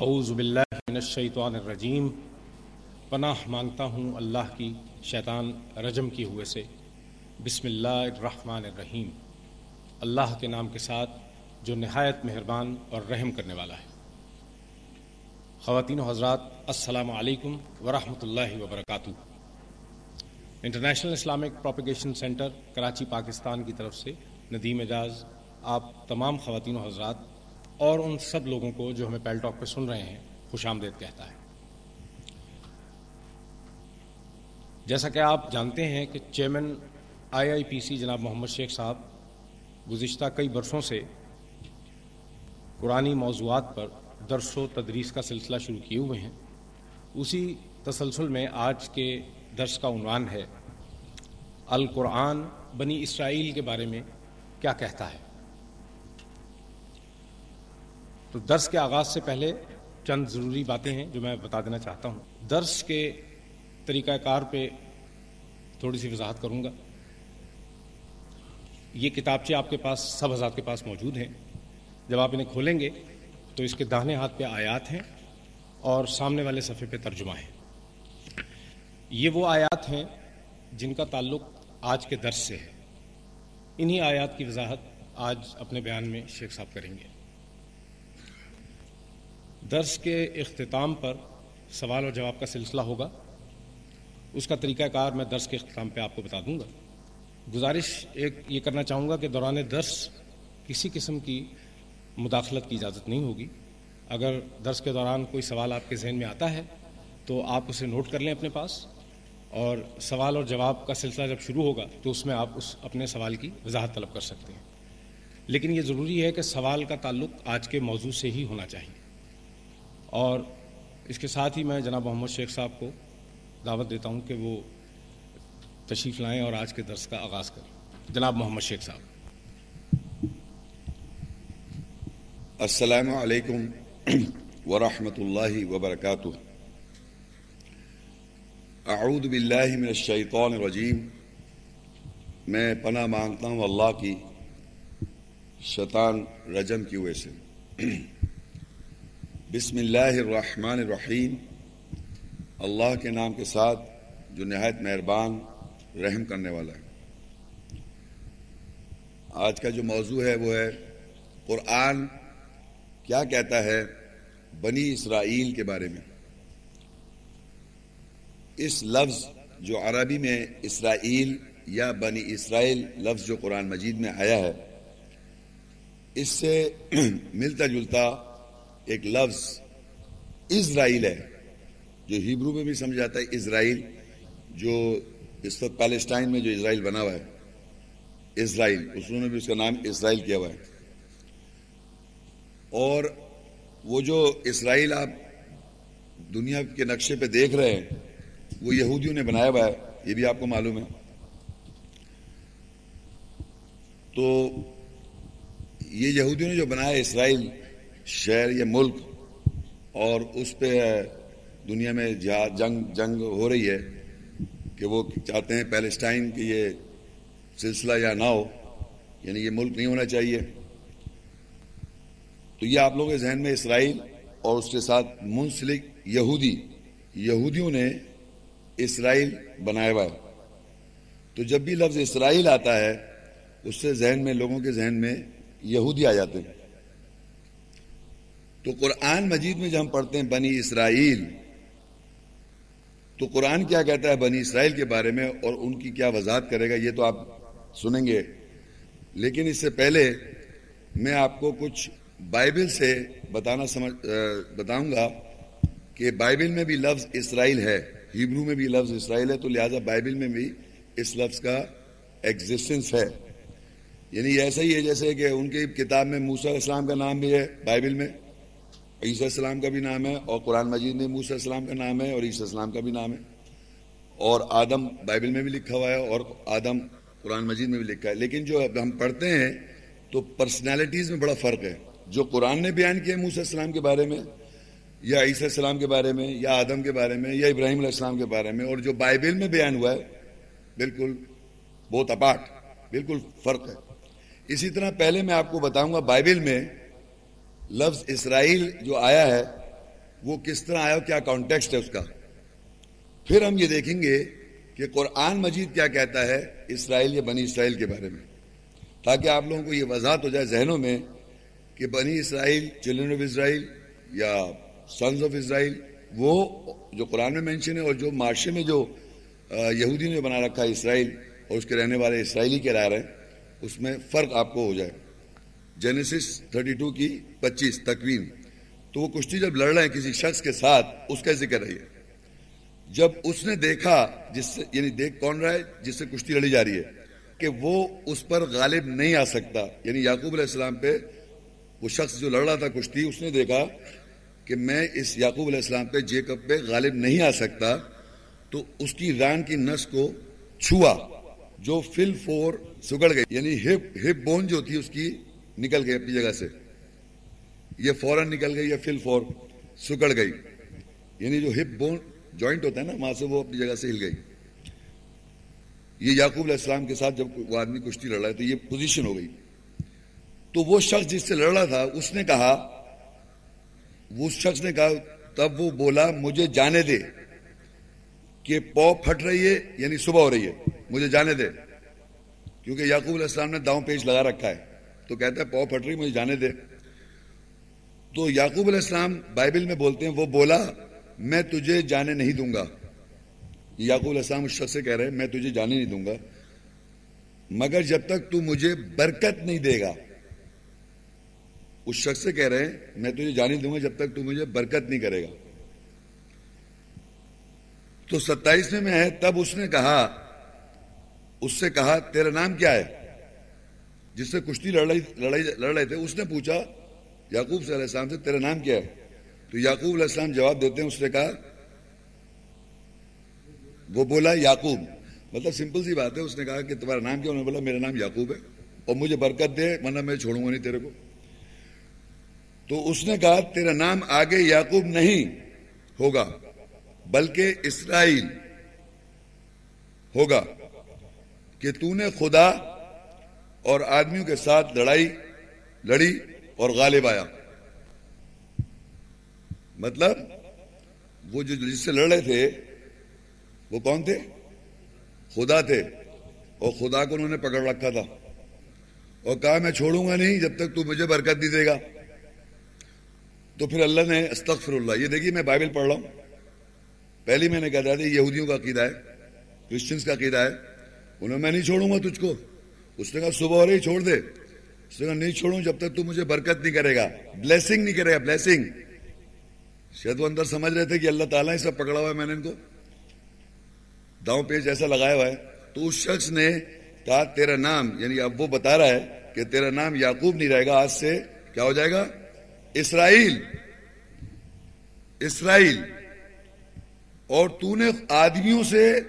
اعوذ باللہ من الشیطان الرجیم۔ پناہ مانگتا ہوں اللہ کی شیطان رجم کی ہوئے سے۔ بسم اللہ الرحمن الرحیم۔ اللہ کے نام کے ساتھ جو نہایت مہربان اور رحم کرنے والا ہے۔ خواتین و حضرات، السلام علیکم ورحمۃ اللہ وبرکاتہ۔ International Islamic propagation centre, Karachi, Pakistan کی طرف سے ندیم اعجاز۔ آپ تمام خواتین و حضرات اور ان سب لوگوں کو جو ہمیں پیل ٹاک پہ سن رہے ہیں، خوش آمدید کہتا ہے۔ جیسا کہ آپ جانتے ہیں کہ چیئرمین آئی آئی پی سی جناب محمد شیخ صاحب گزشتہ کئی برسوں سے قرآنی موضوعات پر درس و تدریس کا سلسلہ شروع کیے ہوئے ہیں۔ اسی تسلسل میں آج کے درس کا عنوان ہے، القرآن بنی اسرائیل کے بارے میں کیا کہتا ہے۔ تو درس کے آغاز سے پہلے چند ضروری باتیں ہیں جو میں بتا دینا چاہتا ہوں۔ درس کے طریقہ کار پہ تھوڑی سی وضاحت کروں گا۔ یہ کتابچے آپ کے پاس، سب حضرات کے پاس موجود ہیں۔ جب آپ انہیں کھولیں گے تو اس کے داہنے ہاتھ پہ آیات ہیں اور سامنے والے صفحے پہ ترجمہ ہے یہ وہ آیات ہیں جن کا تعلق آج کے درس سے ہے۔ انہی آیات کی وضاحت آج اپنے بیان میں شیخ صاحب کریں گے۔ درس کے اختتام پر سوال اور جواب کا سلسلہ ہوگا۔ اس کا طریقہ کار میں درس کے اختتام پہ آپ کو بتا دوں گا۔ گزارش ایک یہ کرنا چاہوں گا کہ دوران درس کسی قسم کی مداخلت کی اجازت نہیں ہوگی۔ اگر درس کے دوران کوئی سوال آپ کے ذہن میں آتا ہے تو آپ اسے نوٹ کر لیں اپنے پاس اور سوال اور جواب کا سلسلہ جب شروع ہوگا تو اس میں آپ اس اپنے سوال کی وضاحت طلب کر سکتے ہیں۔ لیکن یہ ضروری ہے کہ سوال کا تعلق آج کے موضوع سے ہی ہونا چاہیے۔ اور اس کے ساتھ ہی میں جناب محمد شیخ صاحب کو دعوت دیتا ہوں کہ وہ تشریف لائیں اور آج کے درس کا آغاز کریں۔ جناب محمد شیخ صاحب۔ السلام علیکم ورحمۃ اللہ وبرکاتہ۔ اعوذ باللہ من الشیطان الرجیم۔ میں پناہ مانگتا ہوں اللہ کی شیطان رجم کی وجہ سے۔ بسم اللہ الرحمن الرحیم۔ اللہ کے نام کے ساتھ جو نہایت مہربان رحم کرنے والا ہے۔ آج کا جو موضوع ہے وہ ہے قرآن کیا کہتا ہے بنی اسرائیل کے بارے میں۔ اس لفظ جو عربی میں اسرائیل یا بنی اسرائیل لفظ جو قرآن مجید میں آیا ہے، اس سے ملتا جلتا ایک لفظ اسرائیل ہے، جو ہیبرو میں بھی سمجھ جاتا ہے اسرائیل، جو اس وقت پیلسٹائن میں جو اسرائیل بنا ہوا ہے۔ اسرائیل، اس نے بھی اس کا نام اسرائیل کیا ہوا ہے۔ اور وہ جو اسرائیل آپ دنیا کے نقشے پہ دیکھ رہے ہیں، وہ یہودیوں نے بنایا ہوا ہے، یہ بھی آپ کو معلوم ہے۔ تو یہ یہودیوں نے جو بنایا اسرائیل شہر یا ملک اور اس پہ دنیا میں جنگ جنگ ہو رہی ہے کہ وہ چاہتے ہیں پیلسٹائن کہ یہ سلسلہ یا نہ ہو یعنی یہ ملک نہیں ہونا چاہیے۔ تو یہ آپ لوگوں کے ذہن میں اسرائیل اور اس کے ساتھ منسلک یہودی، یہودیوں نے اسرائیل بنایا ہوا ہے۔ تو جب بھی لفظ اسرائیل آتا ہے، اس سے ذہن میں، لوگوں کے ذہن میں یہودی آ جاتے ہیں۔ تو قرآن مجید میں جب ہم پڑھتے ہیں بنی اسرائیل، تو قرآن کیا کہتا ہے بنی اسرائیل کے بارے میں اور ان کی کیا وضاحت کرے گا، یہ تو آپ سنیں گے۔ لیکن اس سے پہلے میں آپ کو کچھ بائبل سے بتانا سمجھ بتاؤں گا کہ بائبل میں بھی لفظ اسرائیل ہے، ہیبرو میں بھی لفظ اسرائیل ہے، تو لہٰذا بائبل میں بھی اس لفظ کا ایگزسٹنس ہے۔ یعنی ایسا ہی ہے جیسے کہ ان کی کتاب میں موسیٰ علیہ السلام کا نام بھی ہے بائبل میں۔ عیسیٰ السلام کا بھی نام ہے اور قرآن مجید میں موسیٰ السلام کا نام ہے اور عیسیٰ السلام کا بھی نام ہے اور آدم بائبل میں بھی لکھا ہوا ہے اور آدم قرآن مجید میں بھی لکھا ہے۔ لیکن جو ہم پڑھتے ہیں تو پرسنالٹیز میں بڑا فرق ہے۔ جو قرآن نے بیان کیا ہے موسیٰ السلام کے بارے میں یا عیسیٰ السلام کے بارے میں یا آدم کے بارے میں یا ابراہیم علیہ السلام کے بارے میں اور جو بائبل میں بیان ہوا ہے، بالکل بہت اپاٹ بالکل فرق ہے۔ اسی طرح پہلے میں آپ کو بتاؤں گا بائبل میں لفظ اسرائیل جو آیا ہے، وہ کس طرح آیا کیا کانٹیکسٹ ہے اس کا؟ پھر ہم یہ دیکھیں گے کہ قرآن مجید کیا کہتا ہے اسرائیل یا بنی اسرائیل کے بارے میں۔ تاکہ آپ لوگوں کو یہ وضاحت ہو جائے ذہنوں میں کہ بنی اسرائیل چلڈرن آف اسرائیل یا سنز آف اسرائیل وہ جو قرآن میں مینشن ہے اور جو معاشرے میں جو یہودی نے بنا رکھا ہے اسرائیل اور اس کے رہنے والے اسرائیلی کے رہے ہیں، اس میں فرق آپ کو ہو جائے۔ جینیسس تھرٹی ٹو کی پچیس تکوین۔ تو وہ کشتی جب لڑ رہے ہیں کسی شخص کے ساتھ، اس کا ذکر ہے جب اس نے دیکھا جس سے یعنی دیکھ کون رہا ہے، جس سے کشتی لڑی جا رہی ہے، کہ وہ اس پر غالب نہیں آ سکتا۔ یعنی یعقوب علیہ السلام پہ وہ شخص جو لڑ رہا تھا کشتی، اس نے دیکھا کہ میں اس یعقوب علیہ السلام پہ، جیکب پہ غالب نہیں آ سکتا۔ تو اس کی ران کی نس کو چھوا، جو فل فور سگڑ گئی۔ یعنی ہپ ہپ بون جو تھی اس کی نکل گئی اپنی جگہ سے۔ یہ فوراً نکل گئی یا فل فور سکڑ گئی۔ یعنی جو ہپ بون جوائنٹ ہوتا ہے نا، وہاں سے وہ اپنی جگہ سے ہل گئی۔ یہ یعقوب علیہ السلام کے ساتھ جب وہ آدمی کشتی لڑ رہا ہے تو یہ پوزیشن ہو گئی۔ تو وہ شخص جس سے لڑ رہا تھا، اس نے کہا اس شخص نے کہا، تب وہ بولا، مجھے جانے دے کہ پو پھٹ رہی ہے یعنی صبح ہو رہی ہے، مجھے جانے دے۔ کیونکہ یعقوب علیہ السلام نے داؤں پیش لگا رکھا ہے۔ تو کہتا ہے، پاؤ پھٹ رہی مجھے جانے دے. تو یعقوب علیہ السلام بائبل میں بولتے ہیں، وہ بولا، میں تجھے جانے نہیں دوں گا. یعقوب علیہ السلام اس شخص سے کہہ رہے ہیں، میں تجھے جانے نہیں دوں گا، مگر جب تک تو مجھے برکت نہیں دے گا. اس شخص سے کہہ رہے ہیں، میں تجھے جانے دوں گا جب تک تو مجھے برکت نہیں کرے گا. تو ستائیسویں میں ہے، تب اس نے کہا، اس سے کہا، تیرا نام کیا ہے؟ جس سے کشتی لڑ رہے تھے اس نے پوچھا، یعقوب صلی اللہ علیہ السلام سے، تیرا نام کیا ہے؟ تو یعقوب علیہ السلام جواب دیتے ہیں، اس نے کہا، وہ بولا، یعقوب. مطلب سمپل سی بات ہے، اس نے کہا کہ تمہارا نام کیا؟ انہوں نے بولا، میرا نام یعقوب ہے اور مجھے برکت دے، ورنہ میں چھوڑوں گا نہیں تیرے کو. تو اس نے کہا، تیرا نام آگے یعقوب نہیں ہوگا، بلکہ اسرائیل ہوگا کہ تو نے خدا اور آدمیوں کے ساتھ لڑائی، لڑی اور غالب آیا۔ مطلب وہ جو جس سے لڑ رہے تھے، وہ کون تھے؟ خدا تھے۔ اور خدا کو انہوں نے پکڑ رکھا تھا۔ اور کہا، میں چھوڑوں گا نہیں جب تک تو مجھے برکت نہیں دے گا۔ تو پھر اللہ نے استغفر اللہ یہ دیکھیے، میں بائبل پڑھ رہا ہوں۔ پہلی میں نے کہا تھا یہودیوں کا عقیدہ ہے کرسچنس کا عقیدہ ہے۔ انہوں میں نہیں چھوڑوں گا تجھ کو۔ اس نے کہا صبح ہو رہی چھوڑ دے۔ اس نے کہا نہیں چھوڑوں جب تک تو مجھے برکت نہیں کرے گا۔ بلیسنگ نہیں کرے گا بلیسنگ شاید وہ اندر سمجھ رہے تھے کہ اللہ تعالیٰ ہی سب پکڑا ہوا ہے میں نے ان کو۔ داؤں پیج ایسا لگایا ہوا ہے۔ تو اس شخص نے کہا، تیرا نام یعنی اب وہ بتا رہا ہے کہ تیرا نام یعقوب نہیں رہے گا، آج سے کیا ہو جائے گا؟ اسرائیل۔ اسرائیل۔ اور تو نے آدمیوں سے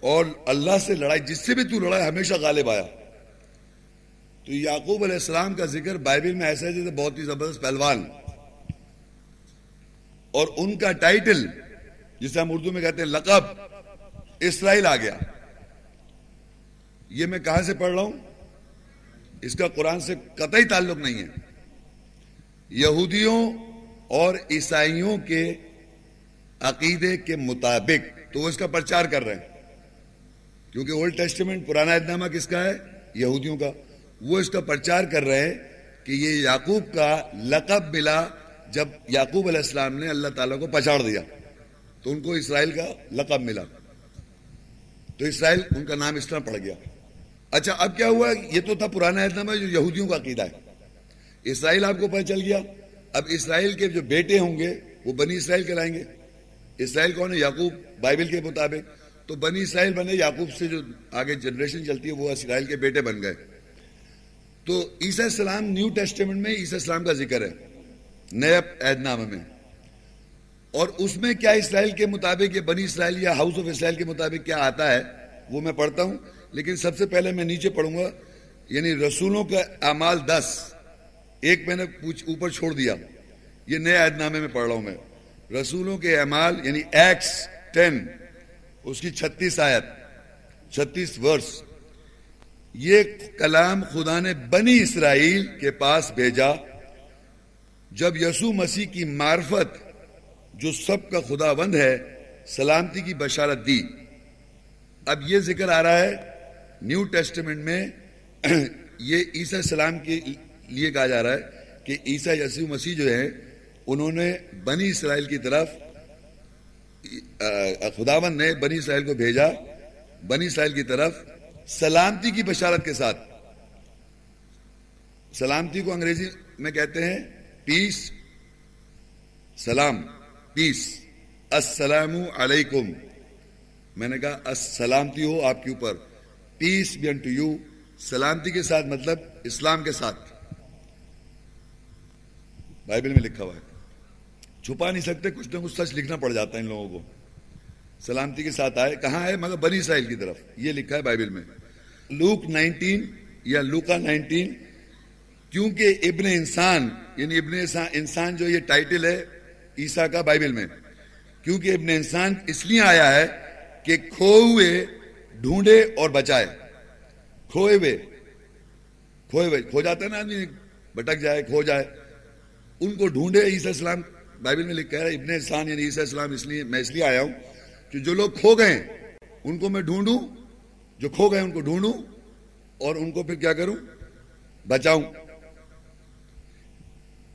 اور اللہ سے لڑائی، جس سے بھی تو لڑائی ہمیشہ غالب آیا۔ تو یعقوب علیہ السلام کا ذکر بائبل میں ایسا ہے جیسے بہت ہی زبردست پہلوان۔ اور ان کا ٹائٹل، جسے ہم اردو میں کہتے ہیں لقب، اسرائیل آ گیا۔ یہ میں کہاں سے پڑھ رہا ہوں؟ اس کا قرآن سے قطعی تعلق نہیں ہے۔ یہودیوں اور عیسائیوں کے عقیدے کے مطابق، تو وہ اس کا پرچار کر رہے ہیں۔ کیونکہ اولڈ ٹیسٹمنٹ پرانا ادنامہ کس کا ہے؟ یہودیوں کا۔ وہ اس کا پرچار کر رہے ہیں کہ یہ یعقوب کا لقب ملا جب یعقوب علیہ السلام نے اللہ تعالیٰ کو پچاڑ دیا۔ تو ان کو اسرائیل کا لقب ملا۔ تو اسرائیل ان کا نام اس طرح پڑ گیا۔ اچھا اب کیا ہوا؟ یہ تو تھا پرانا ادنامہ جو یہودیوں کا عقیدہ ہے۔ اسرائیل آپ کو پتہ چل گیا۔ اب اسرائیل کے جو بیٹے ہوں گے، وہ بنی اسرائیل کہلائیں گے۔ اسرائیل کون ہے؟ یعقوب، بائبل کے مطابق۔ تو بنی اسرائیل بنے، یعقوب سے جو آگے جنریشن چلتی ہے، وہ اسرائیل کے بیٹے بن گئے۔ تو عیسیٰ السلام نیو ٹیسٹمنٹ میں عیسیٰ السلام کا ذکر ہے، نئے عہد نامہ میں۔ اور اس میں کیا اسرائیل کے مطابق یا بنی اسرائیل یا ہاؤس آف اسرائیل کے مطابق کیا آتا ہے، وہ میں پڑھتا ہوں۔ لیکن سب سے پہلے میں نیچے پڑھوں گا یعنی رسولوں کا اعمال دس۔ ایک میں نے اوپر چھوڑ دیا۔ یہ نئے عہد نامے میں پڑھ رہا ہوں میں۔ رسولوں کے اعمال یعنی ایکس ٹین اس کی چھتیس آیت، چھتیس ورس۔ یہ کلام خدا نے بنی اسرائیل کے پاس بھیجا جب یسو مسیح کی معرفت جو سب کا خدا بند ہے، سلامتی کی بشارت دی۔ اب یہ ذکر آ رہا ہے نیو ٹیسٹمنٹ میں۔ یہ عیسیٰ السلام کے لیے کہا جا رہا ہے کہ عیسیٰ یسیع مسیح جو ہے انہوں نے بنی اسرائیل کی طرف خداون نے بنی اسرائیل کو بھیجا۔ بنی اسرائیل کی طرف سلامتی کی بشارت کے ساتھ۔ سلامتی کو انگریزی میں کہتے ہیں پیس سلام پیس السلام علیکم۔ میں نے کہا، السلامتی ہو آپ کے اوپر۔ پیس بی ٹو یو سلامتی کے ساتھ مطلب اسلام کے ساتھ۔ بائبل میں لکھا ہوا ہے۔ چھپا نہیں سکتے، کچھ نہ کچھ سچ لکھنا پڑ جاتا ہے ان لوگوں کو۔ سلامتی کے ساتھ آئے، کہاں ہے مگر بنی اسرائیل کی طرف۔ یہ لکھا ہے بائبل میں۔ لوک نائنٹین یا لوکا نائنٹین، کیونکہ ابن انسان یعنی ابن انسان جو یہ ٹائٹل ہے، عیسیٰ کا بائبل میں، کیونکہ ابن انسان اس لیے آیا ہے کہ کھو ہوئے ڈھونڈے اور بچائے۔ کھوئے ہوئے کھوئے ہوئے کھو جاتا ہے نا آدمی بٹک جائے، کھو جائے۔ ان کو ڈھونڈے عیسیٰ اسلام بائبل میں لکھا ہے، ابن انسان یعنی عیسیٰ اسلام اس لیے میں اس لیے آیا ہوں کہ جو لوگ کھو گئے، ان کو میں ڈھونڈوں جو کھو گئے ان کو ڈھونڈوں اور ان کو پھر کیا کروں؟ بچاؤں۔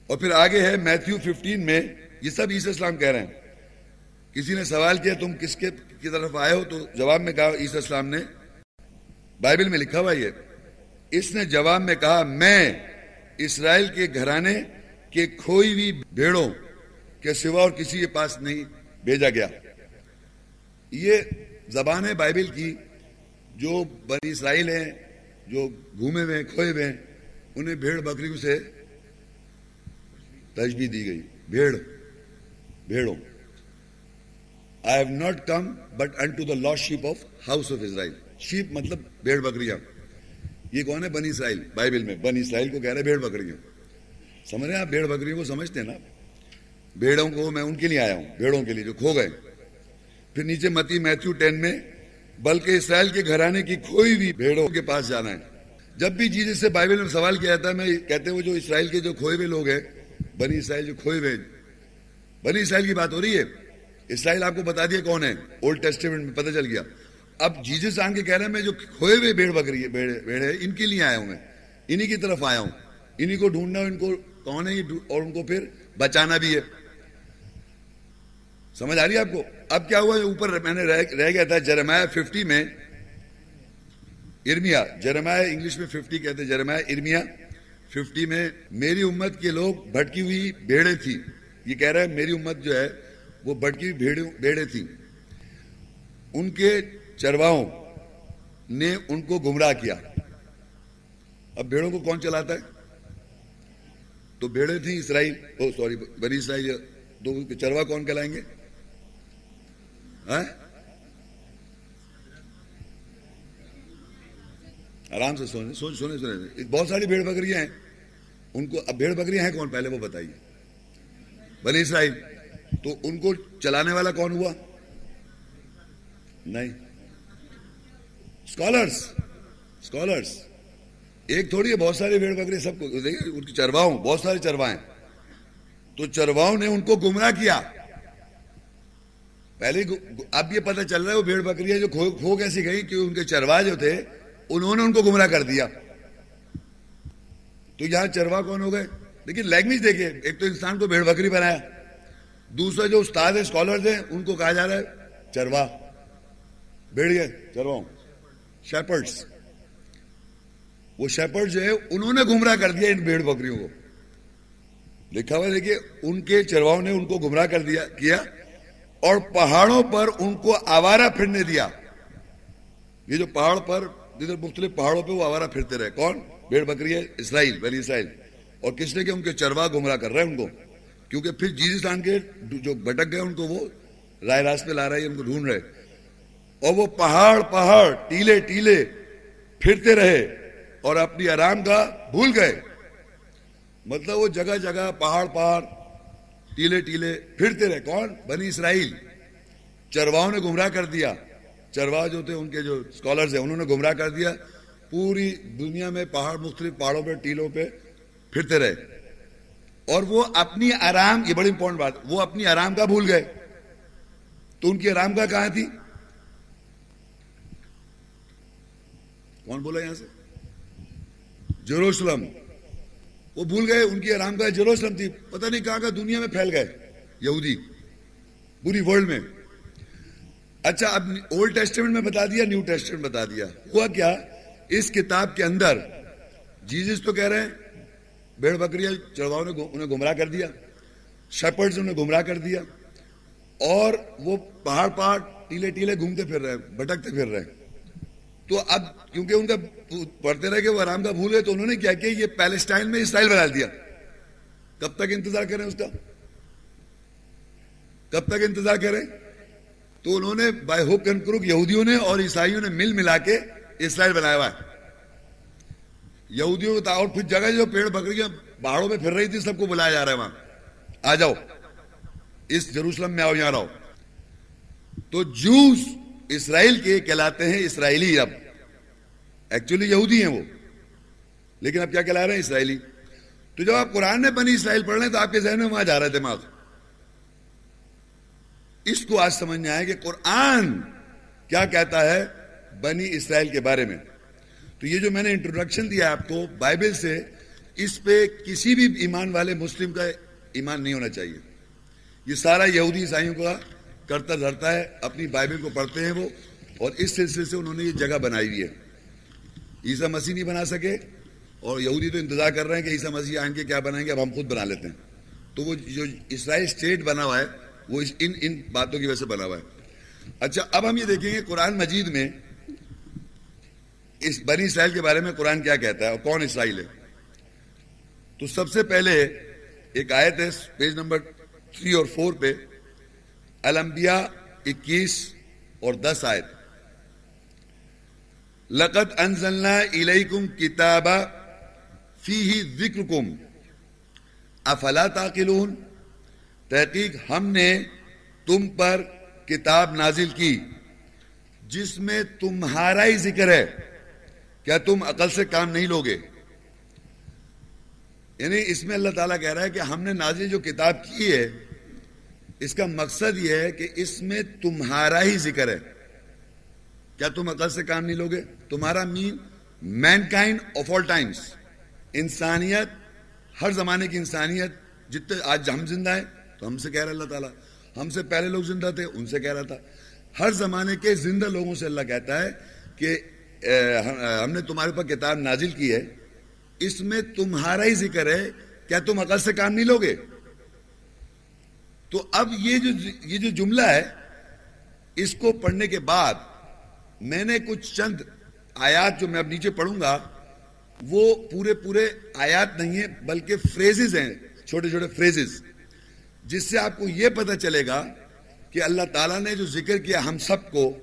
اور پھر آگے ہے میتھیو ففٹین میں یہ سب عیسی اسلام کہہ رہے ہیں۔ کسی نے سوال کیا تم کس کے کی طرف آئے ہو؟ تو جواب میں کہا عیسی اسلام نے بائبل میں لکھا ہوا یہ۔ اس نے جواب میں کہا، میں اسرائیل کے گھرانے کے کھوئی ہوئی بھیڑوں کے سوا اور کسی کے پاس نہیں بھیجا گیا۔ یہ زبان ہے بائبل کی جو بنی اسرائیل ہیں، جو گھومے ہوئے کھوئے ہوئے ہیں، انہیں بھیڑ بکریوں سے تجبی دی گئی۔ بھیڑ، بھیڑوں۔ I have not come but unto the lost sheep of house of Israel sheep مطلب بھیڑ بکریاں۔ یہ کون ہے؟ بنی اسرائیل۔ بائبل میں بنی اسرائیل کو کہہ رہے بھیڑ بکریوں سمجھ رہے ہیں آپ؟ بھیڑ بکریوں کو سمجھتے ہیں نا بھیڑوں کو میں ان کے لیے آیا ہوں، بھیڑوں کے لیے جو کھو گئے۔ پھر نیچے متی میتھو ٹین میں بلکہ اسرائیل کے گھرانے کی کھوئی بھی بھیڑوں کے پاس جانا ہے۔ جب بھی جیسے سے بائبل میں سوال کیا جاتا ہے، میں کہتے ہیں وہ جو اسرائیل کے جو کھوئے ہوئے لوگ ہیں، بنی اسرائیل جو کھوئے ہوئے بنی اسرائیل کی بات ہو رہی ہے۔ اسرائیل آپ کو بتا دیا کون ہے؟ اولڈ ٹیسٹیمنٹ میں پتہ چل گیا۔ اب جیزس آن کے کہہ رہے ہیں میں جو کھوئے ہوئے بھیڑ بکری بھیڑ ہے، ان کے لیے آیا ہوں میں۔ انہی کی طرف آیا ہوں۔ انہی کو ڈھونڈنا، ان کو کون ہے اور ان کو پھر بچانا بھی ہے۔ سمجھ آ رہی ہے آپ کو؟ اب کیا ہوا اوپر میں نے رہ گیا تھا؟ جرمایا ففٹی میں ارمیا جرمایا انگلش میں ففٹی کہتے جرمایا ارمیا ففٹی میں میری امت کے لوگ بھٹکی ہوئی بھیڑے تھی یہ کہہ رہا ہے میری امت جو ہے وہ بھٹکی ہوئی بھیڑے تھی ان کے چرواہوں نے ان کو گمراہ کیا۔ اب بھیڑوں کو کون چلاتا ہے؟ تو بھیڑے تھیں اسرائیل۔ او سوری، بنی اسرائیل۔ تو چروا کون کہلائیں گے؟ آرام سے سونے سوچ سونے سونے۔ بہت ساری بھیڑ بکریاں ہیں۔ ان کو، اب بھیڑ بکریاں ہیں کون؟ پہلے وہ بتائیے۔ بنی اسرائیل۔ تو ان کو چلانے والا کون ہوا؟ نہیں۔ اسکالرس اسکالرس ایک تھوڑی ہے، بہت سارے بھیڑ بکری سب کو۔ ان کی چرواؤں بہت سارے چرواہیں۔ تو چرواؤں نے ان کو گمراہ کیا۔ پہلے اب یہ پتہ چل رہا ہے وہ بھیڑ بکریاں جو کھو کیسی گئی کہ ان کے چروا جو تھے، انہوں نے ان کو گمراہ کر دیا۔ تو یہاں چروا کون ہو گئے؟ لیکن لینگویج دیکھیے، ایک تو انسان کو بھیڑ بکری بنایا، دوسرا جو استاد اسکالر تھے ان کو کہا جا رہا ہے چروا۔ بھیڑ چروا شیپرڈس وہ شیپرڈ جو ہے انہوں نے گمراہ کر دیا ان بھیڑ بکریوں کو۔ لکھا ہوا دیکھیے، ان کے چرواؤں نے ان کو گمراہ کر دیا، کیا؟ اور پہاڑوں پر ان کو آوارہ پھرنے دیا۔ یہ جو پہاڑ پر، جدھر مختلف پہاڑوں پہ وہ آوارہ پھرتے رہے۔ کون؟ بھیڑ بکری ہے، اسرائیل بلی اسرائیل۔ اور کس نے کہ ان کے چروا گمراہ کر رہے ہیں ان کو؟ کیونکہ پھر جیزستان کے جو بھٹک گئے، ان کو وہ رائے راست پہ لا رہے ہیں ان کو ڈھونڈ رہے۔ اور وہ پہاڑ پہاڑ، ٹیلے ٹیلے پھرتے رہے اور اپنی آرام کا بھول گئے۔ مطلب وہ جگہ جگہ، پہاڑ پہاڑ۔ ٹیلے ٹیلے پھرتے رہے۔ کون؟ بنی اسرائیل۔ چرواؤں نے گمراہ کر دیا۔ چروا جو تھے، ان کے جو اسکالرز ہیں، انہوں نے گمراہ کر دیا۔ پوری دنیا میں پہاڑ، مختلف پہاڑوں پہ، ٹیلوں پہ پھرتے رہے۔ اور وہ اپنی آرام، یہ بڑی امپورٹنٹ بات، وہ اپنی آرام کا بھول گئے۔ تو ان کی آرام کا کہاں تھی؟ کون بولا یہاں سے؟ جروسلم وہ بھول گئے، ان کی آرام کا جروسلم تھی، پتہ نہیں کہاں کا دنیا میں پھیل گئے، یہودی، پوری ورلڈ میں۔ اچھا اب اولڈ ٹیسٹمنٹ میں بتا دیا نیو ٹیسٹمنٹ بتا دیا۔ ہوا کیا؟ اس کتاب کے اندر جیزس تو کہہ رہے ہیں، بیڑ بکریاں چڑواؤں نے انہیں گمراہ کر دیا۔ شپرڈز انہیں گمراہ کر دیا۔ اور وہ پہاڑ پہاڑ، ٹیلے ٹیلے گھومتے پھر رہے، بھٹکتے پھر رہے۔ تو اب کیونکہ ان کا پڑھتے رہے کہ وہ آرام کا بھول ہے تو انہوں نے کیا کہ یہ پیلسٹائن میں اسرائیل بنا دیا۔ کب تک انتظار کریں اس کا؟ کب تک انتظار کریں؟ تو انہوں نے بائی ہوک اینڈ کروک یہودیوں نے اور عیسائیوں نے مل ملا کے اسرائیل بنایا ہوا ہے۔ یہودیوں کو اور پھر جگہ جو پیڑ بکریاں پہاڑوں میں پھر رہی تھی، سب کو بلایا جا رہا ہے وہاں۔ آ جاؤ۔ اس جروسلم میں آؤ، یہاں رہو۔ تو جوس اسرائیل کے کہلاتے ہیں اسرائیلی اب۔ ایکچولی یہودی ہیں وہ۔ لیکن اب کیا کہلا رہے ہیں اسرائیلی؟ تو جب آپ قرآن میں بنی اسرائیل پڑھ رہے ہیں تو آپ کے ذہن میں وہاں جا رہا ہے دماغ۔ اس کو آج سمجھ میں آئے کہ قرآن کیا کہتا ہے بنی اسرائیل کے بارے میں۔ تو یہ جو میں نے انٹروڈکشن دیا آپ کو بائبل سے، اس پہ کسی بھی ایمان والے مسلم کا ایمان نہیں ہونا چاہیے۔ یہ سارا یہودی عیسائیوں کا کرتا دھرتا ہے، اپنی بائبل کو پڑھتے ہیں وہ، اور اس سلسلے سے انہوں نے یہ جگہ بنائی ہوئی ہے۔ عیسیٰ مسیح نہیں بنا سکے، اور یہودی تو انتظار کر رہے ہیں کہ عیسیٰ مسیح آئیں کے کیا بنائیں گے، اب ہم خود بنا لیتے ہیں۔ تو وہ جو اسرائیل اسٹیٹ بنا ہوا ہے، وہ ان ان باتوں کی وجہ سے بنا ہوا ہے۔ اچھا اب ہم یہ دیکھیں گے قرآن مجید میں اس بنی اسرائیل کے بارے میں قرآن کیا کہتا ہے، اور کون اسرائیل ہے۔ تو سب سے پہلے ایک آیت ہے، پیج نمبر تھری اور فور پہ۔ الانبیاء اکیس اور دس آیت۔ لقت انزلنا الیکم کتابا فیہ ذکرکم۔ افلا تاقلون تحقیق ہم نے تم پر کتاب نازل کی، جس میں تمہارا ہی ذکر ہے۔ کیا تم عقل سے کام نہیں لوگے؟ یعنی اس میں اللہ تعالیٰ کہہ رہا ہے کہ ہم نے نازل جو کتاب کی ہے اس کا مقصد یہ ہے کہ اس میں تمہارا ہی ذکر ہے۔ کیا تم عقل سے کام نہیں لوگے؟ تمہارا man mankind of all times انسانیت، ہر زمانے کی انسانیت، جتنے آج ہم زندہ ہیں، تو ہم سے کہہ رہا اللہ تعالیٰ۔ ہم سے پہلے لوگ زندہ تھے، ان سے کہہ رہا تھا۔ ہر زمانے کے زندہ لوگوں سے اللہ کہتا ہے کہ ہم نے تمہارے اوپر کتاب نازل کی ہے۔ اس میں تمہارا ہی ذکر ہے۔ کیا تم عقل سے کام نہیں لوگے؟ تو اب یہ جو یہ جو جملہ ہے، اس کو پڑھنے کے بعد میں نے کچھ چند آیات جو میں اب نیچے پڑھوں گا، وہ پورے پورے آیات نہیں ہیں، بلکہ فریزز ہیں، چھوٹے چھوٹے فریزز جس سے آپ کو یہ پتہ چلے گا کہ اللہ تعالیٰ نے جو ذکر کیا ہم سب کو،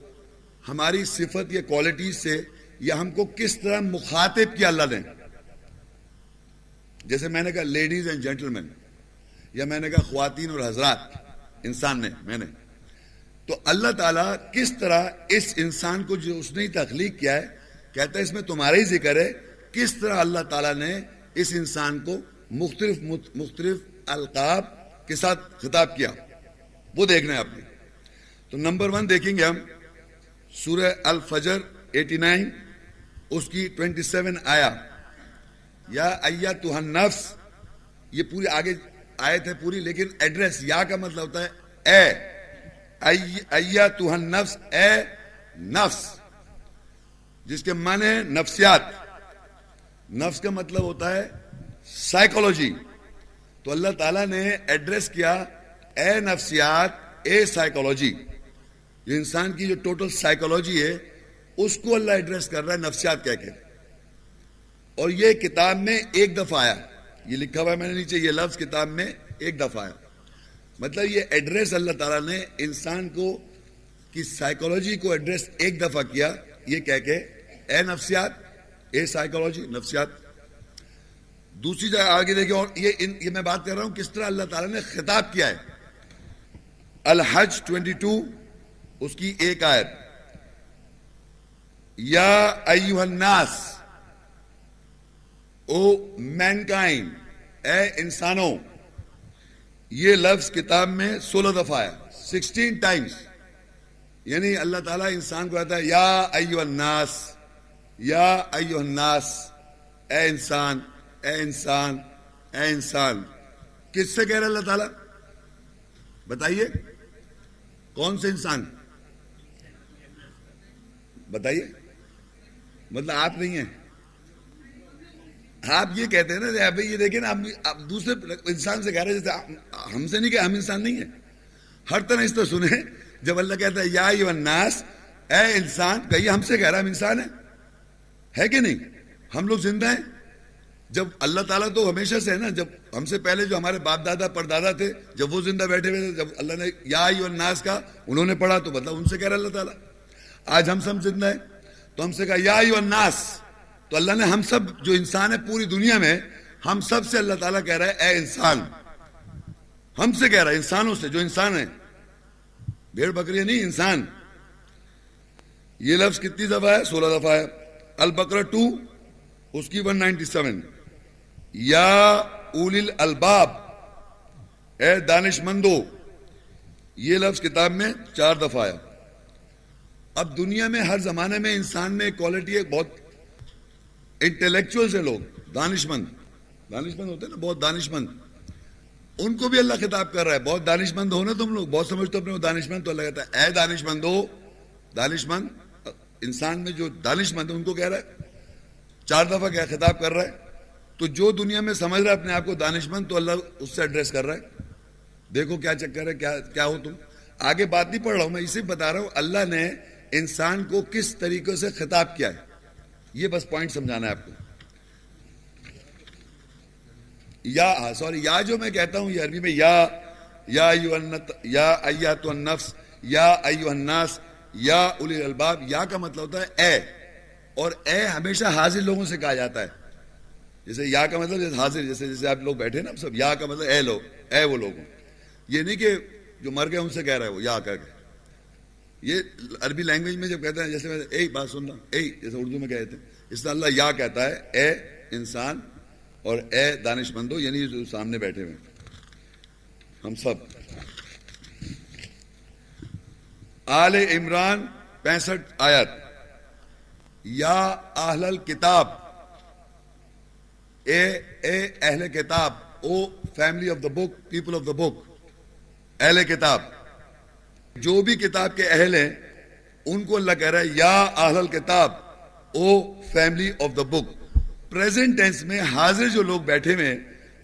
ہماری صفت یا کوالٹی سے، یا ہم کو کس طرح مخاطب کیا اللہ نے۔ جیسے میں نے کہا لیڈیز اینڈ جینٹل مین یا میں نے کہا خواتین اور حضرات، انسان نے، میں نے۔ تو اللہ تعالیٰ کس طرح اس انسان کو جو اس نے تخلیق کیا ہے، کہتا ہے اس میں تمہارا ہی ذکر ہے، کس طرح اللہ تعالیٰ نے اس انسان کو مختلف مختلف القاب کے ساتھ خطاب کیا۔ وہ دیکھنا ہے آپ نے۔ تو نمبر ون دیکھیں گے ہم، سورہ الفجر ایٹی نائن، اس کی ٹوینٹی سیون آیا یا تو نفس یہ پوری آگے آیت ہے پوری، لیکن ایڈریس یا کا مطلب ہوتا ہے، اے ایا تو نفس اے نفس، جس کے معنی ہے نفسیات۔ نفس کا مطلب ہوتا ہے سائیکولوجی تو اللہ تعالیٰ نے ایڈریس کیا، اے نفسیات، اے سائیکولوجی جو انسان کی جو ٹوٹل سائیکولوجی ہے، اس کو اللہ ایڈریس کر رہا ہے نفسیات کہہ کے۔ اور یہ کتاب میں ایک دفعہ آیا۔ یہ لکھا ہوا ہے میں نے نیچے یہ لفظ کتاب میں ایک دفعہ آیا مطلب یہ ایڈریس اللہ تعالیٰ نے انسان کو کی سائیکولوجی کو ایڈریس ایک دفعہ کیا، یہ کہہ کے، اے نفسیات، اے سائیکولوجی نفسیات۔ دوسری جگہ آگے دیکھیں اور یہ ان یہ میں بات کر رہا ہوں کس طرح اللہ تعالیٰ نے خطاب کیا ہے۔ الحج ٹوینٹی ٹو اس کی ایک آیت۔ یا ایوہ الناس او مینکائن اے انسانوں، یہ لفظ کتاب میں سولہ دفعہ آیا سکسٹین ٹائمز۔ یعنی اللہ تعالیٰ انسان کو کہتا ہے، یا ایو الناس، یا ایو الناس، اے انسان اے انسان اے انسان۔ کس سے کہہ رہا اللہ تعالیٰ؟ بتائیے، کون سے انسان؟ بتائیے۔ مطلب آپ نہیں ہیں۔ آپ یہ کہتے ہیں نا یہ دیکھیں نا آپ دوسرے انسان سے کہہ رہے جیسے ہم سے نہیں کہ ہم انسان نہیں ہیں۔ ہر طرح اس تو سنیں، جب اللہ کہتا ہے، یا الناس، اے انسان، کہیے ہم سے کہہ رہا ہم انسان ہے کہ نہیں؟ ہم لوگ زندہ ہیں۔ جب اللہ تعالیٰ تو ہمیشہ سے ہے نا، جب ہم سے پہلے جو ہمارے باپ دادا، پردادا تھے، جب وہ زندہ بیٹھے ہوئے تھے، جب اللہ نے یا الناس کا انہوں نے پڑھا تو مطلب ان سے کہہ رہا اللہ تعالیٰ۔ آج ہم سب زندہ ہیں، تو ہم سے کہا، یا الناس تو اللہ نے ہم سب جو انسان ہے پوری دنیا میں، ہم سب سے اللہ تعالیٰ کہہ رہا ہے، اے انسان۔ ہم سے کہہ رہا ہے، انسانوں سے، جو انسان ہے بھیڑ بکری نہیں، انسان۔ یہ لفظ کتنی دفعہ ہے؟ سولہ دفعہ ہے۔ البکرا ٹو اس کی ون نائنٹی سیون۔ یا اول الباب۔ اے دانش مندو، یہ لفظ کتاب میں چار دفعہ ہے۔ اب دنیا میں، ہر زمانے میں انسان میں کوالٹی ہے بہت انٹلیکچوئل سے لوگ دانش مند دانش مند ہوتے ہیں نا، بہت دانش مند ان کو بھی اللہ خطاب کر رہا ہے، بہت دانش مند ہو نا تم لوگ، بہت سمجھتے اپنے دانش مند تو اللہ کہتا ہے، اے دانش مند ہو دانش مند انسان میں جو دانش مند ہے، ان کو کہہ رہا ہے، چار دفعہ کیا خطاب کر رہا ہے۔ تو جو دنیا میں سمجھ رہا ہے اپنے آپ کو دانش مند تو اللہ اس سے ایڈریس کر رہا ہے۔ دیکھو کیا چکر ہے، کیا کیا ہو تم۔ آگے بات نہیں پڑھ رہا ہوں، میں اسے بتا رہا ہوں، اللہ نے انسان کو کس طریقے سے خطاب کیا ہے؟ یہ بس پوائنٹ سمجھانا ہے آپ کو۔ یا، سوری، یا جو میں کہتا ہوں، یہ عربی میں یا یا یا تو النفس، یا ایو الناس، یا الی الباب یا کا مطلب ہوتا ہے اے۔ اور اے ہمیشہ حاضر لوگوں سے کہا جاتا ہے۔ جیسے یا کا مطلب جیسے حاضر، جیسے جیسے آپ لوگ بیٹھے نا، سب یا کا مطلب اے لوگ، اے وہ لوگ۔ یہ نہیں کہ جو مر گئے ان سے کہہ رہا ہے وہ یا کر کے یہ عربی لینگویج میں جب کہتے ہیں، جیسے میں اے بات سننا اے جیسے اردو میں کہتے ہیں۔ اس طرح اللہ یا کہتا ہے، اے انسان اور اے دانش مندو یعنی جو سامنے بیٹھے ہوئے ہم سب۔ آل عمران پینسٹھ آیت۔ یا اہل کتاب اے اے اہل کتاب، O family of the book people of the book اہل کتاب۔ جو بھی کتاب کے اہل ہیں، ان کو اللہ کہہ رہا ہے، یا اہل کتاب O family of the book. Present tense میں حاضر جو لوگ بیٹھے ہوئے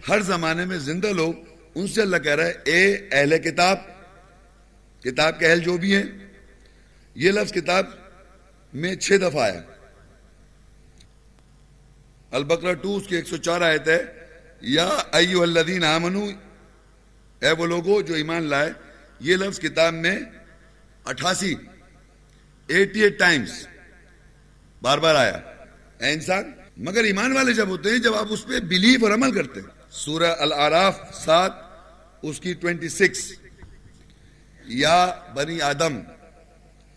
ہر زمانے میں زندہ لوگ، ان سے اللہ کہہ رہا ہے، اے اہل کتاب کتاب کے اہل جو بھی ہیں، یہ لفظ کتاب میں چھ دفعہ آیا۔ البکرا ٹو اس کی ایک سو چار آیت ہے، یا ایو الذین آمنو، اے وہ لوگوں جو ایمان لائے یہ لفظ کتاب میں اٹھاسی ایٹی ایٹ ٹائمز بار بار آیا۔ اے انسان، مگر ایمان والے جب ہوتے ہیں، جب آپ اس پہ بلیف اور عمل کرتے ہیں۔ سورہ العراف سات، اس کی ٹوینٹی سکس یا بنی آدم،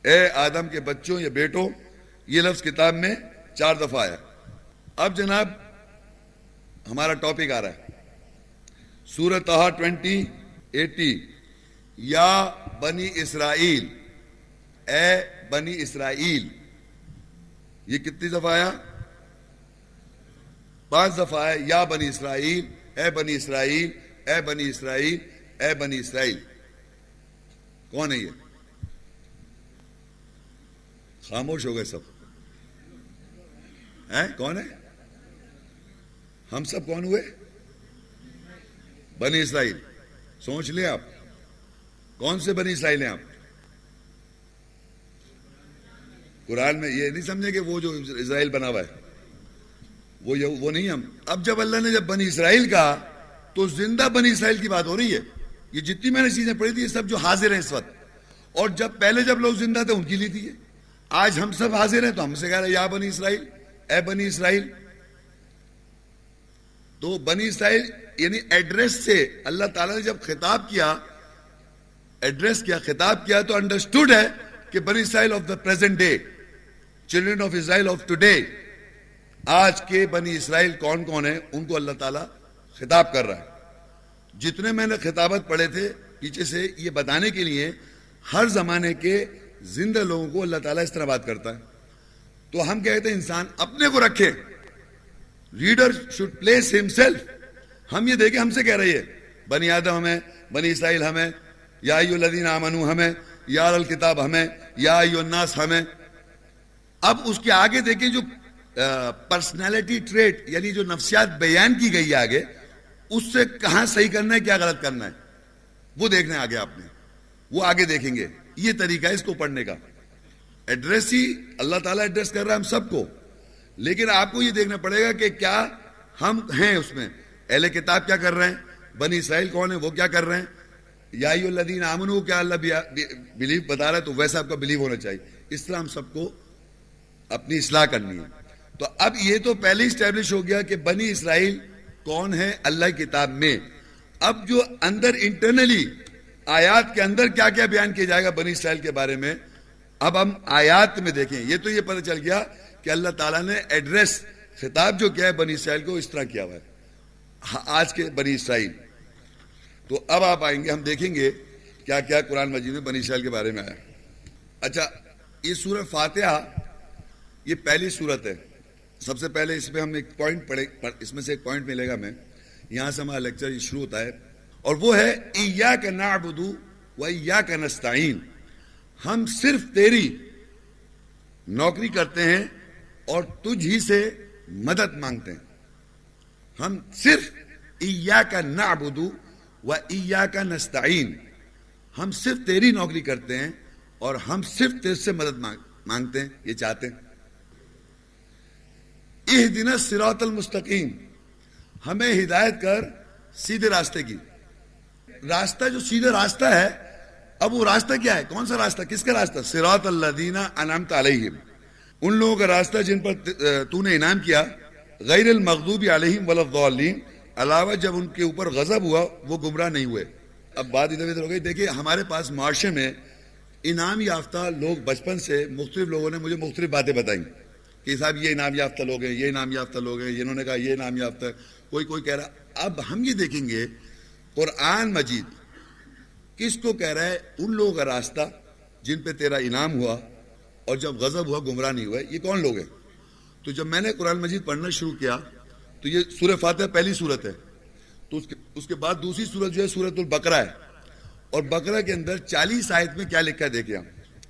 اے آدم کے بچوں یا بیٹوں، یہ لفظ کتاب میں چار دفعہ آیا۔ اب جناب، ہمارا ٹاپک آ رہا ہے۔ سورت ٹوینٹی ایٹی یا بنی اسرائیل۔ اے بنی اسرائیل۔ یہ کتنی دفعہ آیا؟ پانچ دفعہ ہے یا بنی اسرائیل، اے بنی اسرائیل، اے بنی اسرائیل، اے بنی اسرائیل۔ کون ہے یہ؟ خاموش ہو گئے سب۔ کون ہے؟ ہم سب کون ہوئے؟ بنی اسرائیل۔ سوچ لیں آپ۔ کون سے بنی اسرائیل ہیں آپ؟ قرآن میں یہ نہیں سمجھے کہ وہ جو اسرائیل بنا ہوا ہے، وہ وہ نہیں ہم۔ اب جب اللہ نے جب بنی اسرائیل کہا، تو زندہ بنی اسرائیل کی بات ہو رہی ہے۔ یہ جتنی میں نے چیزیں پڑھی تھی، یہ سب جو حاضر ہیں اس وقت۔ اور جب پہلے جب لوگ زندہ تھے، ان کی لی تھی آج ہم سب حاضر ہیں، تو ہم سے کہہ رہے یا بنی اسرائیل، اے بنی اسرائیل۔ تو بنی اسرائیل یعنی ایڈریس سے اللہ تعالیٰ نے جب خطاب کیا ایڈریس کیا، خطاب کیا تو انڈرسٹوڈ ہے کہ بنی اسرائیل of the present day children of Israel of today آج کے بنی اسرائیل کون کون ہیں، ان کو اللہ تعالیٰ خطاب کر رہا ہے۔ جتنے میں نے خطابت پڑھے تھے، پیچھے سے یہ بتانے کے لیے، ہر زمانے کے زندہ لوگوں کو اللہ تعالیٰ اس طرح بات کرتا ہے۔ تو ہم کہتے ہیں، انسان اپنے کو رکھے۔ Reader should place himself ہم یہ دیکھیں، ہم سے کہہ رہی ہے بنی آدم ہمیں، بنی اسرائیل ہمیں یا الذین آمنو ہمیں، یا الکتاب ہمیں، یا الناس ہمیں۔ اب اس کے آگے دیکھیں جو پرسنالٹی ٹریٹ یعنی جو نفسیات بیان کی گئی آگے، اس سے کہاں صحیح کرنا ہے، کیا غلط کرنا ہے، وہ دیکھنا ہے آگے آپ نے۔ وہ آگے دیکھیں گے۔ یہ طریقہ ہے اس کو پڑھنے کا۔ ایڈریس ہی اللہ تعالیٰ ایڈریس کر رہا ہے ہم سب کو۔ لیکن آپ کو یہ دیکھنا پڑے گا کہ کیا ہم ہیں اس میں۔ اہل کتاب کیا کر رہے ہیں؟ بنی اسرائیل کون ہے؟ وہ کیا کر رہے ہیں؟ یا الدین آمن کیا اللہ بلیو بتا رہا ہے؟ تو ویسا آپ کا بلیو ہونا چاہیے۔ اس طرح ہم سب کو اپنی اصلاح کرنی ہے۔ تو اب یہ تو پہلے اسٹیبلش ہو گیا کہ بنی اسرائیل کون ہے اللہ کتاب میں۔ اب جو اندر انٹرنلی آیات کے اندر کیا کیا بیان کیا جائے گا بنی اسرائیل کے بارے میں، اب ہم آیات میں دیکھیں۔ یہ تو یہ پتہ چل گیا کہ اللہ تعالیٰ نے ایڈریس خطاب جو کیا ہے بنی اسرائیل کو، اس طرح کیا ہوا ہے۔ آج کے بنی اسرائیل۔ تو اب آپ آئیں گے، ہم دیکھیں گے کیا کیا قرآن مجید میں بنی اسرائیل کے بارے میں آیا اچھا یہ سورہ فاتحہ، یہ پہلی صورت ہے۔ سب سے پہلے اس میں ہم ایک پوائنٹ پڑھے اس میں سے ایک پوائنٹ ملے گا میں یہاں سے ہمارا لیکچر شروع ہوتا ہے۔ اور وہ ہے ایا کا نعبدو و ایا کا نستعین ہم صرف تیری نوکری کرتے ہیں اور تجھ ہی سے مدد مانگتے ہیں۔ ہم صرف ایا کا نعبدو و ایا کا نستعین ہم صرف تیری نوکری کرتے ہیں اور ہم صرف تیر سے مدد مانگتے ہیں، یہ چاہتے ہیں۔ اہ دن سراط المستقیم۔ ہمیں ہدایت کر سیدھے راستے کی۔ راستہ جو سیدھے راستہ ہے، اب وہ راستہ کیا ہے؟ کون سا راستہ؟ کس کا راستہ؟ سراط اللہ دینا انعمت علیہم۔ ان لوگوں کا راستہ جن پر تو نے انعام کیا، غیر المغضوب علیہم ولضالین علاوہ جب ان کے اوپر غضب ہوا، وہ گمراہ نہیں ہوئے۔ اب بات ادھر ادھر ہو گئی۔ دیکھیے، ہمارے پاس معاشرے میں انعام یافتہ لوگ بچپن سے مختلف لوگوں نے مجھے مختلف باتیں بتائیں کہ صاحب، یہ انعام یافتہ لوگ ہیں، یہ انعام یافتہ لوگ ہیں انہوں نے کہا یہ انعام یافتہ ہے۔ کوئی کوئی کہہ رہا اب ہم یہ دیکھیں گے، قرآن مجید کس کو کہہ رہا ہے؟ ان لوگوں کا راستہ جن پہ تیرا انعام ہوا اور جب غضب ہوا، گمراہ نہیں ہوا یہ کون لوگ ہیں؟ تو جب میں نے قرآن مجید پڑھنا شروع کیا تو یہ سورہ فاتح پہلی صورت ہے۔ تو اس کے بعد دوسری صورت جو ہے سورت البقرہ ہے۔ اور بقرہ کے اندر چالیس آیت میں کیا لکھا ہے دیکھیں ہم۔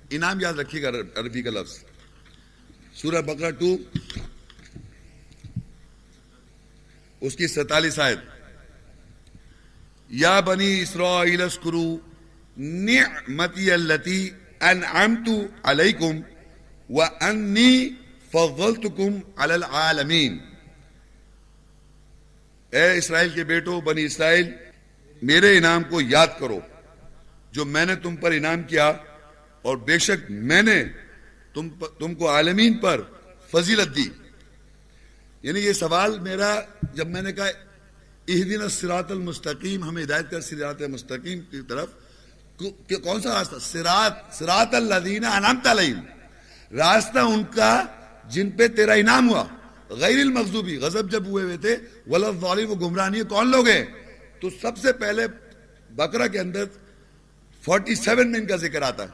انعام یاد رکھیے گا عربی کا لفظ۔ سورہ بقرہ ٹو۔ اس کی ستالیس آیت۔ یا بنی اسرائیل اسکرو نعمتی اللتی انعمت علیکم وانی فضلتکم علی العالمین۔ اے اسرائیل کے بیٹو، بنی اسرائیل، میرے انعام کو یاد کرو۔ جو میں نے تم پر انعام کیا، اور بے شک میں نے تم تم کو عالمین پر فضیلت دی۔ یعنی یہ سوال میرا، جب میں نے کہا دن سراط المستقیم ہمیں ہدایت کر سراط مستقیم کی طرف کون سا راستہ؟ سراط سراط اللہ انعامت علیہم۔ راستہ ان کا جن پہ تیرا انعام ہوا۔ غیر المغضوبی، غضب جب ہوئے ہوئے تھے ولف والی وہ گمرانی کون لوگ ہیں؟ تو سب سے پہلے بکرا کے اندر فورٹی سیون میں ان کا ذکر آتا ہے۔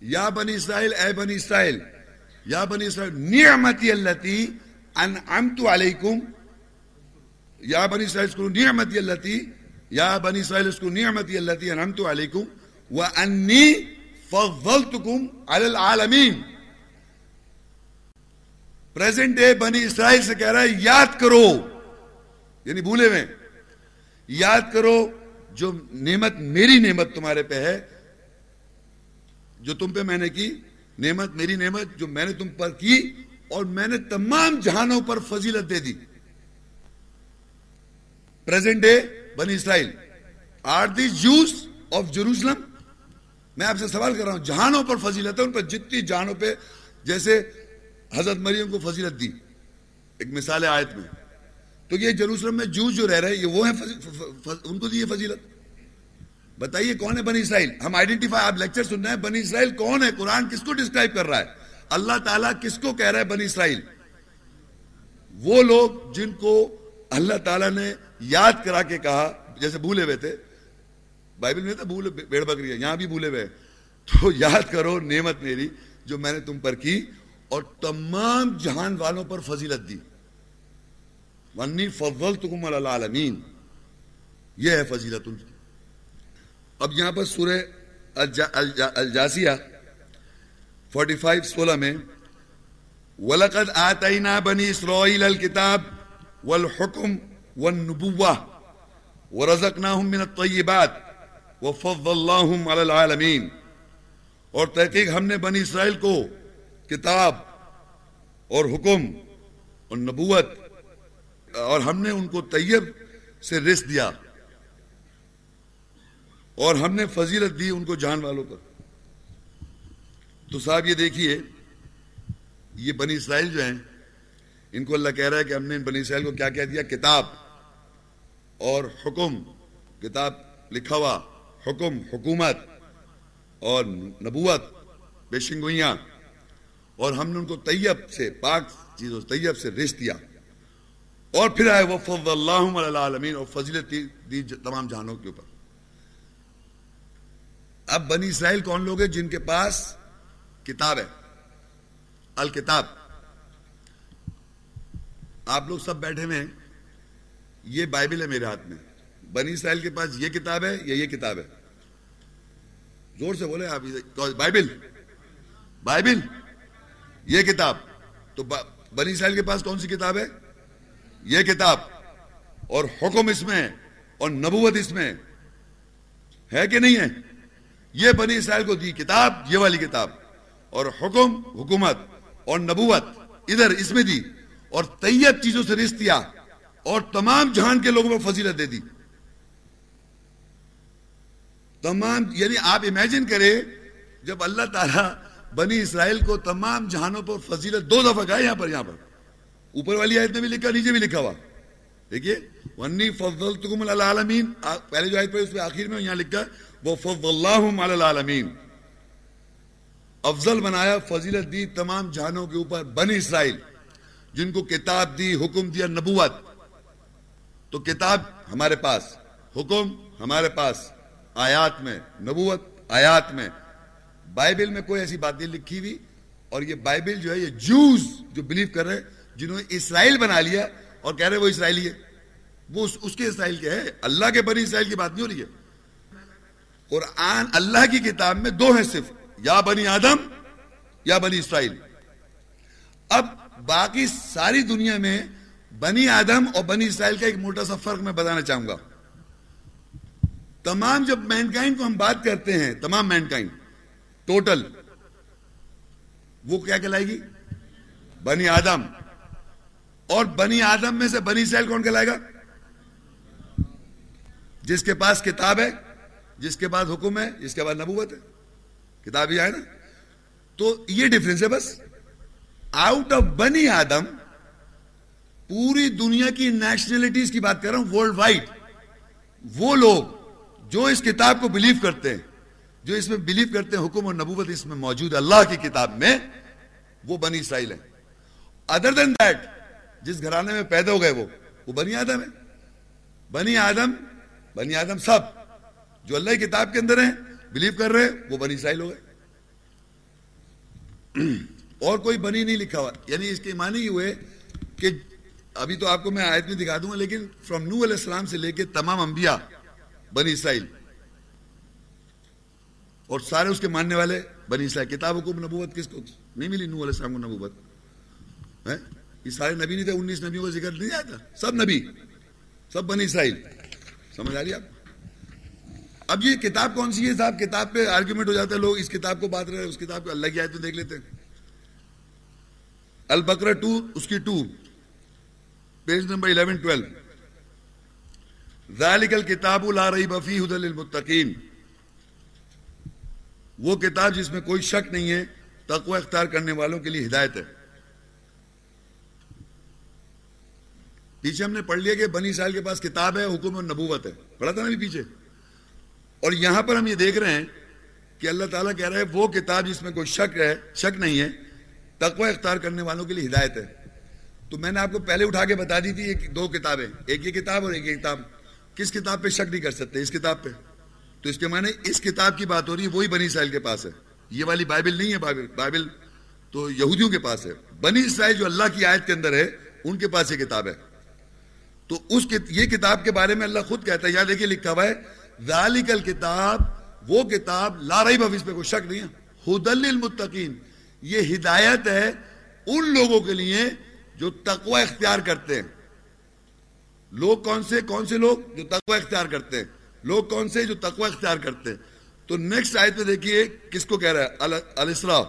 یا بنی اسرائیل، اے بنی اسرائیل، یا بنی اسرائیل، نعمتی اللتی انعمت علیکم۔ یا بنی اسرائیل اسکو نعمتی اللتی، یا بنی اسرائیل اسکو نعمتی اللتی انعمت علیکم۔ وانی فضلتکم علی العالمین پریزنٹ ڈے بنی اسرائیل سے کہہ رہا ہے، یاد کرو یعنی بھولے میں یاد کرو جو نعمت، میری نعمت تمہارے پہ ہے، جو تم پہ میں نے کی، نعمت، میری نعمت جو میں نے تم پر کی، اور میں نے تمام جہانوں پر فضیلت دے دی. پریزنٹ ڈے بنی اسرائیل are the Jews of Jerusalem میں آپ سے سوال کر رہا ہوں، جہانوں پر فضیلت ہے ان پر، جتنی جہانوں پہ، جیسے حضرت مریم کو فضیلت دی، ایک مثال آیت میں۔ تو یہ جروسلم میں جوس جو رہ رہے ہیں، یہ وہ ہیں ان کو دی فضیلت۔ بتائیے کون ہے بنی اسرائیل؟ ہم آئیڈینٹیفائی آپ لیکچر سن رہے ہیں، بنی اسرائیل کون ہے؟ قرآن کس کو ڈسکرائب کر رہا ہے؟ اللہ تعالیٰ کس کو کہہ رہا ہے بنی اسرائیل؟ وہ لوگ جن کو اللہ تعالیٰ نے یاد کرا کے کہا، جیسے بھولے ہوئے تھے۔ بائبل میں تھا بھولے، بیڑ بکری یہاں بھی بھولے ہوئے تو یاد کرو نعمت میری جو میں نے تم پر کی اور تمام جہان والوں پر فضیلت دی۔ ونی فضل تم العالمین۔ یہ ہے فضیلت ان کی۔ اب یہاں پر سورہ الجاسیہ فورٹی فائیو سولہ میں، وَلَقَدْ آتَيْنَا بَنِي إِسْرَائِيلَ الْكِتَابِ وَالْحُكُمْ وَالنُّبُوَّةِ وَرَزَقْنَاهُمْ مِنَ الطَّيِّبَاتِ وَفَضَّلْنَاهُمْ عَلَى الْعَالَمِينَ۔ اور تحقیق ہم نے بنی اسرائیل کو کتاب اور حکم اور نبوت، اور ہم نے ان کو طیب سے رس دیا، اور ہم نے فضیلت دی ان کو جان والوں پر۔ تو صاحب، یہ دیکھیے، یہ بنی اسرائیل جو ہیں، ان کو اللہ کہہ رہا ہے کہ ہم نے بنی اسرائیل کو کیا کہہ دیا؟ کتاب اور حکم، کتاب لکھا ہوا، حکم، حکومت اور نبوت بیشنگوئیاں اور ہم نے ان کو طیب سے، پاک چیزوں طیب سے رش دیا۔ اور پھر آئے وہ فض اللہ العالمین اور فضیلت دی تمام جہانوں کے اوپر۔ اب بنی اسرائیل کون لوگ ہیں جن کے پاس کتاب ہے؟ الکتاب۔ آپ لوگ سب بیٹھے ہوئے یہ بائبل ہے میرے ہاتھ میں۔ بنی اسرائیل کے پاس یہ کتاب ہے یا یہ کتاب ہے؟ زور سے بولے آپ بائبل۔ بائبل۔ یہ کتاب، تو بنی اسرائیل کے پاس کون سی کتاب ہے؟ یہ کتاب، اور حکم اس میں، اور نبوت اس میں، ہے کہ نہیں ہے؟ یہ بنی اسرائیل کو دی کتاب، یہ والی کتاب، اور حکم، حکومت، اور نبوت ادھر اس میں دی، اور طیب چیزوں سے رشت دیا، اور تمام جہان کے لوگوں میں فضیلت دے دی۔ تمام یعنی آپ امیجن کریں، جب اللہ تعالیٰ بنی اسرائیل کو تمام جہانوں پر فضیلت دو دفعہ گئے یہاں پر یہاں پر۔ اوپر والی آیت میں بھی لکھا، نیچے بھی لکھا ہوا۔ دیکھیے ونی فضل العالمین پہلے جو آیت پر اس پہ آخر میں یہاں لکھا وہ فض اللہ العالمین افضل بنایا، فضیلت دی تمام جہانوں کے اوپر بنی اسرائیل، جن کو کتاب دی، حکم دیا نبوت۔ تو کتاب ہمارے پاس، حکم ہمارے پاس، آیات میں، نبوت آیات میں۔ بائبل میں کوئی ایسی بات نہیں لکھی ہوئی اور یہ بائبل جو ہے، یہ جوز جو بلیو کر رہے جنہوں نے اسرائیل بنا لیا اور کہہ رہے وہ اسرائیلی ہے۔ وہ اس کے اسرائیل کے ہے اللہ کے بنی اسرائیل کی بات نہیں ہو رہی ہے۔ قرآن اللہ کی کتاب میں دو ہیں صرف، یا بنی آدم یا بنی اسرائیل۔ اب باقی ساری دنیا میں بنی آدم اور بنی اسرائیل کا ایک موٹا سا فرق میں بتانا چاہوں گا۔ تمام جب مینکائن کو ہم بات کرتے ہیں، تمام مینکائن ٹوٹل وہ کیا کہلائے گی؟ بنی آدم۔ اور بنی آدم میں سے بنی اسرائیل کون کہلائے گا؟ جس کے پاس کتاب ہے، جس کے بعد حکم ہے، جس کے بعد نبوت ہے۔ کتاب ہی آئے نا۔ تو یہ ڈفرینس ہے بس۔ آؤٹ آف بنی آدم، پوری دنیا کی نیشنلٹیز کی بات کر رہا ہوں ورلڈ وائڈ وہ لوگ جو اس کتاب کو بلیو کرتے ہیں جو اس میں بلیو کرتے ہیں حکم اور نبوت اس میں موجود اللہ کی کتاب میں، وہ بنی اسرائیل ہے ادر دین دیٹ جس گھرانے میں پیدا ہو گئے وہ وہ بنی آدم ہے بنی آدم بنی آدم سب جو اللہ کی کتاب کے اندر ہیں بلیو کر رہے، وہ بنی اسرائیل ہو گئے۔ اور کوئی بنی نہیں لکھا ہوا۔ یعنی اس کے معنی یہ ہوئے کہ ابھی تو آپ کو میں آیت میں دکھا دوں گا، لیکن فرام نو علیہ السلام سے لے کے تمام انبیاء بنی اسرائیل۔ اور سارے اس کے ماننے والے بنی اسرائیل، کتاب حکم نبوت کس کو نہیں ملی نو علیہ السلام کو نبوت۔ یہ سارے نبی نہیں تھے، انیس نبیوں کا ذکر نہیں آیا تھا۔ سب نبی، سب بنی اسرائیل۔ سمجھ آ رہی آپ؟ اب یہ کتاب کون سی ہے؟ صاحب، کتاب پہ آرگیومنٹ ہو جاتا ہے، لوگ اس کتاب کو بات رہے اس کتاب کو اللہ کی آیت دیکھ لیتے ہیں۔ البکرا ٹو، اس کی two. Page number eleven, twelve. ذالک الکتاب لا ریب فی ہدى للمتقین۔ وہ کتاب جس میں کوئی شک نہیں ہے، تقوی اختیار کرنے والوں کے لیے ہدایت ہے۔ پیچھے ہم نے پڑھ لیا کہ بنی سال کے پاس کتاب ہے، حکم اور نبوت ہے۔ پڑھا تھا نا بھی پیچھے؟ اور یہاں پر ہم یہ دیکھ رہے ہیں کہ اللہ تعالیٰ کہہ رہا ہے، وہ کتاب جس میں کوئی شک ہے، شک نہیں ہے، تقوی اختیار کرنے والوں کے لیے ہدایت ہے۔ تو میں نے آپ کو پہلے اٹھا کے بتا دی تھی، ایک دو کتابیں، ایک یہ کتاب اور ایک یہ کتاب۔ کس کتاب پہ شک نہیں کر سکتے؟ اس کتاب پہ۔ تو اس کے معنی اس کتاب کی بات ہو رہی ہے، وہی بنی اسرائیل کے پاس ہے۔ یہ والی بائبل نہیں ہے، بائبل بائبل تو یہودیوں کے پاس ہے۔ بنی اسرائیل جو اللہ کی آیت کے اندر ہے، ان کے پاس یہ کتاب ہے۔ تو اس یہ کتاب کے بارے میں اللہ خود کہتا ہے یہاں دیکھیے لکھا ہوا ہے، ذالک الکتاب، وہ کتاب لا رہی اس پہ کوئی شک نہیں ہے۔ ہدل المتقین یہ ہدایت ہے ان لوگوں کے لیے جو تقوی اختیار کرتے ہیں۔ لوگ کون سے کون سے لوگ جو تقوی اختیار کرتے ہیں؟ لوگ کون سے جو تقوی اختیار کرتے ہیں؟ تو نیکسٹ آیت میں دیکھیے کس کو کہہ رہا ہے؟ الاسرا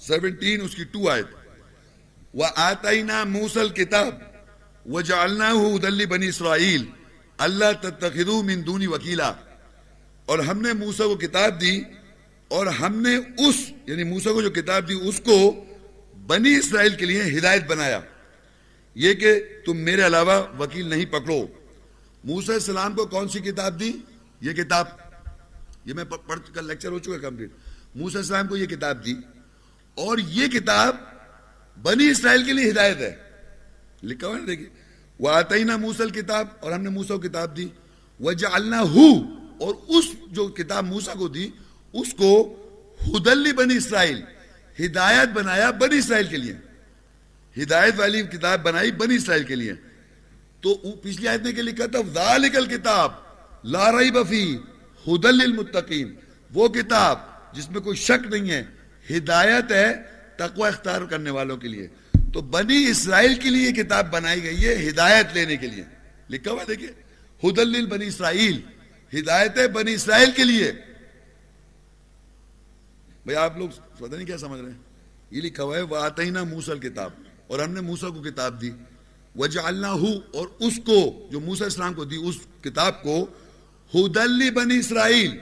سیونٹین اس کی ٹو آیت. وَآتَيْنَا مُوسَى الْكِتَابِ وَجَعَلْنَاهُ هُدَلِّ بَنِي اسرائیل اللہ تتخذو من دونی وکیلا اور ہم نے موسیٰ کو کتاب دی اور ہم نے اس یعنی موسیٰ کو جو کتاب دی، اس کو بنی اسرائیل کے لیے ہدایت بنایا۔ یہ کہ تم میرے علاوہ وکیل نہیں پکڑو۔ موسیٰ السلام کو کون سی کتاب دی؟ یہ کتاب، یہ میں پڑھ کر لیکچر ہو چکا کمپلیٹ۔ موسیٰ السلام کو یہ کتاب دی۔ اور یہ کتاب بنی اسرائیل کے لیے ہدایت ہے۔ لکھا ہوا نا، دیکھیے۔ وہ آتا ہی نا موسل کتاب اور ہم نے موسا کتاب دی۔ وہ جالنا ہو اور اس جو کتاب موسا کو دی، اس کو ہدلی بنی اسرائیل۔ ہدایت بنایا بنی اسرائیل کے لیے۔ ہدایت والی کتاب بنائی بنی اسرائیل کے لیے۔ تو پچھلی آیت نے لکھا تھا؟ ذالک الکتاب، لا ریب فی ہدل للمتقین۔ وہ کتاب جس میں کوئی شک نہیں ہے، ہدایت ہے تقوی اختیار کرنے والوں کے لیے۔ تو بنی اسرائیل کے لیے کتاب بنائی گئی ہے ہدایت لینے کے لیے۔ لکھا ہوا دیکھیے ہدل بنی اسرائیل۔ ہدایت ہے بنی اسرائیل کے لیے۔ بھائی آپ لوگ پتہ نہیں کیا سمجھ رہے ہیں؟ یہ لکھا ہوا ہے وہ آتا ہی نا موسل کتاب اور ہم نے موسا کو کتاب دی۔ وجہ اللہ اور اس کو جو موسا اسلام کو دی، اس کتاب کو ہدلی بنی اسرائیل۔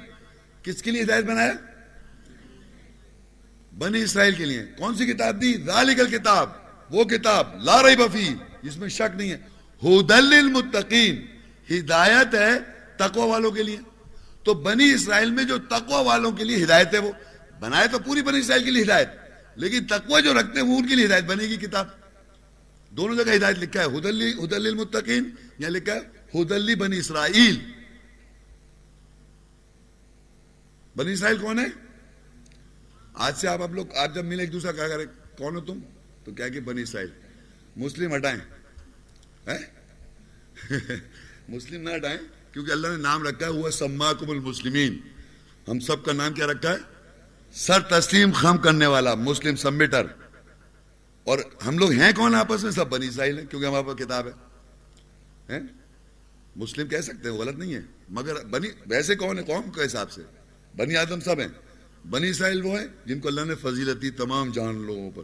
کس کے لیے ہدایت بنایا؟ بنی اسرائیل کے لیے۔ کون سی کتاب دی؟ ذالک الکتاب۔ وہ کتاب لا رہی بفی جس میں شک نہیں ہے۔ ہدل المتقین ہدایت ہے تقوی والوں کے لیے۔ تو بنی اسرائیل میں جو تقوی والوں کے لیے ہدایت ہے، وہ بنائے تو پوری بنی اسرائیل کے لیے ہدایت۔ لیکن تقوی جو رکھتے ہیں، وہ ان کے لیے ہدایت بنے گی کتاب۔ دونوں جگہ ہدایت لکھا ہے ہدلی ہدل المتقین یا لکھا ہے ہدلی بنی اسرائیل۔ بنی اسرائیل کون ہے؟ آج سے آپ آپ لوگ آپ جب ملے ایک دوسرا کہا کرے کون ہو تم؟ تو کیا کہ بنی اسرائیل۔ مسلم ہٹائیں۔ مسلم نہ ہٹائیں، کیونکہ اللہ نے نام رکھا ہے وہ سماکم المسلمین۔ ہم سب کا نام کیا رکھا ہے؟ سر تسلیم خم کرنے والا، مسلم سبمٹر اور ہم لوگ ہیں کون آپس میں؟ سب بنی اسرائیل ہیں، کیونکہ ہمارے پاس کتاب ہے۔ مسلم کہہ سکتے ہیں، غلط نہیں ہے۔ مگر بنی، ویسے کون ہے؟ قوم کے حساب سے۔ بنی آدم سب ہیں۔ بنی اسرائیل وہ ہیں جن کو اللہ نے فضیلت دی تمام جان لوگوں پر۔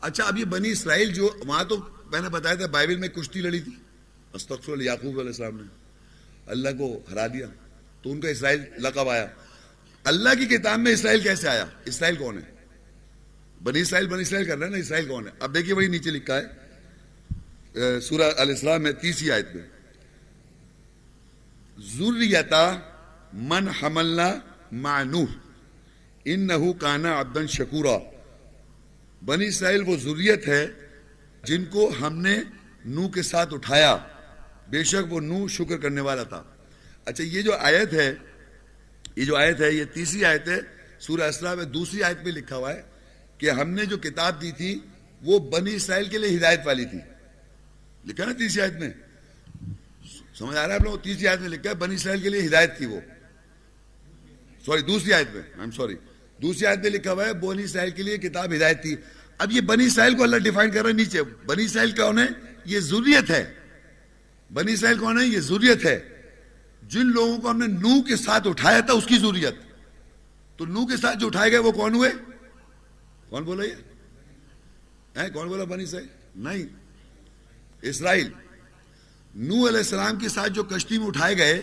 اچھا اب یہ بنی اسرائیل جو، وہاں تو میں نے بتایا تھا، بائبل میں کشتی لڑی تھی۔ استغفر یعقوب علیہ السلام نے۔ اللہ کو ہرا دیا۔ تو ان کا اسرائیل لقب آیا۔ اللہ کی کتاب میں اسرائیل کیسے آیا؟ اسرائیل کون ہے؟ بنی اسرائیل بنی اسرائیل کر رہے ہیں نا اسرائیل کون ہے؟ اب دیکھیے وہی نیچے لکھا ہے سورہ علیہ السلام میں تیسری آیت میں۔ ذریتا من حملنا معنوح ان نہ کانا ابدن شکورا۔ بنی اسرائیل وہ ضروریت ہے جن کو ہم نے نو کے ساتھ اٹھایا۔ بے شک وہ نو شکر کرنے والا تھا۔ اچھا یہ جو آیت ہے، یہ جو آیت ہے، یہ تیسری آیت ہے، سورہ اسلام میں دوسری آیت میں لکھا ہوا ہے۔ کہ ہم نے جو کتاب دی تھی وہ بنی اسرائیل کے لیے ہدایت والی تھی۔ لکھا نا تیسری آیت میں۔ سمجھ آ رہا ہے آپ لوگ تیسری آیت میں لکھا ہے بنی اسرائیل کے لیے ہدایت تھی وہ۔ سوری، دوسری آیت میں۔ آئی ایم سوری دوسری آیت میں لکھا ہوا ہے بنی اسرائیل کے لیے کتاب ہدایت تھی۔ اب یہ بنی اسرائیل کو اللہ ڈیفائن کر رہا ہے نیچے۔ بنی اسرائیل کون ہے؟ یہ ضروریت ہے۔ بنی اسرائیل کون ہے؟ یہ ضروریت ہے۔ جن لوگوں کو ہم نے نو کے ساتھ اٹھایا تھا، اس کی ضروریت۔ تو نو کے ساتھ جو اٹھائے گئے، وہ کون ہوئے؟ کون بولا یہ؟ کون بولا بنی اسرائیل؟ نہیں۔ اسرائیل۔ نو علیہ السلام کے ساتھ جو کشتی میں اٹھائے گئے،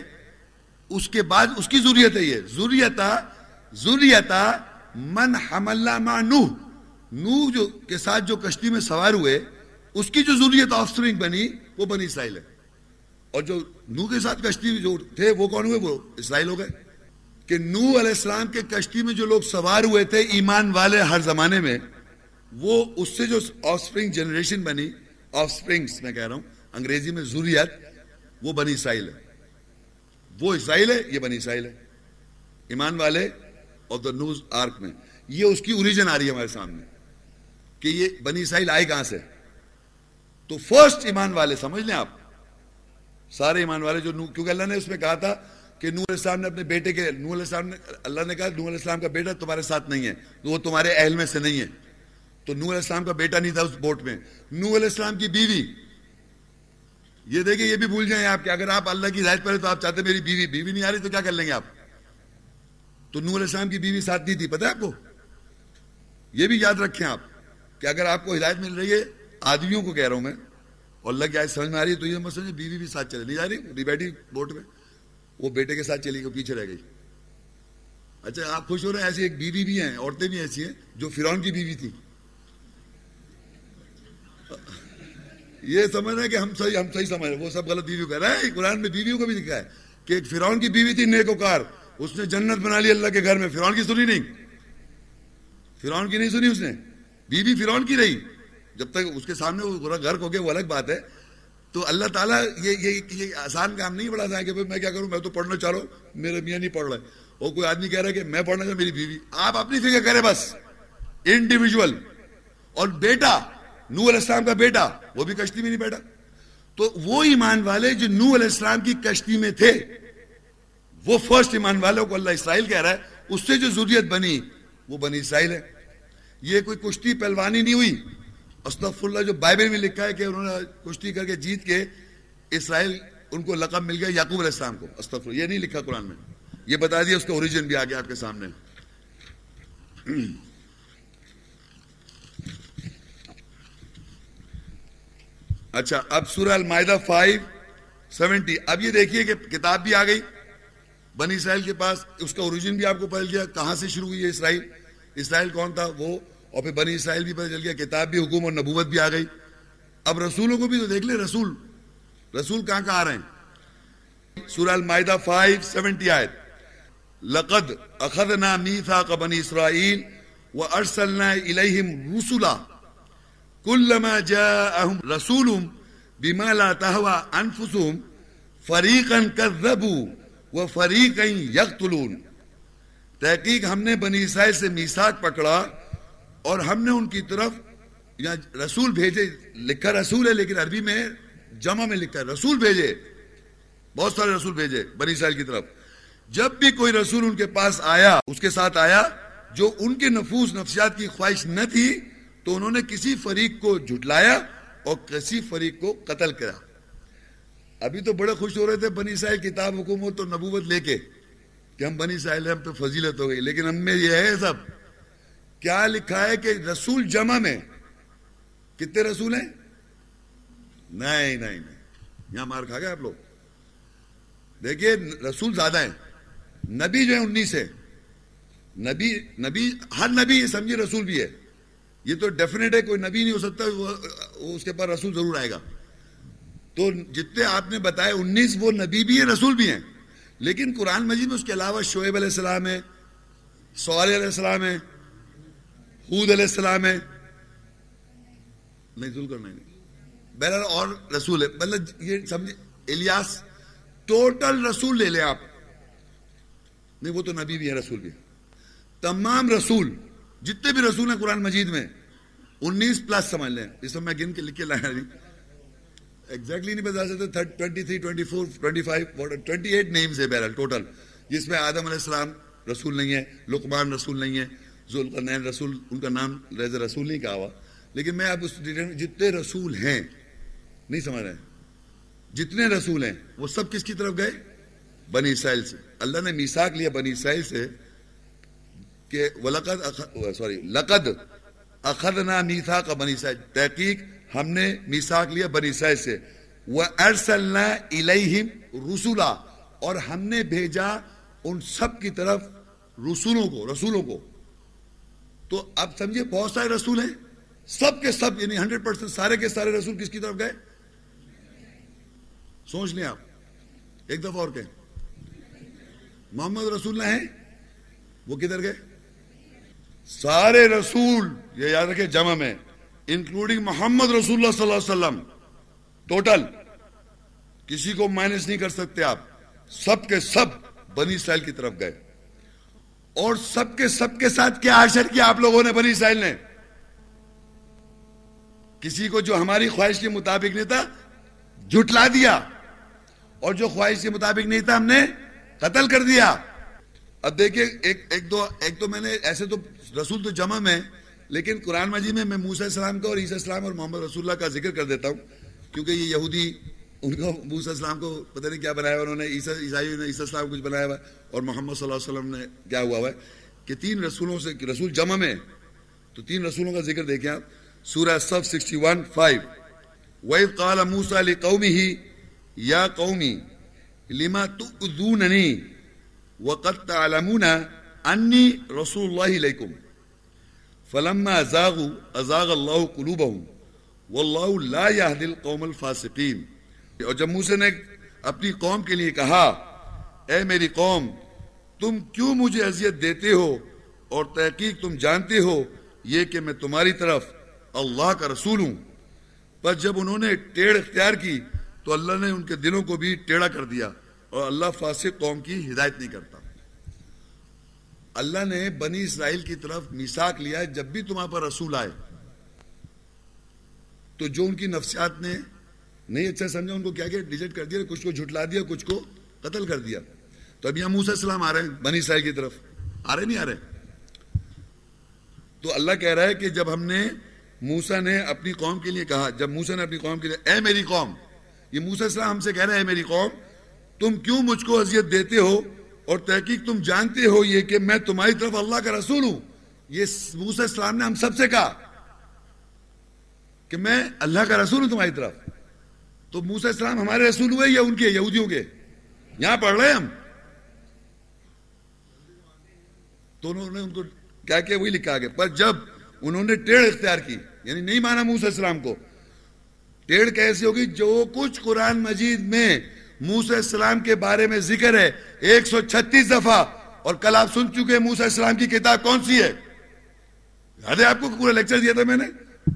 اس کے بعد اس کی ضروریت ہے یہ۔ ضروریتا ضروریتا من حملہ ما نوح۔ نوح جو کے ساتھ جو کشتی میں سوار ہوئے، اس کی جو ضروریت آف بنی، وہ بنی اسرائیل ہے۔ اور جو نو کے ساتھ کشتی جو تھے وہ کون ہوئے؟ وہ اسرائیل ہو گئے۔ کہ نو علیہ السلام کے کشتی میں جو لوگ سوار ہوئے تھے ایمان والے ہر زمانے میں، وہ اس سے جو آف سپرنگ جنریشن بنی آف میں کہہ رہا ہوں، انگریزی میں ضروریت وہ بنی اسرائیل ہے۔ وہ اسرائیل ہے، یہ بنی اسرائیل ہے۔ ایمان والے اور دا نیوز آرک میں۔ یہ اس کی اوریجن آ رہی ہے ہمارے سامنے، کہ یہ بنی اسرائیل آئے کہاں سے؟ تو فرسٹ ایمان والے، سمجھ لیں آپ؟ سارے ایمان والے جو نو کیونکہ اللہ نے اس میں کہا تھا کہ نور علیہ السلام نے اپنے بیٹے کے نور علیہ السلام نے اللہ نے کہا، نور علیہ السلام کا بیٹا تمہارے ساتھ نہیں ہے۔ وہ تمہارے اہل میں سے نہیں ہے۔ تو نور علیہ السلام کا بیٹا نہیں تھا اس بوٹ میں۔ نور علیہ السلام کی بیوی۔ یہ دیکھیں یہ بھی بھول جائیں آپ کہ اگر آپ اللہ کی ہدایت پڑھے تو آپ چاہتے میری بیوی بیوی نہیں آ رہی تو کیا کر لیں گے آپ؟ تو نور علیہ السلام کی بیوی ساتھ نہیں تھی، پتہ ہے آپ کو؟ یہ بھی یاد رکھیں آپ کہ اگر آپ کو ہدایت مل رہی ہے، آدمیوں کو کہہ رہا ہوں میں، اور اللہ کی آیت سمجھ میں آ رہی ہے، تو یہ مسئلہ بیوی بھی ساتھ چلے۔ نہیں جا رہی؟ بیٹھی بوٹ میں۔ وہ بیٹے کے ساتھ چلی گئی، پیچھے رہ گئی۔ اچھا آپ خوش ہو رہے ہیں؟ ایسی ایک بیوی بھی ہیں، عورتیں بھی ایسی ہیں جو فرعون کی بیوی تھی یہ سمجھ رہے ہیں کہ ہم صحیح ہم صحیح سمجھ رہے وہ سب غلط بیوی کہہ رہا ہے قرآن میں بیویوں کو بھی دکھا ہے کہ ایک فرعون کی بیوی تھی، نیک وکار اس نے جنت بنا لی اللہ کے گھر میں۔ فرعون کی سنی نہیں۔ فرعون کی نہیں سنی اس نے۔ بیوی فرعون کی رہی۔ جب تک اس کے سامنے وہ گھر کو گیا، وہ الگ بات ہے۔ تو اللہ تعالیٰ یہ یہ, یہ آسان کام نہیں بڑھا تھا کہ میں کیا کروں؟ میں تو پڑھنا چاہ رہا ہوں میرے میاں نہیں پڑھ رہے۔ اور کوئی آدمی کہہ رہا ہے کہ میں پڑھنا چاہوں میری بیوی۔ آپ اپنی فکر کریں بس۔ انڈیویجول اور بیٹا نو علیہ السلام کا بیٹا وہ بھی کشتی میں نہیں بیٹھا۔ تو وہ ایمان والے جو نو علیہ السلام کی کشتی میں تھے وہ فرسٹ ایمان والوں کو اللہ اسرائیل کہہ رہا ہے۔ اس سے جو ضروریت بنی وہ بنی اسرائیل ہے۔ یہ کوئی کشتی پہلوانی نہیں ہوئی۔ استف اللہ جو بائبل میں لکھا ہے کہ انہوں نے کشتی کر کے جیت کے اسرائیل ان کو لقب مل گیا یعقوب علیہ السلام کو استف یہ نہیں لکھا قرآن میں۔ یہ بتا دیا، اس کا اوریجن بھی آگے آپ کے سامنے۔ اچھا اب سورہ المائدہ فائیو سیونٹی اب یہ دیکھیے کہ کتاب بھی آ گئی، بنی اسرائیل کے پاس اس کا اوریجن بھی آپ کو پتہ گیا، کہاں سے شروع ہوئی ہے اسرائیل؟ اسرائیل کون تھا؟ وہ اور پھر بنی اسرائیل بھی پتہ چل گیا، کتاب بھی حکوم اور نبوت بھی آ گئی۔ اب رسولوں کو بھی تو دیکھ لیں، رسول۔ رسول کہاں کہاں آ رہے ہیں؟ سورہ المائدہ فائیو سیونٹی آئے لقد اخذنا میثاق بنی اسرائیل وارسلنا الیہم رسولا۔ كلما جاءهم رسول بما لا تهوى انفسهم فريقا كذبوا وفريقا يقتلون تحقیق ہم نے بنی اسرائیل سے میثاق پکڑا۔ اور ہم نے ان کی طرف یا رسول بھیجے، لکھا رسول ہے لیکن عربی میں جمع میں لکھا ہے، رسول بھیجے۔ بہت سارے رسول بھیجے بنی اسرائیل کی طرف۔ جب بھی کوئی رسول ان کے پاس آیا، اس کے ساتھ آیا، جو ان کے نفوس، نفسیات کی خواہش نہ تھی، تو انہوں نے کسی فریق کو جھٹلایا اور کسی فریق کو قتل کرا۔ ابھی تو بڑے خوش ہو رہے تھے بنی ساحل کتاب، حکومت اور نبوت لے کے کہ ہم بنی ساحل ہم پہ فضیلت ہو گئی۔ لیکن ہم میں یہ ہے سب۔ کیا لکھا ہے کہ رسول جمع میں کتنے رسول ہیں؟ نہیں نہیں نہیں۔ یہاں مار کھا گئے آپ لوگ۔ دیکھیے، رسول زیادہ ہیں۔ نبی جو ہے انیس ہے نبی نبی، ہر نبی سمجھے رسول بھی ہے۔ یہ تو ڈیفینیٹ ہے، کوئی نبی نہیں ہو سکتا، وہ اس کے پاس رسول ضرور آئے گا۔ تو جتنے آپ نے بتایا انیس وہ نبی بھی ہیں، رسول بھی ہیں۔ لیکن قرآن مجید میں اس کے علاوہ شعیب علیہ السلام ہے سوال علیہ السلام ہے حود علیہ السلام ہے۔ نہیں ضرور کرنا نہیں۔ بہرحال اور رسول ہے۔ مطلب یہ سمجھے، الیاس، ٹوٹل رسول لے لیں آپ۔ نہیں، وہ تو نبی بھی ہے رسول بھی تمام رسول، جتنے بھی رسول ہیں قرآن مجید میں، انیس پلس سمجھ لیں۔ اس میں میں گن کے لکھ کے لایا نہیں۔ ایگزیکٹلی نہیں بتا سکتے twenty three twenty four twenty five twenty eight names ہے بہرحال ٹوٹل جس میں آدم علیہ السلام رسول نہیں ہے، لقمان رسول نہیں ہے ذوالقرنین رسول، ان کا نام ریز رسول نہیں کہا ہوا، لیکن میں اب اس جتنے رسول ہیں، نہیں سمجھ رہے جتنے رسول ہیں، وہ سب کس کی طرف گئے؟ بنی اسرائیل سے۔ اللہ نے میساک لیا بنی اسرائیل سے کہ سوری، لقد اخذنا میسا کا بنی سائز تحقیق ہم نے میساک لیا بنی سائز سے۔ وہ ارسلنا الیہم رسولا اور ہم نے بھیجا ان سب کی طرف رسولوں کو رسولوں کو۔ تو اب سمجھے بہت سارے رسول ہیں، سب کے سب یعنی ہنڈریڈ پرسینٹ سارے کے سارے رسول کس کی طرف گئے؟ سوچ لیں آپ، ایک دفعہ اور کہیں۔ محمد رسول نہ ہیں، وہ کدھر گئے؟ سارے رسول، یہ یاد رکھے جمع میں انکلوڈنگ محمد رسول اللہ صلی اللہ علیہ وسلم ٹوٹل کسی کو مائنس نہیں کر سکتے آپ، سب کے سب بنی اسرائیل کی طرف گئے۔ اور سب کے سب کے ساتھ کیا آشر کیا آپ لوگوں نے بنی اسرائیل نے؟ کسی کو جو ہماری خواہش کے مطابق نہیں تھا، جھٹلا دیا۔ اور جو خواہش کے مطابق نہیں تھا، ہم نے قتل کر دیا۔ اب دیکھیں ایک ایک دو، ایک تو میں نے ایسے تو رسول تو جمع میں، لیکن قرآن مجید میں میں موسیٰ السلام کا اور عیسیٰ السلام اور محمد رسول اللہ کا ذکر کر دیتا ہوں، کیونکہ یہ یہودی، ان کو موسیٰ السلام کو پتہ نہیں کیا بنایا ہوا، انہوں نے عیسیٰ عیسائی نے عیسیٰ السلام کچھ بنایا ہوا۔ اور محمد صلی اللہ علیہ وسلم نے کیا ہوا ہوا ہے کہ تین رسولوں سے رسول جمع میں تو تین رسولوں کا ذکر دیکھیں آپ۔ سورہ صف سکسٹی ون، فائیو۔ وَإِذْ قَالَ مُوسَى لِقَوْمِهِ، يَا قَوْمِ، لِمَا تُؤْذُونَنِي وَقَدْ تَعْلَمُونَ أَنِّي رَسُولُ اللَّهِ إِلَيْكُمْ فلما ازاغوا ازاغ اللہ قلوبهم واللہ لا يهدي القوم الفاسقین اور جب موسیٰ نے اپنی قوم کے لیے کہا، اے میری قوم تم کیوں مجھے اذیت دیتے ہو اور تحقیق تم جانتے ہو؟ یہ کہ میں تمہاری طرف اللہ کا رسول ہوں۔ پر جب انہوں نے ٹیڑھ اختیار کی تو اللہ نے ان کے دلوں کو بھی ٹیڑھا کر دیا اور اللہ فاسق قوم کی ہدایت نہیں کرتا۔ اللہ نے بنی اسرائیل کی طرف میساک لیا ہے، جب بھی تمہارے پر رسول آئے۔ تو جو ان کی نفسیات نے نہیں اچھا سمجھا، ان کو کیا کیا ڈیجٹ کر دیا، کچھ کو جھٹلا دیا، کچھ کو قتل کر دیا۔ تو اب یہاں موسیٰ السلام آ رہے ہیں، بنی اسرائیل کی طرف۔ آ رہے نہیں آ رہے؟ تو اللہ کہہ رہا ہے کہ جب ہم نے موسیٰ نے اپنی قوم کے لیے کہا، جب موسیٰ نے اپنی قوم کے لیے، اے میری قوم، یہ موسیٰ السلام ہم سے کہہ رہے ہیں میری قوم، تم کیوں مجھ کو اذیت دیتے ہو اور تحقیق تم جانتے ہو یہ کہ میں تمہاری طرف اللہ کا رسول ہوں؟ یہ موسیٰ السلام نے ہم سب سے کہا کہ میں اللہ کا رسول ہوں تمہاری طرف۔ تو موسیٰ السلام ہمارے رسول ہوئے یا ان کے، یہودیوں کے؟ یہاں پڑھ رہے ہیں ہم۔ تو انہوں نے ان کو کیا کیا؟ وہی لکھا گیا پر جب انہوں نے ٹیڑھ اختیار کی یعنی نہیں مانا موسیٰ السلام کو، ٹیڑھ کیسے ہوگی جو کچھ قرآن مجید میں موسیٰ السلام کے بارے میں ذکر ہے۔ ایک سو چھتیس دفعہ۔ اور کل آپ سن چکے موسیٰ السلام کی کتاب کون سی ہے؟ یاد ہے آپ کو پورا لیکچر دیا تھا میں نے؟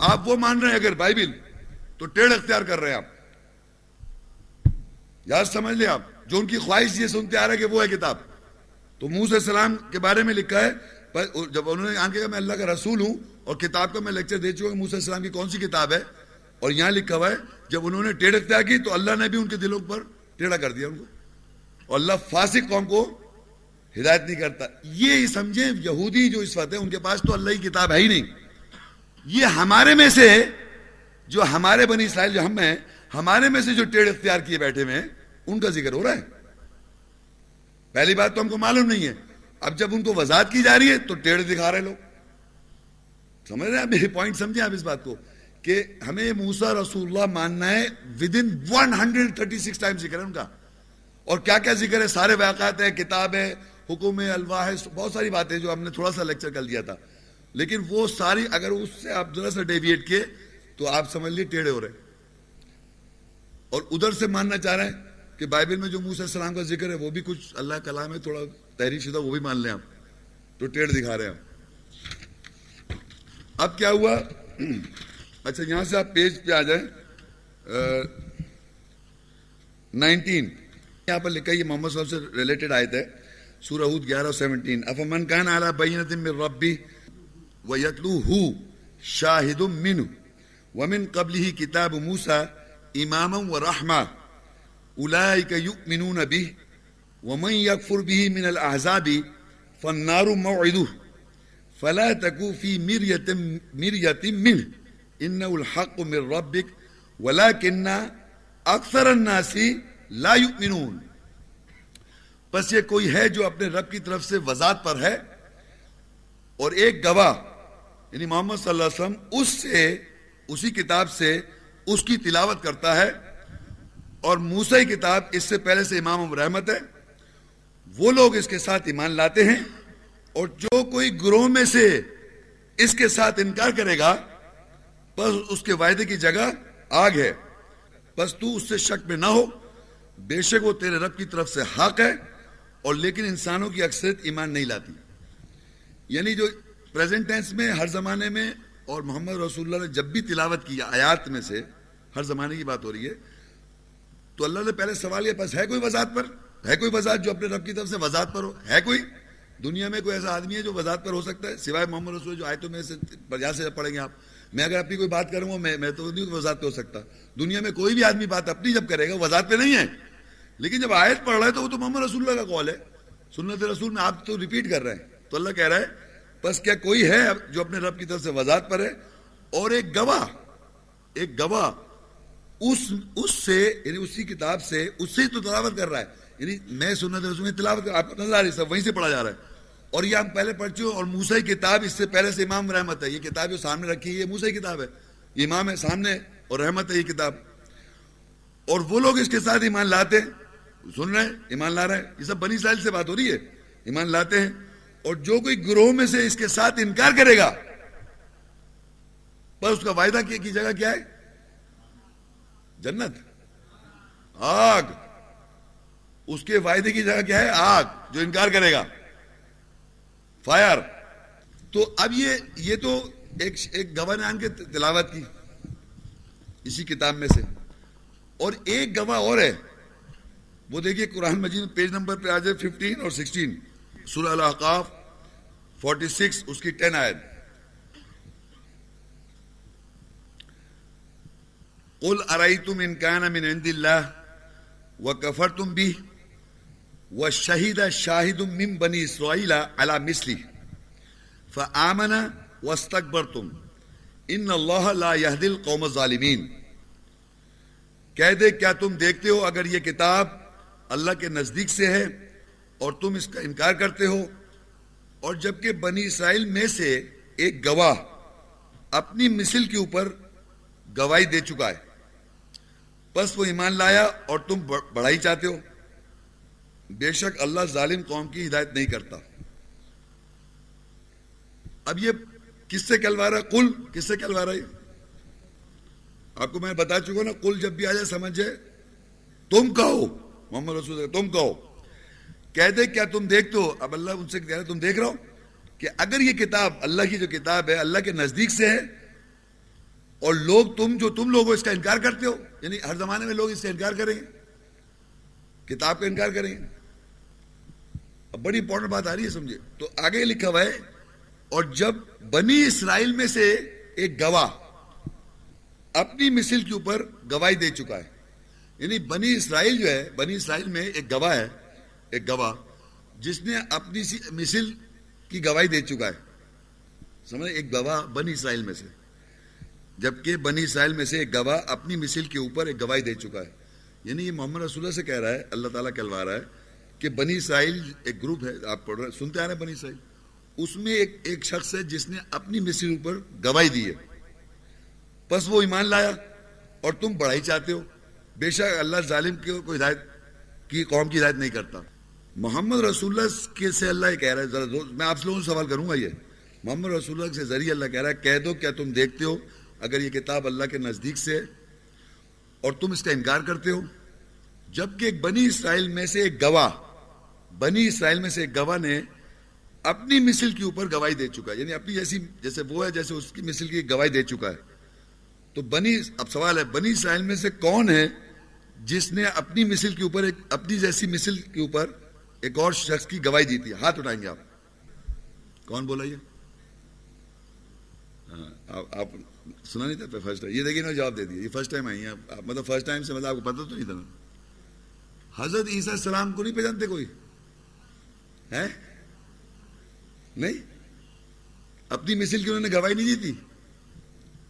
آپ وہ مان رہے ہیں اگر بائبل، تو ٹیڑھ اختیار کر رہے ہیں آپ۔ یاد سمجھ لیں آپ، جو ان کی خواہش یہ سنتے آ رہا ہے کہ وہ ہے کتاب۔ تو موسیٰ السلام کے بارے میں لکھا ہے جب انہوں نے آن کہا میں اللہ کا رسول ہوں اور کتاب کا میں لیکچر دے چکا موسیٰ السلام کی کون سی کتاب ہے، اور یہاں لکھا ہوا ہے، جب انہوں نے ٹیڑھ اختیار کی تو اللہ نے بھی ان کے دلوں پر ٹیڑھا کر دیا ان کو۔ اور اللہ فاسق قوم کو ہدایت نہیں کرتا۔ یہ سمجھیں، یہودی جو اس وقت ہے ان کے پاس تو اللہ کی کتاب ہے ہی نہیں۔ یہ ہمارے میں سے جو ہمارے بنی اسرائیل جو ہم ہیں، ہمارے میں سے جو ٹیڑھ اختیار کیے بیٹھے ہوئے ہیں، ان کا ذکر ہو رہا ہے۔ پہلی بات تو ہم کو معلوم نہیں ہے۔ اب جب ان کو وضاحت کی جا رہی ہے تو ٹیڑھ دکھا رہے لوگ۔ سمجھ رہے ہیں؟ میرے پوائنٹ سمجھیں آپ اس بات کو کہ ہمیں موسا رسول اللہ ماننا ہے within one hundred thirty six time ذکر ہے ان کا۔ اور کیا کیا ذکر ہے؟ سارے واقعات ہیں، کتاب ہے، حکم ہے، الواح ہے، بہت ساری باتیں جو ہم نے تھوڑا سا لیکچر کر دیا تھا۔ لیکن وہ ساری اگر اس سے آپ ذرا سا ڈیویٹ کیے تو آپ سمجھ لیے ٹیڑھے ہو رہے۔ اور ادھر سے ماننا چاہ رہے ہیں۔ کہ بائبل میں جو موسیٰ السلام کا ذکر ہے وہ بھی کچھ اللہ کلام ہے تھوڑا تحریر شدہ وہ بھی مان لیں آپ تو ٹیڑھ دکھا رہے ہیں اب کیا ہوا؟ اچھا یہاں سے آپ پیج پہ آ جائیں۔ نائنٹین۔ یہاں پر لکھا یہ محمد صاحب سے ریلیٹڈ آئے تھے سورہ ہود گیارہ سیونٹین۔ افمن کان علی بینت من ربی ویتلوہو شاہد منہ، ومن قبلہ کتاب موسیٰ اماما ورحمہ اولئک یؤمنون به ومن یکفر به من الاحزاب فالنار موعدہ فلا تکو فی مریت مریت منہ انه الحق من ربك ولكن اکثر الناس لا يؤمنون پس یہ کوئی ہے جو اپنے رب کی طرف سے وضاحت پر ہے اور ایک گواہ یعنی محمد صلی اللہ علیہ وسلم، اس سے، اسی کتاب سے اس کی تلاوت کرتا ہے اور موسیٰ کتاب اس سے پہلے سے امام رحمت ہے، وہ لوگ اس کے ساتھ ایمان لاتے ہیں اور جو کوئی گروہ میں سے اس کے ساتھ انکار کرے گا، بس اس کے وعدے کی جگہ آگ ہے۔ بس تو اس سے شک میں نہ ہو۔ بے شک وہ تیرے رب کی طرف سے حق ہے اور لیکن انسانوں کی اکثریت ایمان نہیں لاتی۔ یعنی جو پریزنٹ ٹینس میں، ہر زمانے میں اور محمد رسول اللہ نے جب بھی تلاوت کی آیات میں سے، ہر زمانے کی بات ہو رہی ہے تو اللہ نے پہلے سوال یہ پاس ہے کوئی وضاحت پر؟ ہے کوئی وضاحت جو اپنے رب کی طرف سے وضاحت پر ہو؟ ہے کوئی؟ دنیا میں کوئی ایسا آدمی ہے جو وضاحت پر ہو سکتا ہے؟ سوائے محمد رسول جو آیتوں میں سے یہاں سے پڑھیں گے آپ۔ میں اگر اپنی کوئی بات کروں گا، میں میں تو نہیں وضاحت پہ ہو سکتا۔ دنیا میں کوئی بھی آدمی بات اپنی جب کرے گا وضاحت پہ نہیں ہے۔ لیکن جب آیت پڑھ رہا ہے تو وہ تو محمد رسول اللہ کا کال ہے۔ سنت رسول میں آپ تو ریپیٹ کر رہے ہیں۔ تو اللہ کہہ رہا ہے، بس کیا کوئی ہے جو اپنے رب کی طرف سے وضاحت پر ہے؟ اور ایک گواہ ایک گواہ اس اس سے یعنی اسی کتاب سے، اس سے تو تلاوت کر رہا ہے۔ یعنی میں سنت رسول میں تلاوت کر آپ کو نظر آ رہی سب وہیں سے پڑھا جا رہا ہے۔ اور یہ ہم پہلے پڑھ چکے اور موسا کتاب اس سے پہلے سے امام رحمت ہے۔ یہ کتاب جو سامنے رکھی ہے، یہ موسا کتاب ہے۔ یہ امام ہے سامنے اور رحمت ہے یہ کتاب۔ اور وہ لوگ اس کے ساتھ ایمان لاتے ہیں، سن رہے ہیں، ایمان لا رہے ہیں۔ یہ سب بنی سائل سے بات ہو رہی ہے۔ ایمان لاتے ہیں۔ اور جو کوئی گروہ میں سے اس کے ساتھ انکار کرے گا، پر اس کا وعدہ کی جگہ کیا ہے؟ جنت۔ آگ۔ اس کے وعدے کی جگہ کیا ہے؟ آگ، جو انکار کرے گا۔ فائر۔ تو اب یہ یہ تو ایک ایک گواہ آن کے تلاوت کی، اسی کتاب میں سے۔ اور ایک گواہ اور ہے۔ وہ دیکھیے قرآن مجید پیج نمبر پہ آ جائے ففٹین اور سکسٹین سورہ الحقاف فورٹی سکس اس کی ٹین آئے قل ارائیتم ان کان من عند اللہ وکفرتم بھی وشہید شاہد من بنی اسرائیل علی مثلی فآمن واستکبرتم ان اللہ لا یہد القوم الظالمین کہہ دے، کیا تم دیکھتے ہو اگر یہ کتاب اللہ کے نزدیک سے ہے اور تم اس کا انکار کرتے ہو؟ اور جبکہ بنی اسرائیل میں سے ایک گواہ اپنی مثل کے اوپر گواہی دے چکا ہے۔ بس وہ ایمان لایا اور تم بڑھائی چاہتے ہو۔ بے شک اللہ ظالم قوم کی ہدایت نہیں کرتا۔ اب یہ کس سے کلوا رہا ہے؟ کل کس سے کلوا رہا ہے؟ آپ کو میں بتا چکا نا کل جب بھی آ جائے سمجھے تم کہو، محمد رسول تم کہو۔ کہہ دے، کیا تم دیکھتے ہو؟ اب اللہ ان سے کہہ رہا تم دیکھ رہا ہو کہ اگر یہ کتاب اللہ کی جو کتاب ہے، اللہ کے نزدیک سے ہے اور لوگ تم جو تم لوگ اس کا انکار کرتے ہو یعنی ہر زمانے میں لوگ اس کا انکار کریں گے، کتاب کا انکار کریں گے۔ اب بڑی امپورٹنٹ بات آ رہی ہے، سمجھے۔ تو آگے لکھا ہوا ہے، اور جب بنی اسرائیل میں سے ایک گواہ اپنی مثل کے اوپر گواہی دے چکا ہے یعنی بنی اسرائیل جو ہے، بنی اسرائیل میں ایک گواہ ہے، ایک گواہ، جس نے اپنی مثل کی گواہی دے چکا ہے۔ سمجھ ایک گواہ بنی اسرائیل میں سے۔ جبکہ بنی اسرائیل میں سے ایک گواہ اپنی مثل کے اوپر ایک گواہی دے چکا ہے۔ یعنی یہ محمد رسول اللہ سے کہہ رہا ہے، اللہ تعالیٰ کہلوا رہا ہے کہ بنی اسرائیل ایک گروپ ہے، آپ پڑھ رہے سنتے آ رہے ہیں بنی اسرائیل۔ اس میں ایک ایک شخص ہے جس نے اپنی مثل اوپر گواہی دی ہے۔ بس وہ ایمان لایا اور تم بڑھائی چاہتے ہو۔ بے شک اللہ ظالم کی کوئی ہدایت کی، قوم کی ہدایت نہیں کرتا۔ محمد رسول اللہ کے سے اللہ یہ کہہ رہا ہے، ذرا میں آپ سے لوگوں سے سوال کروں گا یہ۔ محمد رسول اللہ کے ذریعے اللہ کہہ رہا ہے، کہہ دو کیا تم دیکھتے ہو اگر یہ کتاب اللہ کے نزدیک سے اور تم اس کا انکار کرتے ہو، جبکہ ایک بنی اسرائیل میں سے ایک گواہ، بنی اسرائیل میں سے ایک گواہ نے اپنی مثل کے اوپر گواہی دے چکا ہے۔ یعنی اپنی جیسی جیسے وہ ہے جیسے اس کی مثل کی گواہی دے چکا ہے۔ تو بنی، اب سوال ہے، بنی اسرائیل میں سے کون ہے جس نے اپنی مثل کے اوپر ایک، اپنی جیسی مثل کے اوپر ایک اور شخص کی گواہی دی تھی؟ ہاتھ اٹھائیں گے آپ۔ کون بولا یہ؟ ہاں آپ سنا نہیں تھا فرسٹ ٹائم یہ دیکھیے نا جواب دے دیا۔ یہ فرسٹ ٹائم آئی ہیں۔ مطلب فرسٹ ٹائم سے مطلب آپ کو پتہ تو نہیں تھا حضرت عیسیٰ السلام کو نہیں پہچانتے کوئی؟ ہے نہیں؟ اپنی مثل کی انہوں نے گواہی نہیں دی تھی؟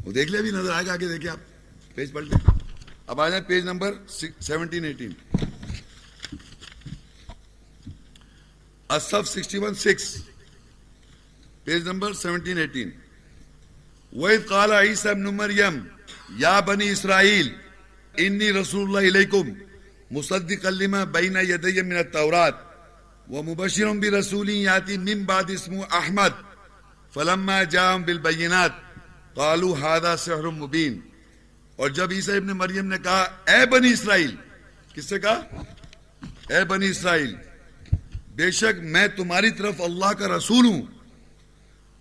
وہ دیکھ لیا بھی نظر آئے گا آگے، دیکھیں آپ۔ پیج پلٹ اب آ جائیں پیج نمبر سیونٹین ایٹین اصف sixty one six page number seventeen eighteen وَإِذْ قَالَ عِيسَى ابْنُ مَرْيَمْ، يَا بَنِي إِسْرَائِيلِ، إِنِّي رَسُولُ اللَّهِ إِلَيْكُمْ، مُصَدِّقًا لِمَا بَيْنَ يَدَيَّ مِنَ التَّوْرَاتِ وَمُبَشِّرًا بِرَسُولٍ يَأْتِي مِنْ بَعْدِ اسْمُهُ أَحْمَدُ، فَلَمَّا جَاءَهُم بِالْبَيِّنَاتِ، قَالُوا هَذَا سِحْرٌ مُبِينٌ. اور جب عیسیٰ ابن مریم نے کہا، اے بنی اسرائیل، کس سے کہا، اے بنی اسرائیل، بے شک میں تمہاری طرف اللہ کا رسول ہوں،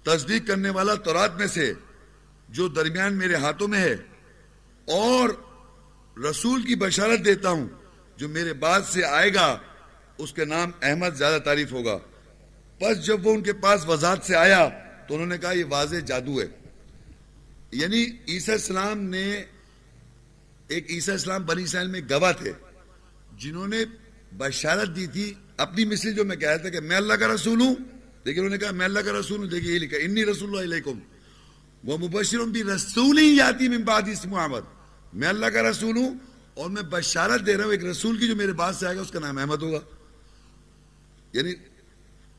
تصدیق کرنے والا تورات میں سے جو درمیان میرے ہاتھوں میں ہے، اور رسول کی بشارت دیتا ہوں، جو میرے بعد سے آئے گا، اس کے نام احمد زیادہ تعریف ہوگا۔ پس جب وہ ان کے پاس وضاحت سے آیا، تو انہوں نے کہا، یہ واضح جادو ہے۔ یعنی عیسیٰ اسلام نے ایک عیسیٰ اسلام بنی اسرائیل میں گواہ تھے، جنہوں نے بشارت دی تھی اپنی مثل جو میں کہہ رہا تھا کہ میں اللہ کا رسول ہوں، لیکن انہوں نے کہا، میں اللہ کا رسول ہوں، دیکھیے یہ لکھا انی رسول اللہ علیکم. وہ مبشر بھی رسول ہی جاتی من بعد اسم محمد. میں اللہ کا رسول ہوں اور میں بشارت دے رہا ہوں ایک رسول کی جو میرے بعد سے آئے گا، اس کا نام احمد ہوگا. یعنی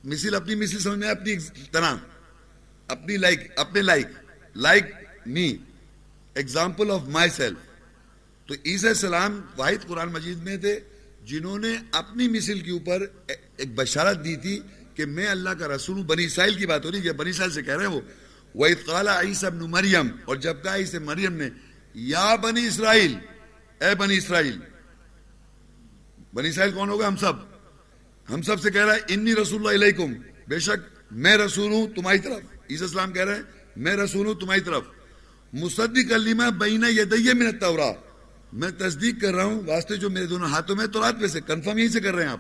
مثل اپنی مثل سمجھ میں اپنی طرح اپنی لائک اپنے like like me example of myself تو عیسیٰ السلام واحد قرآن مجید میں تھے، جنہوں نے اپنی مثل کے اوپر ایک بشارت دی تھی کہ میں اللہ کا رسول ہوں، بنی اسرائیل کی بات ہو رہی ہے، بنی اسرائیل سے کہہ رہے ہیں وہ وَإِذْ قَالَ عِيسَى ابْنُ مریم اور جب کہا عیسیٰ مریم نے، یا بنی اسرائیل، اے بنی اسرائیل بنی اسرائیل کون ہوگا ہم سب؟ ہم سب سے کہہ رہا ہے، انی رسول اللہ علیکم بے شک، میں رسول ہوں تمہاری طرف۔ عیسیٰ السلام کہہ رہے ہیں، میں رسول ہوں تمہاری طرف۔ مصدق کلیمہ بینہ یدیہ من التورا میں تصدیق کر رہا ہوں واسطے جو میرے دونوں ہاتھوں میں تو رات پہ سے۔ کنفرم یہیں سے کر رہے ہیں آپ۔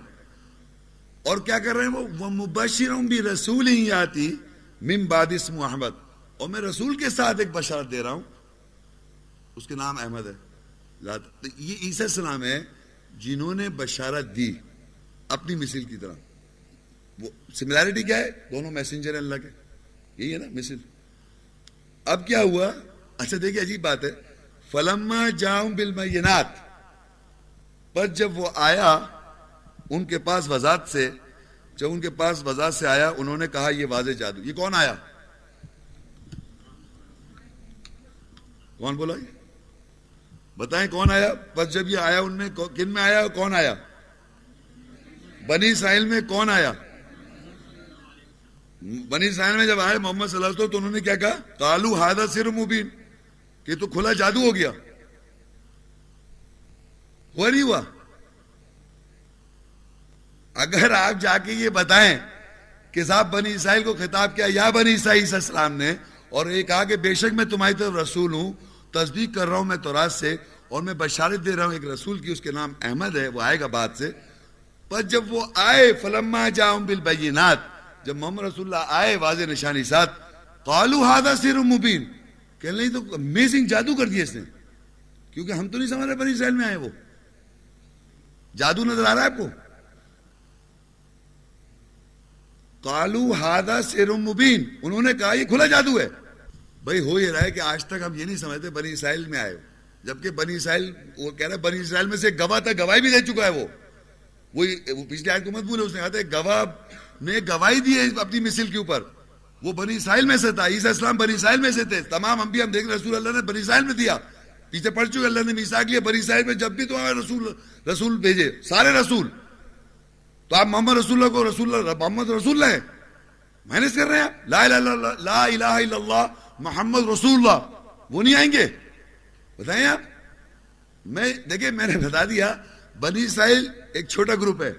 اور کیا کر رہے ہیں وہ؟ مبشروں بھی رسول ہی آتی من بعد اسم احمد. اور میں رسول کے ساتھ ایک بشارت دے رہا ہوں. اس کے نام احمد ہے. یہ عیسیٰ السلام ہے جنہوں نے بشارت دی اپنی مثل کی طرح. وہ سملیرٹی کیا ہے؟ دونوں میسنجر ہیں اللہ کے. یہی ہے نا مثل. اب کیا ہوا؟ اچھا دیکھیے عجیب بات ہے. فلما جاؤں بالمینات پر جب وہ آیا ان کے پاس وضاحت سے جب ان کے پاس وضاحت سے آیا، انہوں نے کہا، یہ واضح جادو، یہ کون آیا؟ کون بولا یہ؟ بتائیں کون آیا؟ بس جب یہ آیا، ان میں کن میں آیا کون آیا؟ بنی اسرائیل میں کون آیا؟ بنی اسرائیل میں جب آئے محمد صلی اللہ علیہ وسلم، تو انہوں نے کیا کہا؟ کالو ہادہ سر مبین، کہ تو کھلا جادو ہو گیا۔ ہوا نہیں ہوا؟ اگر آپ جا کے یہ بتائیں کہ صاحب بنی اسرائیل کو خطاب کیا یا بنی عیسائی السلام نے، اور یہ کہا کہ بے شک میں تمہاری طرف رسول ہوں، تصدیق کر رہا ہوں میں تورات سے، اور میں بشارت دے رہا ہوں ایک رسول کی، اس کے نام احمد ہے، وہ آئے گا بعد سے۔ پر جب وہ آئے، فلما جاؤں بالبینات، جب محمد رسول اللہ آئے واضح نشانی ساتھ قالو ہادہ سر مبین۔ کہ نہیں تو امیزنگ جادو کر دیا اس نے۔ کیونکہ ہم تو نہیں سمجھ رہے بنی اسرائیل میں آئے وہ۔ جادو نظر آ رہا ہے آپ کو؟ کالو ہادہ سیر مبین انہوں نے کہا یہ کھلا جادو ہے۔ بھائی ہو یہ رہا ہے کہ آج تک ہم یہ نہیں سمجھتے بنی اسرائیل میں آئے جبکہ بنی اسرائیل، وہ کہہ رہا ہے بنی اسرائیل میں سے گواہ تک گواہی بھی دے چکا ہے وہ۔ وہی وہ پچھلے آئے کو مت بھولے اس نے کہا تھا، گواہ نے گواہی دی ہے اپنی مثل کے اوپر۔ وہ بنی اسرائیل میں سے تھا، عیسیٰ اسلام بنی اسرائیل میں سے تھے۔ تمام ہم بھی ہم دیکھ رسول اللہ نے بنی اسرائیل میں دیا۔ پیچھے پڑ چکے اللہ نے میساک لیا، بنی اسرائیل میں جب بھی تو رسول رسول بھیجے، سارے رسول۔ تو آپ محمد رسول اللہ کو رسول اللہ محمد رسول اللہ ہے محنت کر رہے ہیں لا الہ الا لا الہ الا اللہ محمد رسول اللہ۔ وہ نہیں آئیں گے؟ بتائیں آپ؟ میں دیکھیں، میں نے بتا دیا، بنی اسرائیل ایک چھوٹا گروپ ہے۔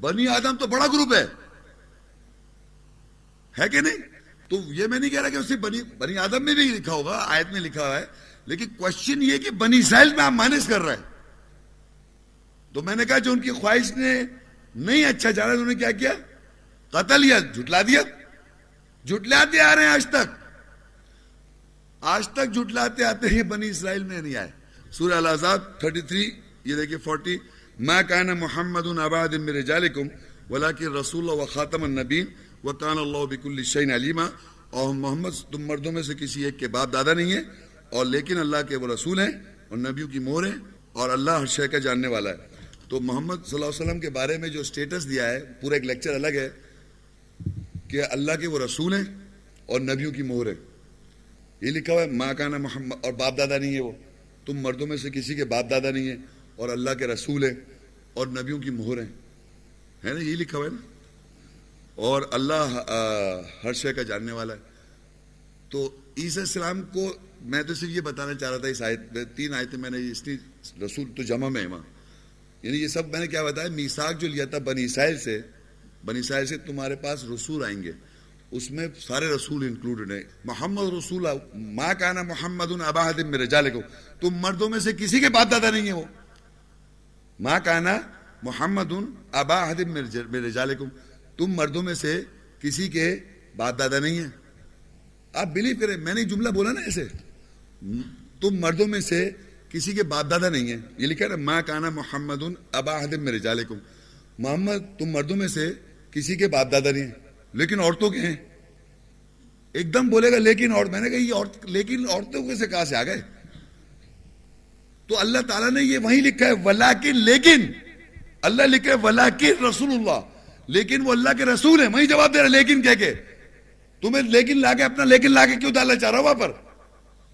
بنی آدم تو بڑا گروپ ہے۔ ہے کہ نہیں؟ تو یہ میں نہیں کہہ رہا کہ اسے بنی بنی آدم میں بھی لکھا ہوگا، آیت میں لکھا ہوا ہے۔ لیکن کوشچن یہ کہ بنی اسرائیل میں آپ مائنس کر رہے ہیں۔ تو میں نے کہا جو ان کی خواہش نے نہیں اچھا جانا انہوں نے کیا کیا؟ قتل یا جھٹلا دیا؟ جھٹلاتے آ رہے ہیں آج تک۔ آج تک جھٹلاتے آتے ہیں بنی اسرائیل میں نہیں آئے۔ سورہ العذاب 33 یہ دیکھیں 40 ما کان محمد آباد من رجالکم، ولکن رسول و خاتم النبین وکان اللہ بک الشین علیمہ اور محمد، تم مردوں میں سے کسی ایک کے باپ دادا نہیں ہے اور لیکن اللہ کے وہ رسول ہیں، اور نبیوں کی مور ہیں، اور اللہ ہر شے کا جاننے والا ہے۔ تو محمد صلی اللہ علیہ وسلم کے بارے میں جو سٹیٹس دیا ہے، پورا ایک لیکچر الگ ہے کہ اللہ کے وہ رسول ہیں اور نبیوں کی مہر ہے۔ یہ لکھا ہوا ہے، ماں کا نا محمد اور باپ دادا نہیں ہے وہ۔ تم مردوں میں سے کسی کے باپ دادا نہیں ہے اور اللہ کے رسول ہیں اور نبیوں کی مہر ہیں۔ ہے نا، یہ لکھا ہوا ہے نا؟ اور اللہ ہر شے کا جاننے والا ہے۔ تو عیسی السلام کو میں تو صرف یہ بتانا چاہ رہا تھا، اس آیت میں، تین آیتیں میں نے، اس لیے رسول تو جمع میں وہاں۔ یعنی یہ سب میں نے کیا بتایا میساک جو لیا تھا بنی اسرائیل سے، بنی اسرائیل سے تمہارے پاس رسول آئیں گے۔ اس میں سارے رسول انکلوڈڈ ہیں۔ محمد رسول ماں کانا محمد اباہد میرے جالے کو تم مردوں میں سے کسی کے باپ دادا نہیں ہے وہ۔ ماں کانا محمد اباہد میرے جالے کو تم مردوں میں سے کسی کے باپ دادا نہیں ہیں۔ آپ بلیو کریں، میں نے جملہ بولا نا ایسے۔ تم مردوں میں سے کسی کے باپ دادا نہیں ہیں یہ لکھا نا ماں کانا محمد اباہد میرے جالے کو محمد، تم مردوں میں سے کسی کے باپ دادا نہیں ہیں۔ لیکن عورتوں کے ہیں۔ ایک دم بولے گا، لیکن اور میں نے کہا یہ عورت، لیکن عورتوں کے سے کہاں سے آ گئے؟ تو اللہ تعالیٰ نے یہ وہیں لکھا ہے ولاکن لیکن۔ اللہ لکھا ہے ولاکن رسول اللہ لیکن وہ اللہ کے رسول ہیں وہیں جواب دے رہا لیکن کہہ کے۔ تمہیں لیکن لا کے، اپنا لیکن لا کے کیوں ڈالنا چاہ رہا ہوں وہاں پر؟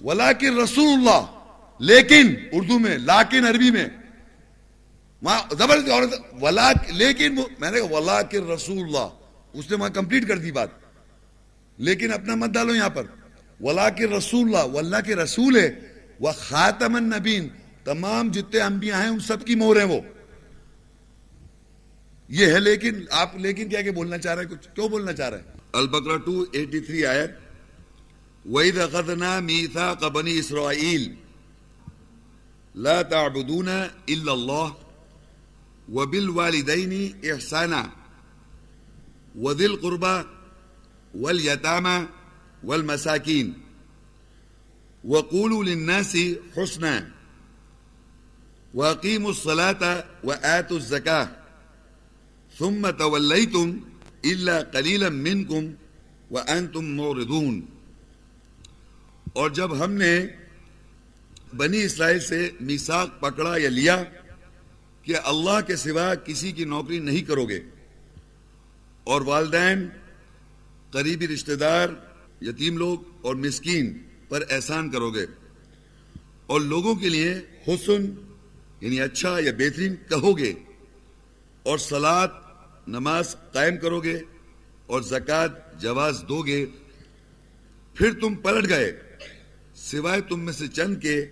ولاکن رسول اللہ لیکن اردو میں، لاکن عربی میں، وہاں زبردست ولا، لیکن میں نے کہا، ولاکن رسول اللہ اس نے وہاں کمپلیٹ کر دی بات۔ لیکن اپنا مت ڈالو یہاں پر۔ ولا کے رسول اللہ واللہ کے رسول ہے وہ خاتم النبین تمام جتنے انبیاء ہیں، ان سب کی مور ہیں وہ۔ یہ ہے، لیکن آپ، لیکن کیا کہ بولنا چاہ رہے ہیں، کچھ کیوں بولنا چاہ رہے ہیں؟ البقرہ 283 آیت، وَإِذَا خَذْنَا مِيثَاقَ بَنِي إِسْرَائِيلِ لَا تَعْبُدُونَ إِلَّا اللَّهِ وَبِالْوَالِدَيْنِ إِحْسَانًا. وذل قربا واليتامى والمساكين. وقولوا للناس حسنا. وأقيموا الصلاة وآتوا الزكاة. ثم توليتم إلا قليلا منكم وأنتم معرضون. اور جب ہم نے بنی اسرائیل سے میساق پکڑا یا لیا کہ اللہ کے سوا کسی کی نوکری نہیں کرو گے؟ اور والدین، قریبی رشتہ دار، یتیم لوگ اور مسکین پر احسان کرو گے؟ اور لوگوں کے لیے حسن یعنی اچھا یا بہترین کہو گے؟ اور سلاد نماز قائم کرو گے؟ اور زکوٰۃ جواز دو گے؟ پھر تم پلٹ گئے، سوائے تم میں سے چند کے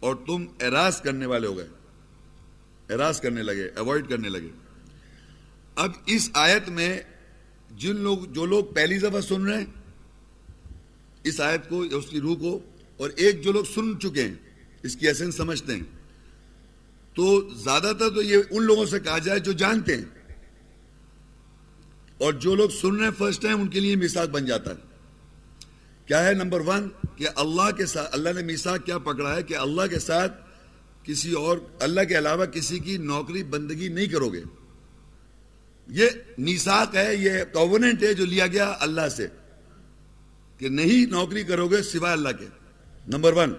اور تم اراض کرنے والے ہو گئے۔ اراض کرنے لگے اوائڈ کرنے لگے۔ اب اس آیت میں جن لوگ جو لوگ پہلی دفعہ سن رہے ہیں، اس آیت کو یا اس کی روح کو، اور ایک جو لوگ سن چکے ہیں، اس کی ایسنس سمجھتے ہیں۔ تو زیادہ تر تو یہ ان لوگوں سے کہا جائے جو جانتے ہیں۔ اور جو لوگ سن رہے ہیں فرسٹ ٹائم ان کے لیے میساک بن جاتا ہے۔ کیا ہے؟ نمبر ون کہ اللہ کے ساتھ اللہ نے میساک کیا پکڑا ہے کہ اللہ کے ساتھ کسی اور اللہ کے علاوہ کسی کی نوکری بندگی نہیں کرو گے۔ یہ نیساک ہے، یہ کووننٹ ہے جو لیا گیا اللہ سے کہ نہیں نوکری کرو گے سوائے اللہ کے۔ نمبر ون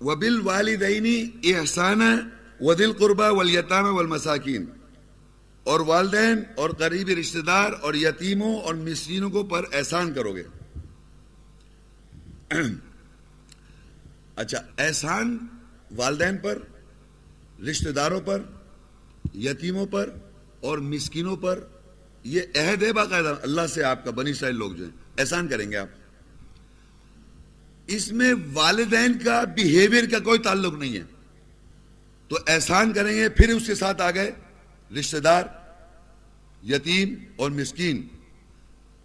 وبل والدینی احسان و دل قربا ولیتام والمساکین۔ اور والدین اور قریبی رشتہ دار اور یتیموں اور مسکینوں کو پر احسان کرو گے۔ اچھا احسان والدین پر، رشتہ داروں پر، یتیموں پر اور مسکینوں پر، یہ عہد ہے باقاعدہ۔ اللہ سے آپ کا بنی سائل لوگ جو ہیں، احسان کریں گے آپ۔ اس میں والدین کا بیہیویئر کا کوئی تعلق نہیں ہے۔ تو احسان کریں گے، پھر اس کے ساتھ آ گئے رشتہ دار یتیم اور مسکین۔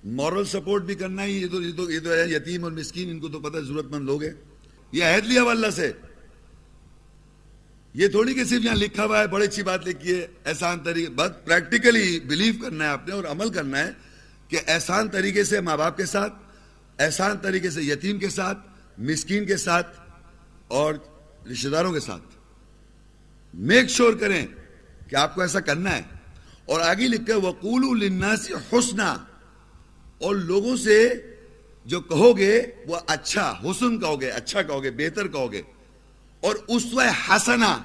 مورل سپورٹ بھی کرنا ہی یہ تو یہ تو, یہ تو ہے یتیم اور مسکین ان کو تو پتہ ضرورت مند لوگ ہیں۔ یہ عہد لیا اللہ سے۔ یہ تھوڑی کہ صرف یہاں لکھا ہوا ہے بڑی اچھی بات لکھی ہے۔ احسان طریقے بس پریکٹیکلی بلیو کرنا ہے آپ نے اور عمل کرنا ہے کہ احسان طریقے سے ماں باپ کے ساتھ احسان طریقے سے یتیم کے ساتھ مسکین کے ساتھ اور رشتے داروں کے ساتھ۔ میک شور کریں۔ کہ آپ کو ایسا کرنا ہے۔ اور آگے لکھ وقول الناس حسنا۔ اور لوگوں سے جو کہو گے وہ اچھا حسن کہو گے اچھا کہو گے، بہتر کہو گے۔ اور اسوہ حسنا،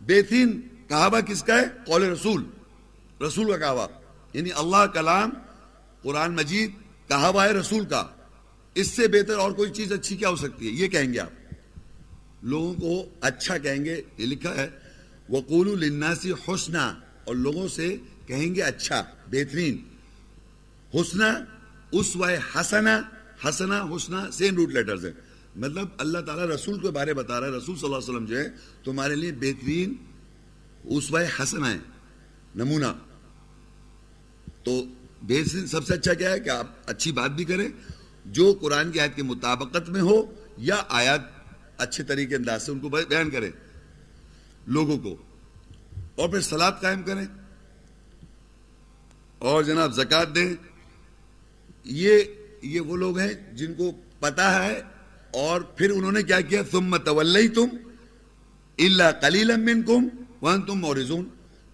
بہترین کہاوا کس کا ہے؟ قول رسول۔ رسول کا کہاوا یعنی اللہ کلام قرآن مجید کہاوا ہے رسول کا۔ اس سے بہتر اور کوئی چیز اچھی کیا ہو سکتی ہے؟ یہ کہیں گے آپ۔ لوگوں کو اچھا کہیں گے، یہ لکھا ہے۔ وقول الناسی حسنا اور لوگوں سے کہیں گے اچھا بہترین۔ حسنا اسوہ حسنا حسنا حسنا سیم روٹ لیٹرز ہیں۔ مطلب اللہ تعالیٰ رسول کے بارے بتا رہا ہے، رسول صلی اللہ علیہ وسلم جو ہے، تمہارے لیے بہترین اسوہ حسن ہے نمونہ۔ تو بہترین، سب سے اچھا کیا ہے کہ آپ اچھی بات بھی کریں، جو قرآن کی آیت کے مطابقت میں ہو یا آیات اچھے طریقے انداز سے ان کو بیان کریں۔ لوگوں کو اور پھر سلاد قائم کریں اور جناب زکات دیں۔ یہ یہ وہ لوگ ہیں جن کو پتا ہے اور پھر انہوں نے کیا کیا؟ تم متولی تم اللہ کلیل کم ون تم اور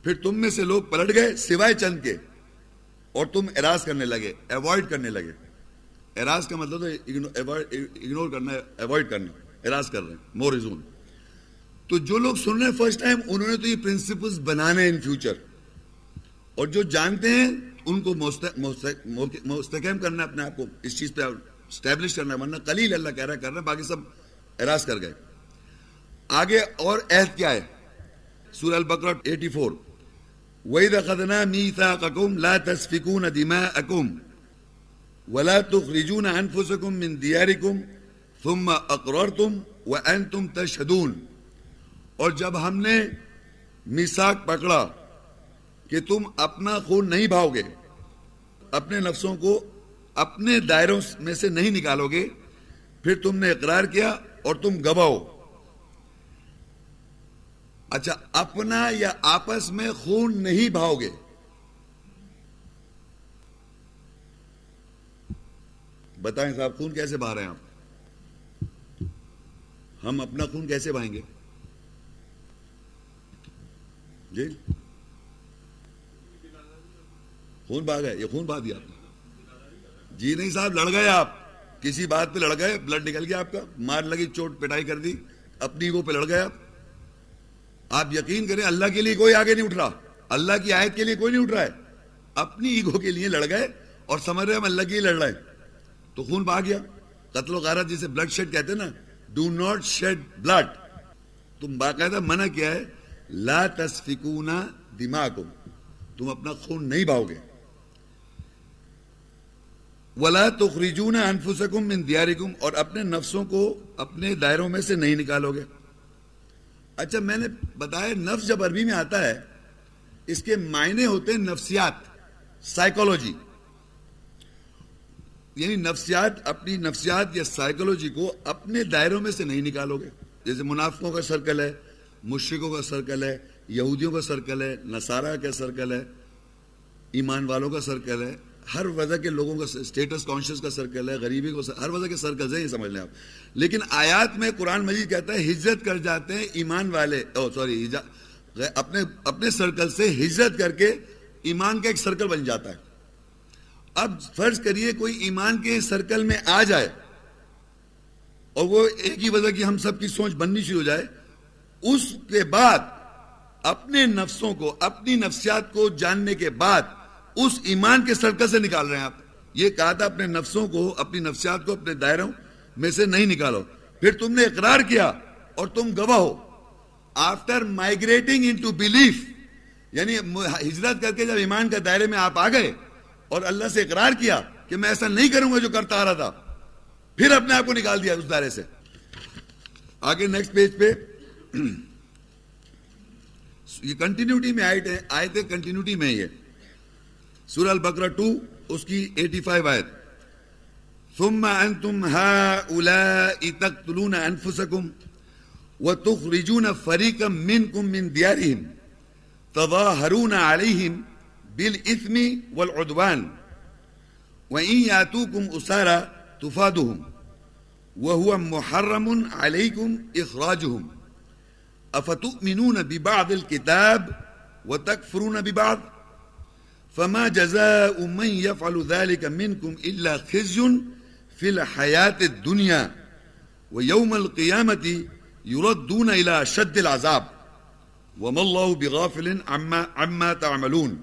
پھر تم میں سے لوگ پلٹ گئے سوائے چند کے اور تم اراض کرنے لگے اوائڈ کرنے لگے۔ اراض کا مطلب اگنور کرنا اوائڈ کرنا اراض کر رہے ہیں مورزون تو جو لوگ سن رہے ہیں فرسٹ ٹائم انہوں نے تو یہ پرنسپلز بنانے ہیں ان فیوچر اور جو جانتے ہیں، ان کو مستحکم کرنا اپنے آپ کو، اس چیز پہ اسٹیبلش کرنا، ورنہ قلیل اللہ کہہ رہا کر رہا باقی سب اراض کر گئے۔ آگے اور عہد کیا ہے؟ سورہ البقرہ 84 وَإِذَا خَذْنَا مِيثَاقَكُمْ لَا تَسْفِكُونَ دِمَاءَكُمْ وَلَا تُخْرِجُونَ أَنفُسَكُمْ مِنْ دِيَارِكُمْ ثُمَّ أَقْرَرْتُمْ وَأَنْتُمْ تَشْهَدُونَ۔ اور جب ہم نے میساک پکڑا کہ تم اپنا خون نہیں بھاؤ گے، اپنے نفسوں کو اپنے دائروں میں سے نہیں نکالو گے، پھر تم نے اقرار کیا اور تم گواؤ۔ اچھا اپنا یا آپس میں خون نہیں بھاؤ گے؟ بتائیں صاحب، خون کیسے بہا رہے ہیں آپ؟ ہم اپنا خون کیسے بہائیں گے؟ جی خون بہا گئے یہ خون بہا دیا آپ نے۔ جی نہیں صاحب، لڑ گئے آپ۔ کسی بات پہ لڑ گئے، بلڈ نکل گیا آپ کا۔ مار لگی، چوٹ پٹائی کر دی، اپنی وہ پہ لڑ گئے آپ۔ آپ یقین کریں، اللہ کے لیے کوئی آگے نہیں اٹھ رہا۔ اللہ کی آیت کے لیے کوئی نہیں اٹھ رہا ہے۔ اپنی ایگو کے لیے لڑ گئے اور سمجھ رہے ہم اللہ کے لیے لڑ رہے ہیں۔ تو خون بہا گیا۔ قتل و غارت جسے بلڈ شیڈ کہتے ہیں نا ڈو ناٹ شیڈ بلڈ تم باقاعدہ منع کیا ہے لا تسفکونا دماغ تم اپنا خون نہیں بہاؤ گے۔ ولا تخرجون انفسکم من دیارکم، اور اپنے نفسوں کو اپنے دائروں میں سے نہیں نکالو گے۔ اچھا میں نے بتایا نفس جب عربی میں آتا ہے، اس کے معنی ہوتے ہیں نفسیات سائیکولوجی یعنی نفسیات، اپنی نفسیات یا سائیکولوجی کو اپنے دائروں میں سے نہیں نکالو گے۔ جیسے منافقوں کا سرکل ہے مشرقوں کا سرکل ہے، یہودیوں کا سرکل ہے، نصارہ کا سرکل ہے، ایمان والوں کا سرکل ہے، ہر وجہ کے لوگوں کا اسٹیٹس کانشیس کا سرکل ہے، غریبی کو ہر وجہ کے سرکل ہے یہ سمجھ لیں آپ۔ لیکن آیات میں قرآن مجید کہتا ہے، ہجرت کر جاتے ہیں ایمان والے، او سوری اپنے اپنے سرکل سے ہجرت کر کے ایمان کا ایک سرکل بن جاتا ہے۔ اب فرض کریے کوئی ایمان کے سرکل میں آ جائے اور وہ ایک ہی وجہ کی ہم سب کی سوچ بننی شروع ہو جائے اس کے بعد اپنے نفسوں کو، اپنی نفسیات کو جاننے کے بعد اس ایمان کے سرکل سے نکال رہے ہیں آپ۔ یہ کہا تھا اپنے نفسوں کو، اپنی نفسیات کو، اپنے دائروں میں سے نہیں نکالو۔ پھر تم نے اقرار کیا اور تم گواہ ہو۔ After migrating in to belief یعنی ہجرت کر کے جب ایمان کے دائرے میں آپ آ گئے اور اللہ سے اقرار کیا کہ میں ایسا نہیں کروں گا جو کرتا آ رہا تھا۔ پھر اپنے آپ کو نکال دیا اس دائرے سے۔ آگے نیکسٹ پیج پہ۔ یہ کنٹینیوٹی میں آئے آئے تھے کنٹینیوٹی میں یہ۔ سورہ البقرہ ٹو اس کی ایٹی فائیو آیت۔ ثم انتم هؤلاء تقتلون انفسكم وتخرجون فريقا منكم من ديارهم تظاهرون عليهم بالاثم والعدوان وان ياتوكم اسارى تفادهم وهو محرم عليكم اخراجهم أفتؤمنون ببعض الكتاب وتكفرون ببعض؟ فما جزاء من يفعل ذلك منكم إلا خزي في الحياة الدنيا ويوم القيامة يردون إلى شد العذاب. وما الله بغافل عما عما تعملون.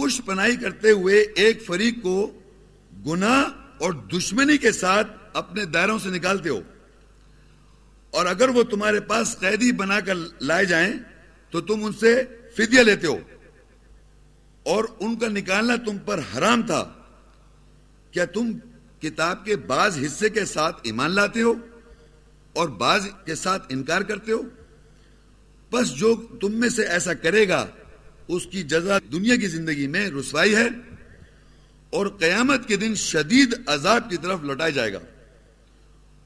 پش پنائی کرتے ہوئے ایک فریق کو گناہ اور دشمنی کے ساتھ اپنے دائروں سے نکالتے ہو۔ اور اگر وہ تمہارے پاس قیدی بنا کر لائے جائیں تو تم ان سے فدیہ لیتے ہو۔ اور ان کا نکالنا تم پر حرام تھا۔ کیا تم کتاب کے بعض حصے کے ساتھ ایمان لاتے ہو اور بعض کے ساتھ انکار کرتے ہو؟ بس جو تم میں سے ایسا کرے گا اس کی جزا دنیا کی زندگی میں رسوائی ہے اور قیامت کے دن شدید عذاب کی طرف لوٹایا جائے گا۔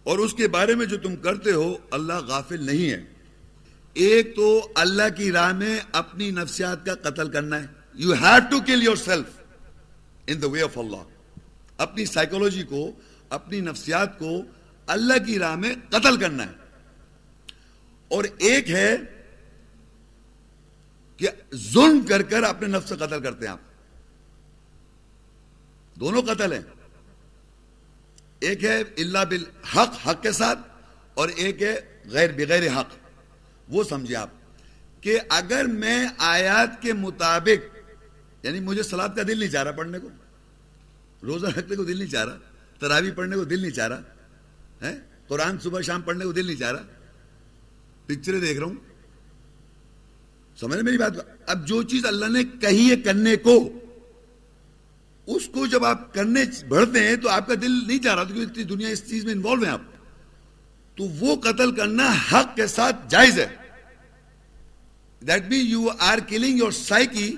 اور اس کے بارے میں جو تم کرتے ہو، اللہ غافل نہیں ہے۔ ایک تو اللہ کی راہ میں اپنی نفسیات کا قتل کرنا ہے۔ You have to kill yourself in the way of اللہ اپنی سائیکولوجی کو، اپنی نفسیات کو اللہ کی راہ میں قتل کرنا ہے۔ اور ایک ہے کہ ظلم کر کر اپنے نفس سے قتل کرتے ہیں آپ۔ دونوں قتل ہیں۔ ایک ہے اللہ بالحق، حق کے ساتھ، اور ایک ہے غیر، بغیر حق۔ وہ سمجھے آپ کہ اگر میں آیات کے مطابق یعنی مجھے سلاد کا دل نہیں چاہ رہا پڑھنے کو، روزہ رکھنے کو دل نہیں چاہ رہا تراوی پڑھنے کو دل نہیں چاہ رہا ہے قرآن صبح شام پڑھنے کو دل نہیں چاہ رہا، پکچریں دیکھ رہا ہوں سمجھ میری بات؟ اب جو چیز اللہ نے کہی ہے کرنے کو، اس کو جب آپ کرنے بڑھتے ہیں تو آپ کا دل نہیں چاہ رہا کیونکہ دنیا اس چیز میں انوالو ہے آپ۔ تو وہ قتل کرنا حق کے ساتھ جائز ہے۔ That be you are killing your psyche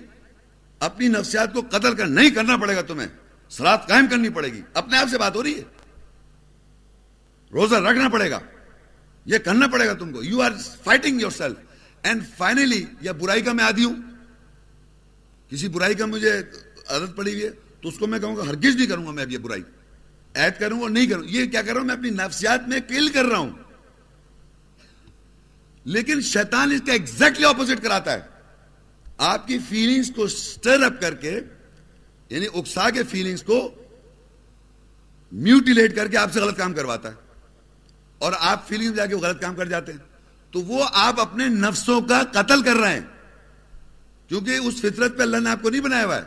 اپنی نفسیات کو قتل کر نہیں کرنا پڑے گا تمہیں۔ سرات قائم کرنی پڑے گی۔ اپنے آپ سے بات ہو رہی ہے۔ روزہ رکھنا پڑے گا۔ یہ کرنا پڑے گا تم کو۔ You are fighting yourself and finally یا برائی کا میں آدھی ہوں، کسی برائی کا مجھے عادت پڑی ہوئی ہے، تو اس کو میں کہوں گا ہرگز نہیں کروں گا میں اب یہ برائی۔ عید کروں اور نہیں کروں۔ یہ کیا کر رہا ہوں؟ میں اپنی نفسیات میں کل کر رہا ہوں۔ لیکن شیطان اس کا ایگزیکٹلی اپوزٹ کراتا ہے۔ آپ کی فیلنگز کو سٹر اپ کر کے یعنی اکسا کے فیلنگز کو میوٹیلیٹ کر کے آپ سے غلط کام کرواتا ہے۔ اور آپ فیلنگ جا کے وہ غلط کام کر جاتے ہیں۔ تو وہ آپ اپنے نفسوں کا قتل کر رہے ہیں۔ کیونکہ اس فطرت پہ اللہ نے آپ کو نہیں بنایا ہوا ہے۔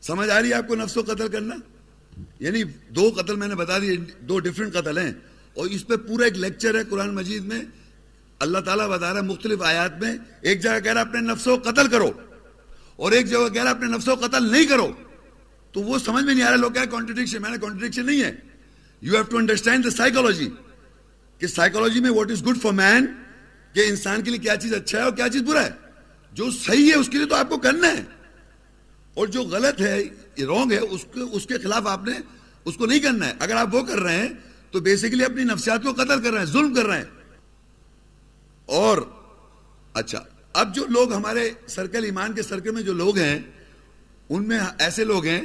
سمجھ آ رہی ہے آپ کو نفس و قتل کرنا؟ یعنی دو قتل میں نے بتا دی، دو ڈفرنٹ قتل ہیں۔ اور اس پہ پورا ایک لیکچر ہے قرآن مجید میں۔ اللہ تعالیٰ بتا رہا ہے مختلف آیات میں، ایک جگہ کہہ رہا اپنے نفس و قتل کرو۔ اور ایک جگہ کہہ رہا اپنے نفس و قتل نہیں کرو۔ تو وہ سمجھ میں نہیں آ رہا، لوگ کیا کانٹرڈکشن میں نے کانٹرڈکشن نہیں ہے۔ You have to understand the psychology کہ سائیکولوجی میں what is good for man کہ انسان کے لیے کیا چیز اچھا ہے اور کیا چیز برا ہے؟ جو صحیح ہے اس کے لیے تو آپ کو کرنا ہے۔ اور جو غلط ہے رونگ ہے، اس کے اس کے خلاف آپ نے اس کو نہیں کرنا ہے۔ اگر آپ وہ کر رہے ہیں، تو بیسیکلی اپنی نفسیات کو قتل کر رہے ہیں، ظلم کر رہے ہیں۔ اور اچھا اب جو لوگ ہمارے سرکل ایمان کے سرکل میں جو لوگ ہیں، ان میں ایسے لوگ ہیں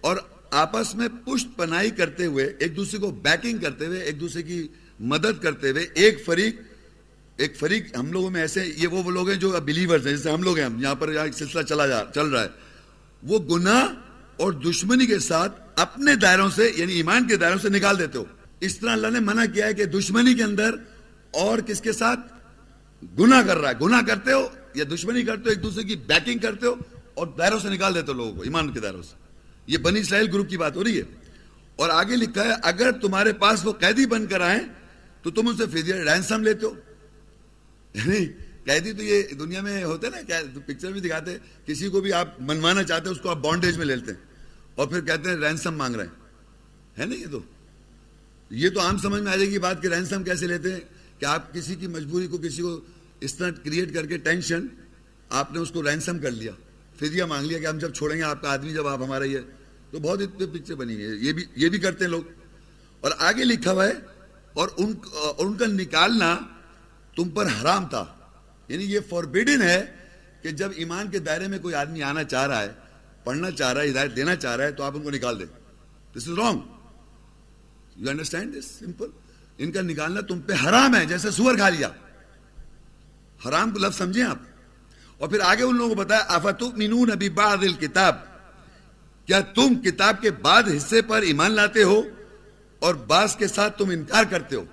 اور آپس میں پشت پنائی کرتے ہوئے، ایک دوسرے کو بیکنگ کرتے ہوئے، ایک دوسرے کی مدد کرتے ہوئے ایک فریق ایک فریق، ہم لوگوں میں ایسے یہ وہ لوگ ہیں جو بلیورز ہیں، جیسے ہم لوگ ہیں یہاں پر سلسلہ چلا جا، چل رہا ہے۔ وہ گناہ اور دشمنی کے ساتھ اپنے دائروں سے یعنی ایمان کے دائروں سے نکال دیتے ہو۔ اس طرح اللہ نے منع کیا ہے کہ دشمنی کے اندر اور کس کے ساتھ؟ گناہ کر رہا ہے۔ گناہ کرتے ہو یا دشمنی کرتے ہو، ایک دوسرے کی بیکنگ کرتے ہو اور دائروں سے نکال دیتے ہو لوگوں کو، ایمان کے دائروں سے۔ یہ بنی اسرائیل گروپ کی بات ہو رہی ہے۔ اور آگے لکھا ہے، اگر تمہارے پاس وہ قیدی بن کر آئیں تو تم ان سے رینسم لیتے ہو؟ یعنی قیدی تو یہ دنیا میں ہوتے نا پکچر بھی دکھاتے، کسی کو بھی آپ منوانا چاہتے ہیں اس کو آپ بانڈیج میں لیتے ہیں۔ اور پھر کہتے ہیں رینسم مانگ رہے ہیں۔ ہے نا یہ تو؟ یہ تو عام سمجھ میں آ جائے گی بات کہ رینسم کیسے لیتے ہیں؟ کہ آپ کسی کی مجبوری کو، کسی کو اس طرح کریٹ کر کے ٹینشن آپ نے اس کو رینسم کر لیا۔ فدیہ مانگ لیا کہ ہم جب چھوڑیں گے، آپ کا آدمی جب آپ ہمارا یہ، تو بہت اتنے پکچر بنی ہے یہ بھی یہ بھی کرتے ہیں لوگ۔ اور آگے لکھا ہوا ہے اور ان اور ان کا نکالنا تم پر حرام تھا۔ یعنی یہ فوربیڈن ہے کہ جب ایمان کے دائرے میں کوئی آدمی آنا چاہ رہا ہے، پڑھنا چاہ رہا ہے، ہدایت دینا چاہ رہا ہے، تو آپ ان کو نکال دیں۔ This is wrong you understand this simple ان کا نکالنا تم پہ حرام ہے، جیسے سور کھا لیا۔ حرام کو لفظ سمجھیں آپ۔ اور پھر آگے ان لوگوں کو بتایا، افتؤمنون ابھی بعض الکتاب کیا تم کتاب کے بعد حصے پر ایمان لاتے ہو؟ اور بعض کے ساتھ تم انکار کرتے ہو۔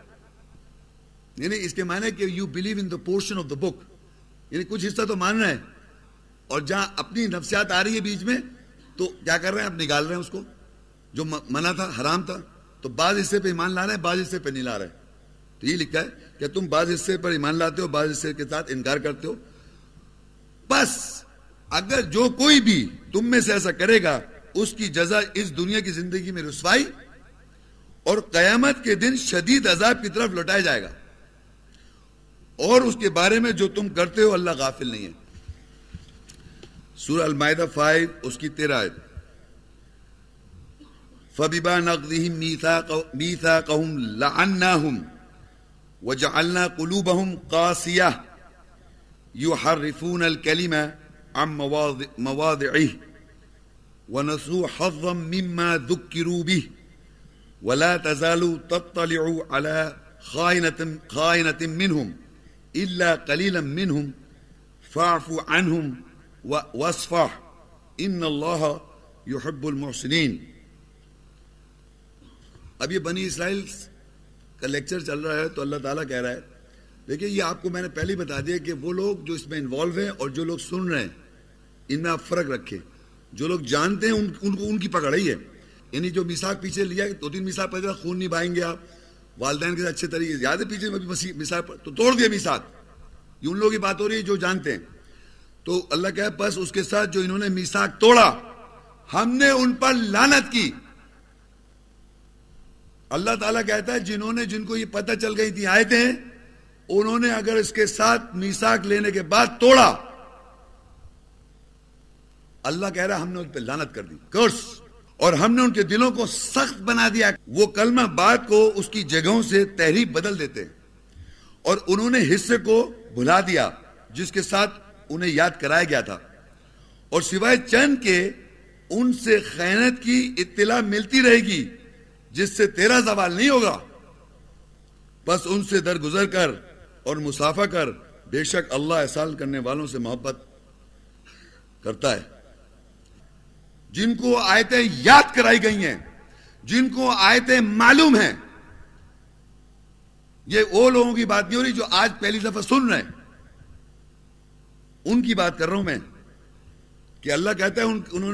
یعنی اس کے معنی کہ you believe in the portion of the book یعنی کچھ حصہ تو مان رہے ہیں۔ اور جہاں اپنی نفسیات آ رہی ہے بیچ میں، تو کیا کر رہے ہیں؟ آپ نکال رہے ہیں اس کو۔ جو منع تھا، حرام تھا، تو بعض حصے پہ ایمان لا رہے ہیں، بعض حصے پہ نہیں لا رہے۔ تو یہ لکھا ہے کہ تم بعض حصے پر ایمان لاتے ہو، بعض حصے کے ساتھ انکار کرتے ہو۔ بس، اگر جو کوئی بھی تم میں سے ایسا کرے گا، اس کی جزا اس دنیا کی زندگی میں رسوائی اور قیامت کے دن شدید عذاب کی طرف لوٹایا جائے گا۔ اور اس کے بارے میں جو تم کرتے ہو، اللہ غافل نہیں ہے۔ سورہ المائدہ فائیو، اس کی تیرہ آیت۔ فَبِبَا نَقْضِهِمْ مِيثَاقَهُمْ لَعَنَّاهُمْ وَجَعَلْنَا قُلُوبَهُمْ قَاسِيَةً يُحَرِّفُونَ الْكَلِمَ عَمْ مَوَاضِعِهِ وَنَسُوا حَظًّا مِمَّا ذُكِّرُوا بِهِ وَلَا تَزَالُوا تَطَّلِعُوا عَلَى خَائِنَةٍ مِّنْهُمْ إِلَّا قَلِيلًا مِّنْهُمْ فَاعْفُوا عَنْهُمْ وَاسْفَحْ إِنَّ اللَّهَ يُحِبُّ الْمُحْسِنِينَ. اب یہ بنی اسرائیل کا لیکچر چل رہا ہے تو اللہ تعالیٰ کہہ رہا ہے دیکھیں یہ آپ کو میں نے پہلے بتا دیا کہ وہ لوگ جو اس میں انوالو ہیں اور جو لوگ سن رہے ہیں ان میں آپ فرق رکھیں۔ جو لوگ جانتے ہیں ان, ان کو ان کی پکڑ ہی ہے۔ یعنی جو میساک پیچھے لیا دو تین میساک پہ خون نہیں بائیں گے آپ۔ والدین کے اچھے طریقے سے۔ زیادہ پیچھے میں بھی میساک تو توڑ دیا میساک یہ ان لوگوں کی بات ہو رہی ہے جو جانتے ہیں۔ تو اللہ کہ بس اس کے ساتھ جو انہوں نے میساک توڑا، ہم نے ان پر لانت کی۔ اللہ تعالیٰ کہتا ہے، جنہوں نے جن کو یہ پتہ چل گئی تھی آئے تھے انہوں نے اگر اس کے ساتھ میساک لینے کے بعد توڑا، اللہ کہہ رہا ہم نے ان پہ لانت کر دی۔ کرس اور ہم نے ان کے دلوں کو سخت بنا دیا۔ وہ کلمہ بات کو اس کی جگہوں سے تحریف بدل دیتے اور انہوں نے حصے کو بھلا دیا، جس کے ساتھ انہیں یاد کرایا گیا تھا۔ اور سوائے چند کے، ان سے خیانت کی اطلاع ملتی رہے گی، جس سے تیرا زوال نہیں ہوگا۔ بس ان سے درگزر کر اور مسافہ کر، بے شک اللہ احسان کرنے والوں سے محبت کرتا ہے۔ جن کو آیتیں یاد کرائی گئی ہیں، جن کو آیتیں معلوم ہیں۔ یہ وہ لوگوں کی بات نہیں ہو رہی جو آج پہلی دفعہ سن رہے ہیں۔ ان کی بات کر رہا ہوں میں کہ اللہ کہتا ہے،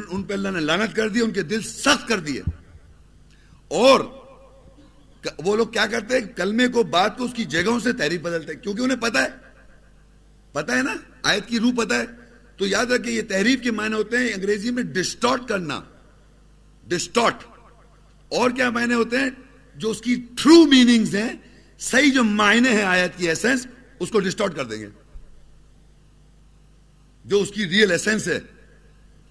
ان پہ اللہ نے لانت کر دی، ان کے دل سخت کر دیے۔ اور وہ لوگ کیا کرتے ہیں؟ کلمے کو، بات کو اس کی جگہوں سے تحریف بدلتے ہیں۔ کیونکہ انہیں پتا ہے پتا ہے نا؟ آیت کی روح پتا ہے۔ تو یاد رکھیں یہ تحریف کے معنی ہوتے ہیں انگریزی میں ڈسٹارٹ کرنا. ڈسٹارٹ اور کیا معنی ہوتے ہیں؟ جو اس کی ٹرو میننگز ہیں، صحیح جو معنی ہیں آیت کی ایسنس اس کو ڈسٹارٹ کر دیں گے. جو اس کی ریئل ایسنس ہے.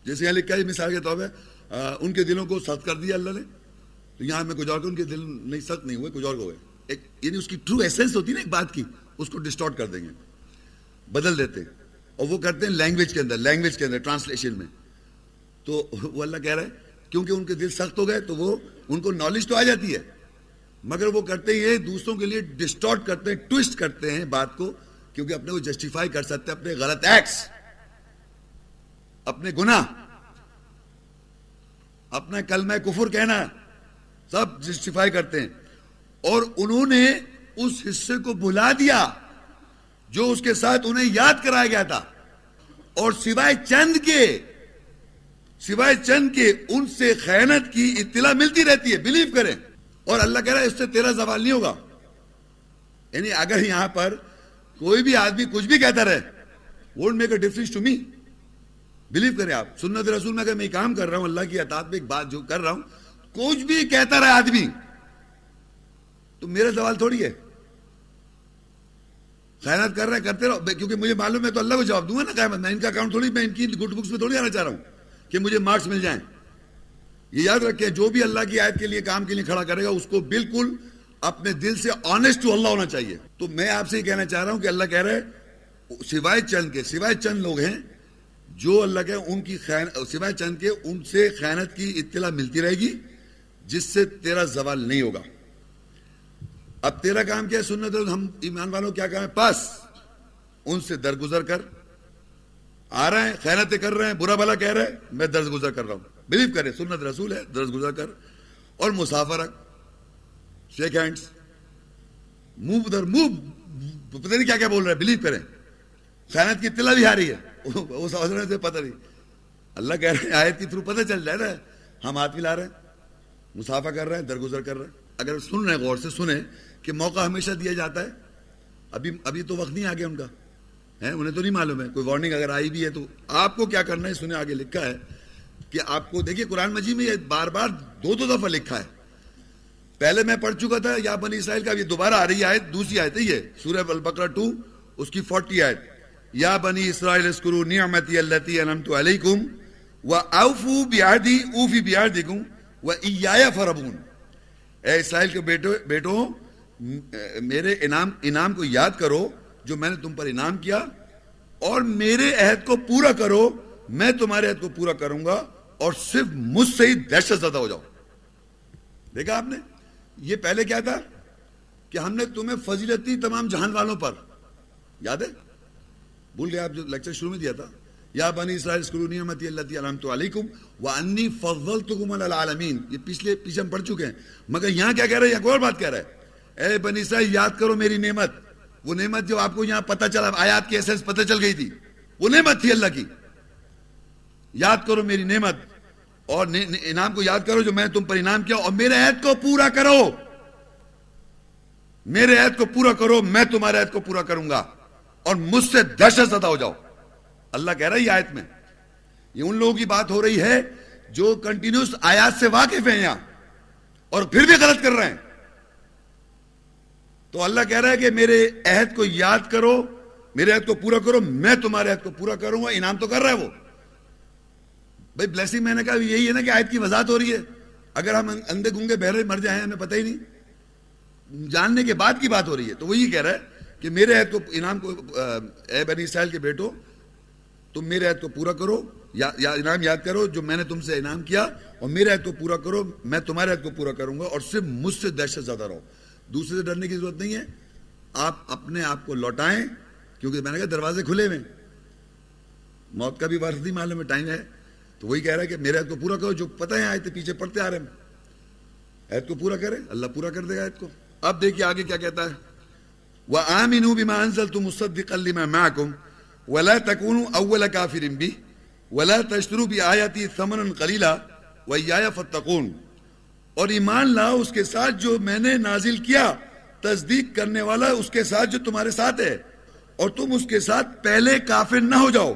جیسے یہاں لکھا ہے مثال کے طور پہ ان کے دلوں کو سخت کر دیا اللہ نے. تو یہاں میں کچھ اور ان کے دل نہیں، سخت نہیں ہوئے، کچھ اور ہوئے. ایک یعنی اس کی ٹرو ایسنس ہوتی ہے نا ایک بات کی، اس کو ڈسٹارٹ کر دیں گے. بدل دیتے ہیں. اور وہ کرتے ہیں لینگویج کے اندر لینگویج کے اندر ٹرانسلیشن میں۔ تو وہ اللہ کہہ رہا ہے، کیونکہ ان کے دل سخت ہو گئے تو وہ، ان کو نالج تو آ جاتی ہے۔ مگر وہ کرتے ہی دوسروں کے لیے ڈسٹارٹ کرتے ہیں ٹوسٹ کرتے ہیں بات کو، کیونکہ اپنے کو جسٹیفائی کر سکتے ہیں، اپنے غلط ایکس اپنے گناہ، اپنا کلمہ کفر کہنا، سب جسٹیفائی کرتے ہیں۔ اور انہوں نے اس حصے کو بلا دیا۔ جو اس کے ساتھ انہیں یاد کرایا گیا تھا۔ اور سوائے چند کے، سوائے چند کے ان سے خیانت کی اطلاع ملتی رہتی ہے بلیو کریں۔ اور اللہ کہہ رہا ہے، اس سے تیرا زوال نہیں ہوگا۔ یعنی اگر یہاں پر کوئی بھی آدمی کچھ بھی کہتا رہے won't make a difference to me believe کریں آپ، سنت رسول میں اگر میں کام کر رہا ہوں، اللہ کی اطاعت میں ایک بات جو کر رہا ہوں، کچھ بھی کہتا رہا آدمی، تو میرا سوال تھوڑی ہے۔ خیالات کر رہے کرتے رہو۔ کیونکہ مجھے معلوم ہے تو اللہ کو جواب دوں گا نا قیامت میں ان کا اکاؤنٹ تھوڑی، میں ان کی گڈ بکس میں تھوڑی آنا چاہ رہا ہوں کہ مجھے مارکس مل جائیں۔ یہ یاد رکھیں، جو بھی اللہ کی آیت کے لیے، کام کے لیے کھڑا کرے گا، اس کو بالکل اپنے دل سے آنےسٹ ٹو اللہ ہونا چاہیے۔ تو میں آپ سے یہ کہنا چاہ رہا ہوں کہ اللہ کہہ رہے سوائے چند کے، سوائے چند لوگ ہیں جو اللہ کہ ان کی سوائے چند کے، ان سے خیانت کی اطلاع ملتی رہے گی، جس سے تیرا زوال نہیں ہوگا۔ اب تیرا کام کیا ہے سنت ہم ایمان والوں کیا کام ہے؟ پاس ان سے درگزر کر۔ آ رہے ہیں خیانتیں کر رہے ہیں، برا بھلا کہہ رہے ہیں، میں درد گزر کر رہا ہوں۔ بلیو کرے سنت رسول ہے درد گزر کر۔ اور مسافر شیک ہینڈس منہ ادھر، منہ پتہ نہیں کیا کیا بول رہے ہیں۔ بلیو کریں۔ خیانت کی اطلاع بھی آ رہی ہے۔ وہ سمجھ سے پتہ نہیں۔ اللہ کہہ رہے ہیں، آیت کی تھرو پتہ چل جائے نا۔ ہم ہاتھ لا رہے ہیں۔ مسافہ کر رہے ہیں، درگزر کر رہے ہیں۔ اگر سن رہے ہیں، غور سے سنیں۔ کہ موقع ہمیشہ دیا جاتا ہے۔ ابھی ابھی تو وقت نہیں آگے ان کا۔ ہے انہیں تو نہیں معلوم ہے۔ کوئی وارننگ اگر آئی بھی ہے تو آپ کو کیا کرنا ہے؟ سنیں آگے لکھا ہے کہ آپ کو دیکھیے، قرآن مجید میں یہ بار بار دو دو دفعہ لکھا ہے۔ پہلے میں پڑھ چکا تھا، یا بنی اسرائیل کا یہ دوبارہ آ رہی ہے آیت، دوسری آیت ہے یہ سورہ البقرہ ٹو اس کی فورٹی آیت۔ یا بنی اسرائیل اسکرو نعمتی اللتی انمت علیکم و اوفو بیعدی اوفی بیعدکم و ایایا فربون اے اسرائیل کے بیٹو بیٹو میرے انعام انعام کو یاد کرو جو میں نے تم پر انعام کیا اور میرے عہد کو پورا کرو، میں تمہارے عہد کو پورا کروں گا اور صرف مجھ سے ہی دہشت زدہ ہو جاؤ۔ دیکھا آپ نے؟ یہ پہلے کیا تھا کہ ہم نے تمہیں فضیلت دی تمام جہان والوں پر، یاد ہے؟ بھول گئے آپ جو لیکچر شروع میں دیا تھا۔ یا بنی اسرائیل اسکرو نعمتی اللہ علامت علیکم و انی فضلتکم علی العالمین۔ یہ پچھلے، پیچھے ہم پڑھ چکے ہیں، مگر یہاں کیا کہہ رہے ہیں؟ یہاں اور بات کہہ رہا ہے اے بنی اسرائیل، یاد کرو میری نعمت۔ وہ نعمت جو آپ کو یہاں پتہ چلا، آیات کی ایسنس پتہ چل گئی تھی۔ وہ نعمت تھی اللہ کی۔ یاد کرو میری نعمت۔ اور انعام کو یاد کرو جو میں تم پر انعام کیا، اور میرے عہد کو پورا کرو۔ میرے عہد کو پورا کرو، میں تمہارے عہد کو پورا کروں گا۔ اور مجھ سے دہشت زدہ ہو جاؤ۔ اللہ کہہ رہا ہے یہ آیت میں۔ یہ ان لوگوں کی بات ہو رہی ہے جو کنٹینیوس آیات سے واقف ہیں یہاں۔ اور پھر بھی غلط کر رہے ہیں۔ تو اللہ کہہ رہا ہے کہ میرے عہد کو یاد کرو، میرے عہد کو پورا کرو، میں تمہارے عہد کو پورا کروں گا، انعام تو کر رہا ہے وہ۔ بھائی بلیسنگ میں نے کہا یہی ہے نا کہ آیت کی وضاحت ہو رہی ہے۔ اگر ہم اندھے گونگے بہرے مر جائیں، ہمیں پتہ ہی نہیں۔ جاننے کے بعد کی بات ہو رہی ہے۔ تو وہ یہ کہہ رہا ہے کہ میرے عہد کو، انعام کو، اے بنی اسرائیل کے بیٹو، تم میرے عہد کو پورا کرو، یا انعام یاد کرو جو میں نے تم سے انعام کیا، اور میرے عہد کو پورا کرو، میں تمہارے عہد کو پورا کروں گا، اور صرف مجھ سے دہشت زیادہ رہو۔ دوسرے سے ڈرنے کی ضرورت نہیں ہے۔ آپ اپنے آپ کو لوٹائیں، کیونکہ میں نے کہا دروازے کھلے ہوئے موت کا بھی وارث معلوم ہے، ٹائم ہے۔ تو وہی کہہ رہا ہے کہ میرے عہد کو پورا کرو، جو پتہ ہے آئے تھے پیچھے پڑھتے آ رہے ہیں۔ عہد کو پورا کرے، اللہ پورا کر دے گا عہد کو۔ اب دیکھیے آگے کیا کہتا ہے۔ وہ آمین بما انزلت مصدقا لما معكم ولا تكونوا اول كافر به ولا تشتروا بآياتي ثمنا قليلا وإياي فاتقون اور ایمان لاؤ اس کے ساتھ جو میں نے نازل کیا۔ تصدیق کرنے والا اس کے ساتھ جو تمہارے ساتھ ہے۔ اور تم اس کے ساتھ پہلے کافر نہ ہو جاؤ۔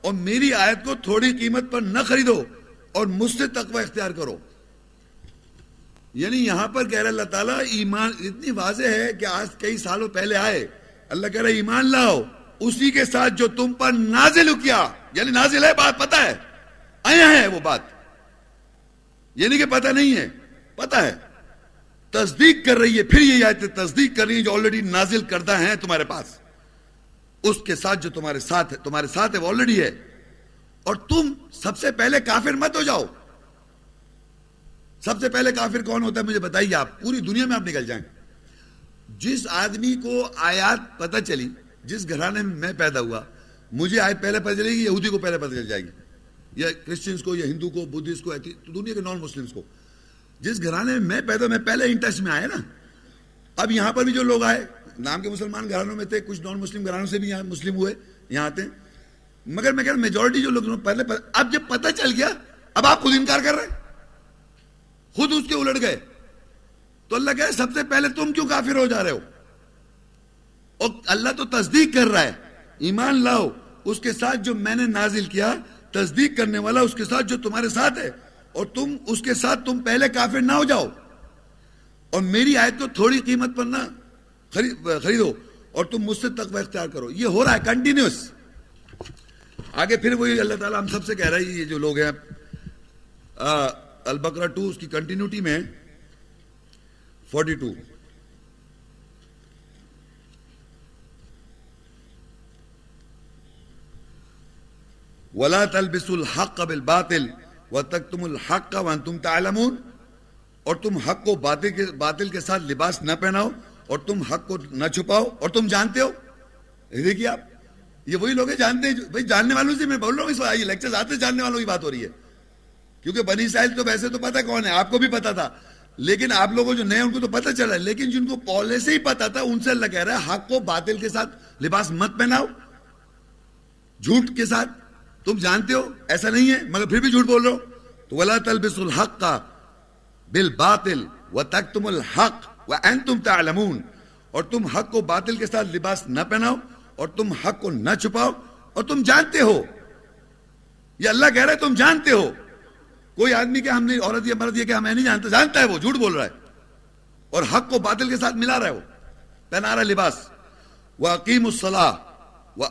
اور میری آیت کو تھوڑی قیمت پر نہ خریدو۔ اور مجھ سے تقوی اختیار کرو۔ یعنی یہاں پر کہہ رہا اللہ تعالیٰ، ایمان اتنی واضح ہے کہ آج کئی سالوں پہلے آئے۔ اللہ کہہ رہا ایمان لاؤ۔ اسی کے ساتھ جو تم پر نازل کیا۔ یعنی نازل ہے، بات پتا ہے۔ آیا ہے وہ بات۔ یعنی کہ پتہ نہیں ہے۔ پتا ہے؟ تصدیق کر رہی ہے، پھر یہ آیتیں تصدیق کر رہی ہیں جو آلریڈی نازل کردہ ہیں تمہارے پاس۔ اس کے ساتھ جو تمہارے ساتھ ہے، تمہارے ساتھ ہے، وہ آلریڈی ہے۔ اور تم سب سے پہلے کافر مت ہو جاؤ۔ سب سے پہلے کافر کون ہوتا ہے مجھے بتائیے آپ، پوری دنیا میں آپ نکل جائیں۔ جس آدمی کو آیات پتہ چلی، جس گھرانے میں میں پیدا ہوا، مجھے آیت پہلے پتہ چلے گی، یہودی کو پہلے پتہ چل جائے گی، یا کرسچنس کو، یا ہندو کو بدھسٹ کو دنیا کے نان مسلمس کو۔ جس گھرانے میں میں پیدا میں پہلے انٹرسٹ میں آیا نا، اب یہاں پر بھی جو لوگ آئے، نام کے مسلمان گھرانوں میں تھے، کچھ نان مسلم گھرانوں سے بھی یہاں مسلم ہوئے، یہاں آتے ہیں۔ مگر میں کہہ رہا میجورٹی جو لوگ پہلے اب جب پتہ چل گیا، اب آپ خود انکار کر رہے ہیں۔ خود اس کے الٹ گئے۔ تو اللہ کہے سب سے پہلے تم کیوں کافر ہو جا رہے ہو؟ اور اللہ تو تصدیق کر رہا ہے، ایمان لاؤ، اس کے ساتھ جو میں نے نازل کیا، تصدیق کرنے والا اس کے ساتھ جو تمہارے ساتھ ہے اور تم اس کے ساتھ تم پہلے کافر نہ ہو جاؤ۔ اور میری آیت کو تھوڑی قیمت پر نہ خریدو اور تم مجھ سے تقوی اختیار کرو۔ یہ ہو رہا ہے کنٹینیوس آگے پھر وہی اللہ تعالیٰ ہم سب سے کہہ رہا ہے، یہ جو لوگ ہیں البکرا ٹو اس کی کنٹینیوٹی میں فورٹی ٹو ولا تلبس الحق بالباطل۔ وتكتم الحق وانتم تعلمون اور تم حق کو باطل کے باطل کے ساتھ لباس نہ پہناؤ اور تم حق کو نہ چھپاؤ اور تم جانتے ہو۔ دیکھیے آپ، یہ وہی لوگ ہیں جانتے ہیں بھائی جاننے والوں سے میں بول رہا ہوں، اس یہ لیکچر آتے جاننے والوں کی بات ہو رہی ہے۔ کیونکہ بنی سائل تو ویسے تو پتا کون ہے، آپ کو بھی پتا تھا۔ لیکن آپ لوگوں جو نئے، ان کو تو پتا چلا ہے لیکن جن کو پہلے سے ہی پتا تھا، ان سے اللہ کہہ رہا ہے، حق کو باطل کے ساتھ لباس مت پہناؤ، جھوٹ کے ساتھ۔ تم جانتے ہو؟ ایسا نہیں ہے، مگر پھر بھی جھوٹ بول رہے ہو تو ولا تلبس الحق کا بل باطل و تک تم الحق و تم تعلمون۔ اور تم حق کو باطل کے ساتھ لباس نہ پہناؤ، اور تم حق کو نہ چھپاؤ، اور تم جانتے ہو۔ یہ اللہ کہہ رہے تم جانتے ہو۔ کوئی آدمی کہ ہم نہیں عورت یا مرد یہ کہ ہمیں نہیں جانتا جانتا ہے وہ، جھوٹ بول رہا ہے۔ اور حق کو باطل کے ساتھ ملا رہا ہے وہ، پہنا رہا ہے لباس۔ وہ عقیم الصلاح وہ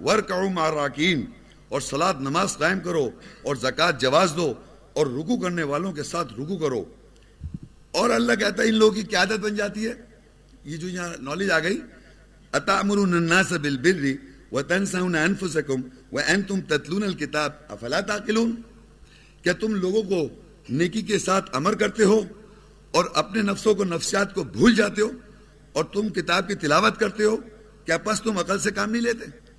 آت الزکا ورک راکین اور سلاد نماز قائم کرو، اور زکوٰۃ جواز دو، اور رکو کرنے والوں کے ساتھ رکو کرو۔ اور اللہ کہتا ہے، ان لوگوں کی کیا عادت بن جاتی ہے؟ یہ جو یہاں نالج آ گئی اتامرون الناس بالبر وتنسون انفسكم وانتم تتلون الكتاب افلا تعقلون؟ کیا تم لوگوں کو نیکی کے ساتھ امر کرتے ہو، اور اپنے نفسوں کو، نفسیات کو بھول جاتے ہو، اور تم کتاب کی تلاوت کرتے ہو؟ کیا پس تم عقل سے کام نہیں لیتے؟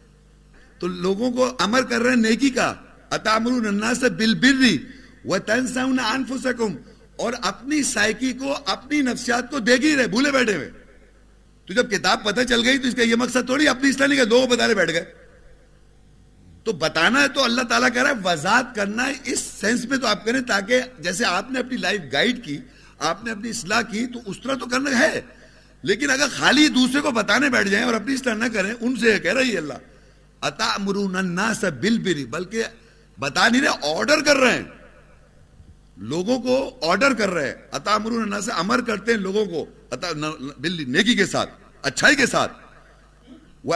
تو لوگوں کو امر کر رہے ہیں نیکی کا۔ اتامرون الناس بالبر وتنسون انفسكم اور اپنی سائیکی کو، اپنی نفسیات کو دیکھ ہی رہے، بھولے بیٹھے ہوئے۔ تو جب کتاب پتہ چل گئی تو اس کا یہ مقصد تھوڑی، اپنی اصلاح نہیں کہ دو بتانے بیٹھ گئے۔ تو بتانا ہے تو اللہ تعالیٰ کہہ رہا ہے، وضاحت کرنا ہے، اس سینس میں تو آپ کریں، تاکہ جیسے آپ نے اپنی لائف گائیڈ کی، آپ نے اپنی اصلاح کی، تو اس طرح تو کرنا ہے۔ لیکن اگر خالی دوسرے کو بتانے بیٹھ جائیں اور اپنی اصلاح نہ کریں، ان سے کہہ رہی ہے اللہ۔ اتا مرون الناس بالبری بلکہ بتا نہیں رہے آرڈر کر رہے ہیں۔ لوگوں کو آرڈر کر رہے ہیں۔ اتا مرون الناس، امر کرتے ہیں لوگوں کو اتا نیکی کے ساتھ، اچھائی کے ساتھ۔ وہ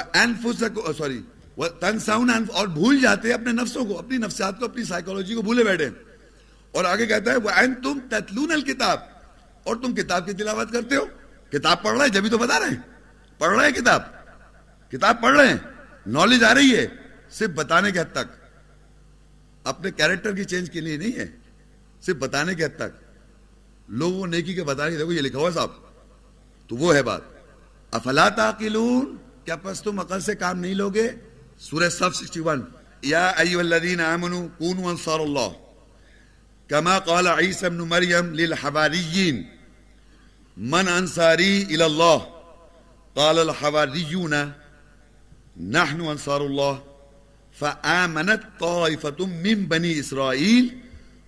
سوری وہ تنساؤن اور بھول جاتے ہیں اپنے نفسوں کو، اپنی نفسیات کو، اپنی سائیکولوجی کو بھولے بیٹھے اور آگے کہتا ہے وہ این تم تتلون الکتاب اور تم کتاب کی تلاوت کرتے ہو؟ کتاب پڑھ رہے ہیں، جبھی تو بتا رہے ہیں۔ پڑھ رہے ہیں کتاب۔ کتاب پڑھ رہے ہیں۔ نالج آ رہی ہے صرف بتانے کے حد تک۔ اپنے کیریکٹر کی چینج کے لیے نہیں ہے۔ صرف بتانے کے حد تک۔ لوگوں نیکی کے بتانے دیکھو یہ لکھا ہوا صاحب۔ تو وہ ہے بات۔ افلا تعقلون؟ کیا پس تم عقل سے کام نہیں لوگے؟ سورہ صف 61 یا ایوہ الذین آمنوا کونوا انصار اللہ۔ کما قال عیسی ابن مریم للحواریین۔ من انصاری الاللہ قال الحواریون۔ نحن انصار اللہ فآمنت طائفة من بني إسرائيل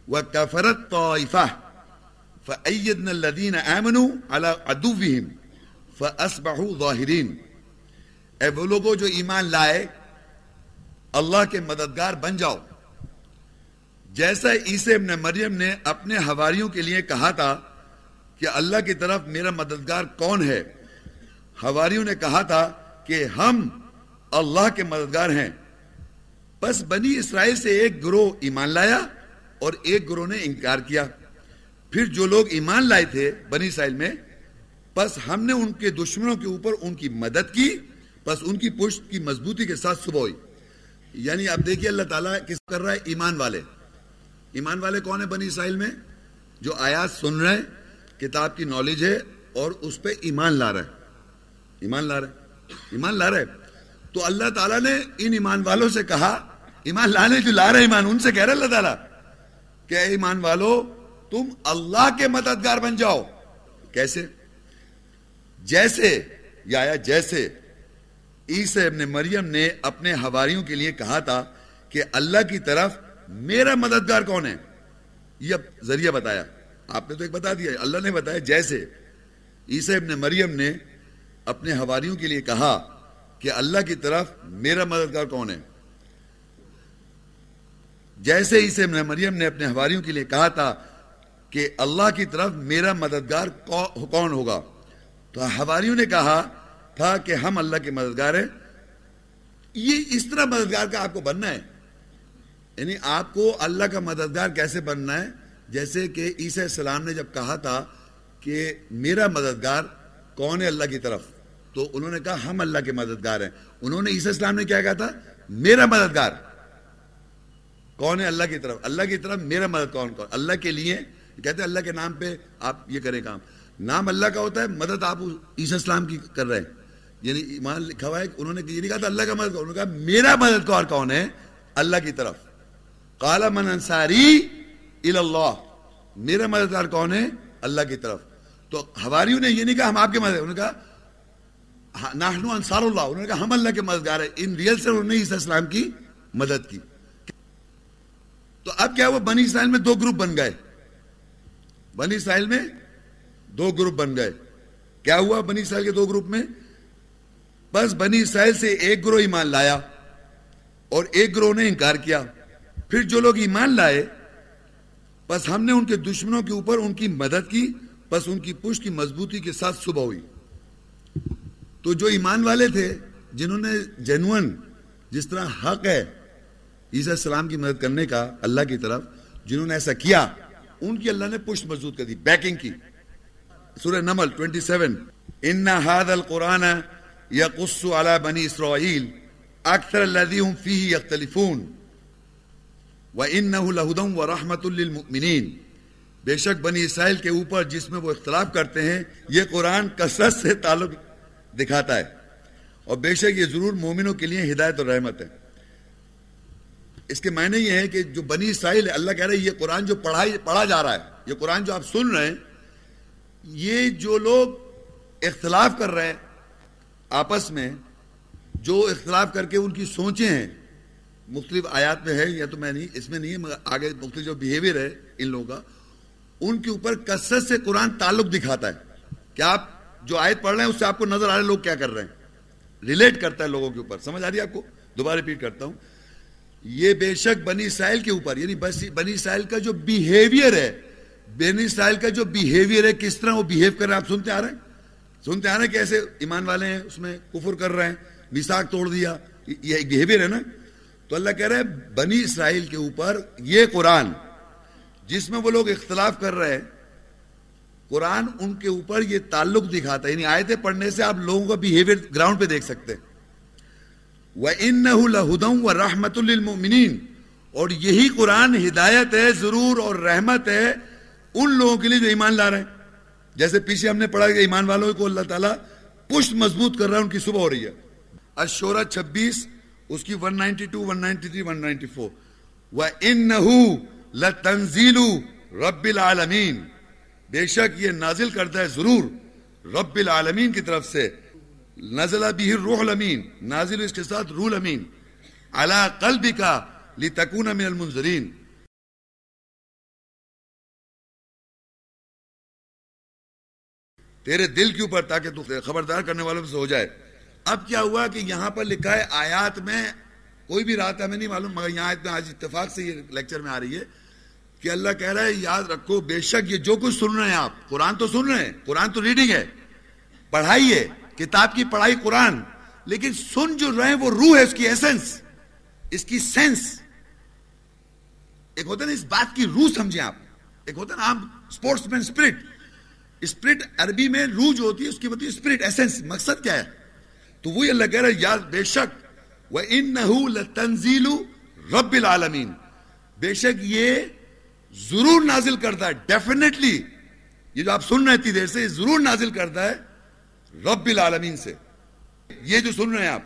وكفرت طائفة فأيدنا الذين آمنوا على عدوهم فأصبحوا ظاهرين اے وہ لوگوں جو ایمان لائے، اللہ کے مددگار بن جاؤ۔ جیسا عیسی ابن مریم نے اپنے حواریوں کے لیے کہا تھا کہ اللہ کی طرف میرا مددگار کون ہے، حواریوں نے کہا تھا کہ ہم اللہ کے مددگار ہیں۔ بس بنی اسرائیل سے ایک گروہ ایمان لایا اور ایک گروہ نے انکار کیا۔ پھر جو لوگ ایمان لائے تھے بنی اسرائیل میں بس ہم نے ان کے دشمنوں کے اوپر ان کی مدد کی بس ان کی پشت کی مضبوطی کے ساتھ صبح ہوئی۔ یعنی آپ دیکھیے اللہ تعالیٰ کس کر رہا ہے؟ ایمان والے۔ ایمان والے کون ہیں بنی اسرائیل میں؟ جو آیات سن رہے ہیں، کتاب کی نالج ہے اور اس پہ ایمان لا رہا ہے۔ ایمان لا رہا ہے۔ ایمان لا رہا ہے۔ تو اللہ تعالیٰ نے ان ایمان والوں سے کہا، ایمان لانے جو لا رہے ایمان، ان سے کہہ رہے اللہ تعالیٰ کہ اے ایمان والو، تم اللہ کے مددگار بن جاؤ۔ کیسے؟ جیسے یا آیا جیسے عیسی ابن مریم نے اپنے حواریوں کے لیے کہا تھا کہ اللہ کی طرف میرا مددگار کون ہے؟ یہ ذریعہ بتایا۔ آپ نے تو ایک بتا دیا، اللہ نے بتایا جیسے عیسی ابن مریم نے اپنے حواریوں کے لیے کہا کہ اللہ کی طرف میرا مددگار کون ہے؟ جیسے عیسی ابن مریم نے اپنے حواریوں کے لیے کہا تھا کہ اللہ کی طرف میرا مددگار کون ہوگا؟ تو حواریوں نے کہا تھا کہ ہم اللہ کے مددگار ہیں۔ یہ اس طرح مددگار کا آپ کو بننا ہے؟ یعنی آپ کو اللہ کا مددگار کیسے بننا ہے؟ جیسے کہ عیسی السلام نے جب کہا تھا کہ میرا مددگار کون ہے اللہ کی طرف؟ تو انہوں نے کہا ہم اللہ کے مددگار ہیں۔ انہوں نے عیسی السلام نے کیا کہا تھا؟ میرا مددگار۔ کون ہے اللہ کی طرف؟ اللہ کی طرف میرا مدد کون کون؟ اللہ کے لیے۔ کہتے ہیں اللہ کے نام پہ آپ یہ کریں کام۔ نام اللہ کا ہوتا ہے، مدد آپ عیسی السلام کی کر رہے ہیں۔ یعنی ایمان لکھا ہوا ہے، انہوں نے یہ نہیں کہا تھا اللہ کا مدد انہوں نے کہا میرا مددگار کون ہے؟ اللہ کی طرف۔ کالا من انصاری اللہ۔ میرا مددگار کون ہے؟ اللہ کی طرف۔ تو ہواریوں نے یہ نہیں کہا ہم آپ کے مدد انہوں نے کہا ہاں، ناہنو انصار اللہ، انہوں نے کہا ہم اللہ کے مددگار ہیں۔ ان ریئل سے انہوں نے عیسی اسلام کی مدد کی۔ تو اب کیا ہوا بنی اسرائیل میں دو گروپ بن گئے؟ بنی اسرائیل میں دو گروپ بن گئے۔ کیا ہوا بنی اسرائیل کے دو گروپ میں؟ بس بنی اسرائیل سے ایک گروہ ایمان لایا اور ایک گروہ نے انکار کیا۔ پھر جو لوگ ایمان لائے، بس ہم نے ان کے دشمنوں کے اوپر ان کی مدد کی، بس ان کی پشت کی مضبوطی کے ساتھ صبح ہوئی۔ تو جو ایمان والے تھے، جنہوں نے جنون جس طرح حق ہے، عیسیٰ السلام کی مدد کرنے کا، اللہ کی طرف، جنہوں نے ایسا کیا، ان کی اللہ نے پشت مضبوط کر دی بیکنگ کی۔ سورہ نمل 27 ان هذا القرآن يقص على بني اسرائيل اکثر الذي هم فيه يختلفون وانه لهدى ورحمة للمؤمنين بے شک بنی اسرائیل کے اوپر جس میں وہ اختلاف کرتے ہیں، یہ قرآن کثرت سے تعلق دکھاتا ہے۔ اور بے شک یہ ضرور مومنوں کے لیے ہدایت اور رحمت ہے۔ اس کے معنی یہ ہے کہ جو بنی اسرائیل ہے، اللہ کہہ رہے ہیں یہ قرآن جو پڑھائی، پڑھا جا رہا ہے، یہ قرآن جو آپ سن رہے ہیں، یہ جو لوگ اختلاف کر رہے ہیں آپس میں، جو اختلاف کر کے ان کی سوچیں ہیں، مختلف آیات میں ہے یا تو میں نہیں، اس میں نہیں ہے، مگر آگے مختلف جو بیہیویئر ہے ان لوگوں کا، ان کے اوپر کثرت سے قرآن تعلق دکھاتا ہے۔ کہ آپ جو آیت پڑھ رہے ہیں، اس سے آپ کو نظر آ رہے لوگ کیا کر رہے ہیں؟ ریلیٹ کرتا ہے لوگوں کے اوپر۔ سمجھ آ رہی ہے آپ کو؟ دوبارہ ریپیٹ کرتا ہوں۔ یہ بے شک بنی اسرائیل کے اوپر یعنی بنی اسرائیل کا جو بیہیویئر ہے، بنی اسرائیل کا جو بیہیویئر ہے، کس طرح وہ بیہیو کر رہے ہیں؟ آپ سنتے آ رہے ہیں؟ سنتے آ رہے ہیں کہ ایسے ایمان والے ہیں، اس میں کفر کر رہے ہیں مساک توڑ دیا، یہ ایک بیہیویئر ہے نا؟ تو اللہ کہہ رہے ہیں بنی اسرائیل کے اوپر یہ قرآن، جس میں وہ لوگ اختلاف کر رہے ہیں قرآن ان کے اوپر یہ تعلق دکھاتا ہے یعنی آیتیں پڑھنے سے آپ لوگوں کا بیہیویئر گراؤنڈ پہ دیکھ سکتے ہیں۔ وَإِنَّهُ لَهُدًا وَرَحْمَةٌ لِلْمُؤْمِنِينَ۔ اور یہی قرآن ہدایت ہے، ضرور اور رحمت ہے ان لوگوں کے لیے جو ایمان لا رہے ہیں۔ جیسے پیچھے ہم نے پڑھا کہ ایمان والوں کو اللہ تعالیٰ پشت مضبوط کر رہا ہے، ان کی صبح ہو رہی ہے۔ اشورہ چھبیس، اس کی 192 193 194 وَإِنَّهُ لَتَنزِيلُ رَبِّ الْعَالَمِينَ۔ بے شک یہ نازل کرتا ہے ضرور۔ رب العالمین کی طرف سے۔ نزل بھی روح الامین۔ نازل اس کے ساتھ روح الامین۔ علا قلبک لتکون من المنذرین۔ تیرے دل کے اوپر تاکہ تو خبردار کرنے والوں سے ہو جائے۔ اب کیا ہوا کہ یہاں پر لکھا ہے آیات میں، کوئی بھی رات ہمیں نہیں معلوم، مگر یہاں آیت میں آج اتفاق سے یہ لیکچر میں آ رہی ہے۔ کہ اللہ کہہ رہا ہے، یاد رکھو، بے شک یہ جو کچھ سن رہے ہیں آپ، قرآن تو سن رہے ہیں، قرآن تو ریڈنگ ہے، پڑھائی ہے، کتاب کی پڑھائی قرآن، لیکن سن جو رہے ہیں، وہ روح ہے اس کی ایسنس اس کی سینس ایک ہوتا ہے نا، اس بات کی روح سمجھیں آپ۔ ایک ہوتا ہے نا آپ اسپورٹس مین اسپرٹ اسپرٹ عربی میں روح جو ہوتی ہے، اس کی بتائیے اسپرٹ ایسنس مقصد کیا ہے؟ تو وہی اللہ کہہ رہا ہے، یاد، بے شک وہ ان نہ تنزیل رب العالمین بے شک یہ ضرور نازل کرتا ہے ڈیفینیٹلی یہ جو آپ سن رہے تھی دیر سے، یہ ضرور نازل کرتا ہے رب العالمین سے۔ یہ جو سن رہے ہیں آپ،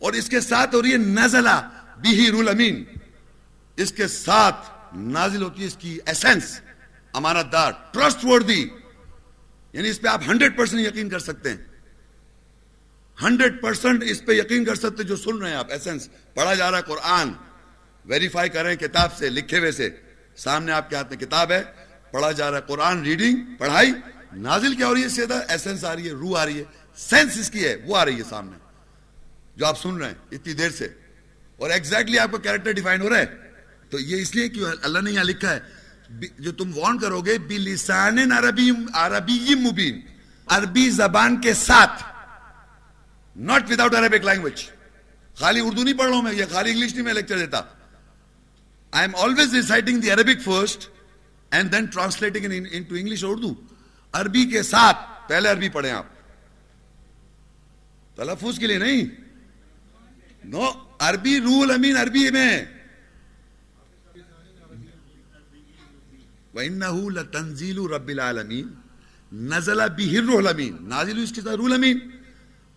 اور اس کے ساتھ اور یہ نزلہ بھی رول امین اس کے ساتھ نازل ہوتی ہے اس کی ایسنس امانت دار ٹرسٹ وردی یعنی اس پہ آپ ہنڈریڈ پرسنٹ یقین کر سکتے ہیں۔ ہنڈریڈ پرسنٹ اس پہ یقین کر سکتے جو سن رہے ہیں آپ ایسنس پڑھا جا رہا ہے قرآن ویریفائی کر رہے ہیں کتاب سے، لکھے ہوئے سے۔ سامنے آپ کے ہاتھ میں کتاب ہے، پڑھا جا رہا ہے قرآن ریڈنگ پڑھائی، نازل کیا ہو رہی ہے، سیدھا ایسنس آ رہی ہے، روح آ رہی ہے سینس اس کی ہے، وہ آ رہی ہے سامنے۔ جو آپ سن رہے ہیں، اتنی دیر سے۔ اور ایگزیکٹلی آپ کا کیریکٹر ڈیفائن ہو رہا ہے۔ تو یہ اس لیے کہ اللہ نے یہاں لکھا ہے جو تم وارن کرو گے بلسان عربی عربی مبین، عربی زبان کے ساتھ۔ ناٹ وداؤٹ عربک لینگویج خالی اردو نہیں پڑھ رہا ہوں میں، یہ خالی انگلش نہیں میں لیکچر دیتا۔ I am always reciting the Arabic first and then translating to English Urdu Arabi کے ساتھ پہلے عربی پڑھیں آپ تلفظ کے لیے نہیں نو عربی رول امین عربی میں وَإِنَّهُ لَتَنزِيلُ رَبِّ الْعَالَمِينَ نَزَلَ بِهِ الرُّحُ الْأَمِينَ نازل اس کے ساتھ رول امین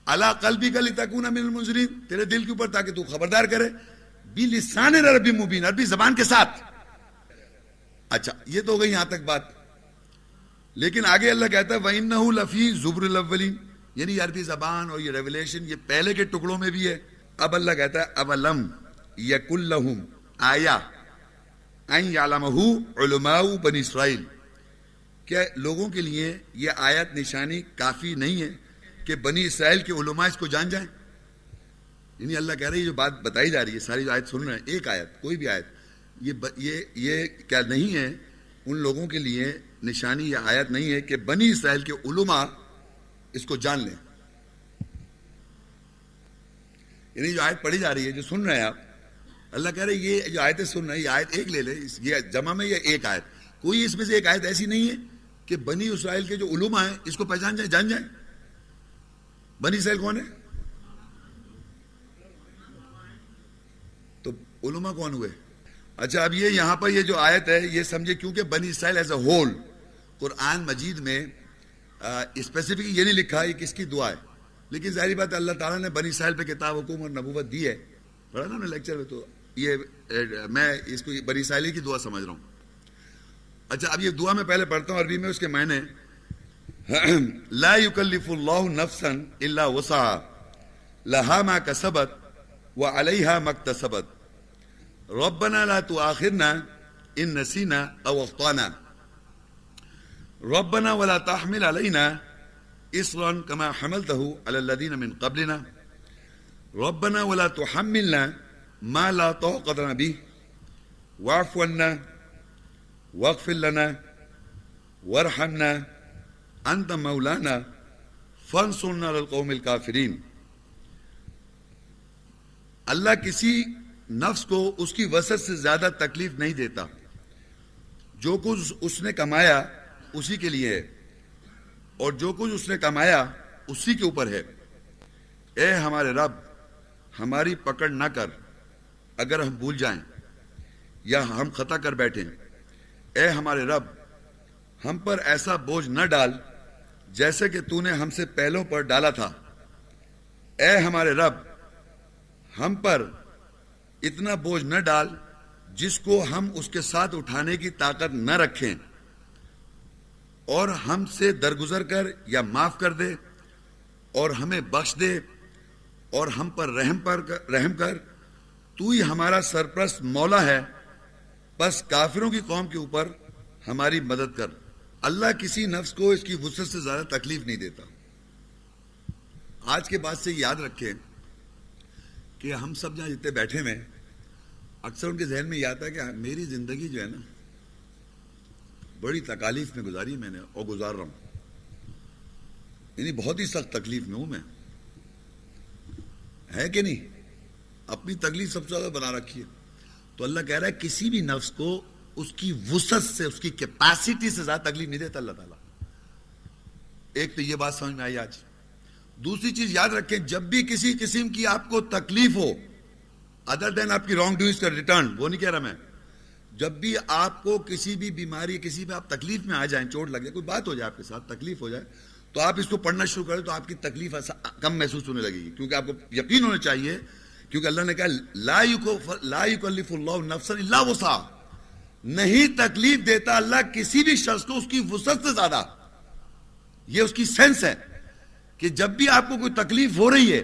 عَلَى قَلْبِكَ لِتَكُونَ مِنَ الْمُنذِرِينَ تیرے دل کے اوپر تاکہ تو خبردار کرے بِلِسَانِ عربی مبین، عربی زبان کے ساتھ۔ اچھا یہ تو ہو گئی یہاں تک بات۔ لیکن آگے اللہ کہتا ہے، وَإِنَّهُ لَفِي زُبْرِ الْأَوَّلِينَ۔ یعنی عربی زبان اور یہ ریولیشن یہ پہلے کے ٹکڑوں میں بھی ہے۔ اب اللہ کہتا ہے اَوَلَمْ يَكُلْ لَهُمْ آیا اَنْ يَعْلَمَهُ اسرائیل کیا لوگوں کے لیے یہ آیت نشانی کافی نہیں ہے کہ بنی اسرائیل کے علماء اس کو جان جائیں۔ یعنی اللہ کہہ رہے ہیں جو بات بتائی جا رہی ہے، ساری جو آیت سن رہے ہیں، ایک آیت، کوئی بھی آیت، یہ یہ یہ کیا نہیں ہے ان لوگوں کے لیے نشانی یہ آیت نہیں ہے کہ بنی اسرائیل کے علماء اس کو جان لیں۔ یعنی جو آیت پڑھی جا رہی ہے، جو سن رہے ہیں آپ، اللہ کہہ رہے یہ جو آیتیں سن رہے ہیں، یہ آیت ایک لے لے یہ جمع میں یہ ایک آیت؟ کوئی اس میں سے ایک آیت ایسی نہیں ہے کہ بنی اسرائیل کے جو علماء ہیں، اس کو پہچان جائیں، جان جائیں؟ بنی اسرائیل کون ہے؟ تو علماء کون ہوئے؟ اچھا اب یہ یہاں پر یہ جو آیت ہے، یہ سمجھے کیونکہ بنی اسرائیل ایز اے ہول قرآن مجید میں اسپیسیفک یہ نہیں لکھا یہ کس کی دعا ہے۔ لیکن ظاہری بات، اللہ تعالیٰ نے بنی اسرائیل پہ کتاب، حکومت اور نبوت دی ہے۔ پڑھا نا لیکچر میں تو یہ میں اس کو بنی اسرائیلی کی دعا سمجھ رہا ہوں۔ اچھا اب یہ دعا میں پہلے پڑھتا ہوں، عربی میں اس کے معنی لا يكلف الله نفسا الا وسعها، لها ما كسبت وعليها ما اكتسبت. ربنا لا تؤاخذنا إن نسينا أو أخطأنا. ربنا ولا تحمل علينا إصرا كما حملته على الذين من قبلنا. ربنا ولا تحملنا ما لا طاقة لنا به. واعف عنا واغفر لنا وارحمنا. أنت مولانا فانصرنا على القوم الكافرين. اللہ کسی نفس کو اس کی وسط سے زیادہ تکلیف نہیں دیتا۔ جو کچھ اس نے کمایا اسی کے لیے ہے۔ اور جو کچھ اس نے کمایا اسی کے اوپر ہے۔ اے ہمارے رب، ہماری پکڑ نہ کر۔ اگر ہم بھول جائیں یا ہم خطا کر بیٹھیں، اے ہمارے رب، ہم پر ایسا بوجھ نہ ڈال جیسے کہ تو نے ہم سے پہلوں پر ڈالا تھا۔ اے ہمارے رب ہم پر اتنا بوجھ نہ ڈال جس کو ہم اس کے ساتھ اٹھانے کی طاقت نہ رکھیں اور ہم سے درگزر کر یا معاف کر دے اور ہمیں بخش دے اور ہم پر رحم پر رحم کر، تو ہی ہمارا سرپرست مولا ہے۔ بس کافروں کی قوم کے اوپر ہماری مدد کر۔ اللہ کسی نفس کو اس کی وسعت سے زیادہ تکلیف نہیں دیتا۔ آج کے بعد سے یاد رکھیں کہ ہم سب جہاں جتنے بیٹھے ہوئے اکثر ان کے ذہن میں یہ آتا ہے کہ میری زندگی جو ہے نا، بڑی تکالیف میں گزاری میں نے اور گزار رہا ہوں۔ یعنی بہت ہی سخت تکلیف میں ہوں میں۔ ہے کہ نہیں؟ اپنی تکلیف سب سے زیادہ بنا رکھی ہے۔ تو اللہ کہہ رہا ہے، کسی بھی نفس کو اس کی وسط سے، اس کی کیپیسٹی سے زیادہ تکلیف نہیں دیتا اللہ تعالیٰ۔ ایک تو یہ بات سمجھ میں آئی آج۔ دوسری چیز یاد رکھیں، جب بھی کسی قسم کی آپ کو تکلیف ہو ادر دین آپ کی رانگ ڈوئنگس کا ریٹرن وہ نہیں کہہ رہا میں، جب بھی آپ کو کسی بھی بیماری، کسی بھی آپ تکلیف میں آ جائیں، چوٹ لگ جائے، کوئی بات ہو جائے آپ کے ساتھ، تکلیف ہو جائے، تو آپ اس کو پڑھنا شروع کریں تو آپ کی تکلیف کم محسوس ہونے لگے گی۔ کیونکہ آپ کو یقین ہونا چاہیے، کیونکہ اللہ نے کہا، لا لا یکلف اللہ نفسا الا وسع نہیں تکلیف دیتا اللہ کسی بھی شخص کو، اس کی وسعت سے زیادہ۔ یہ اس کی سینس ہے۔ کہ جب بھی آپ کو کوئی تکلیف ہو رہی ہے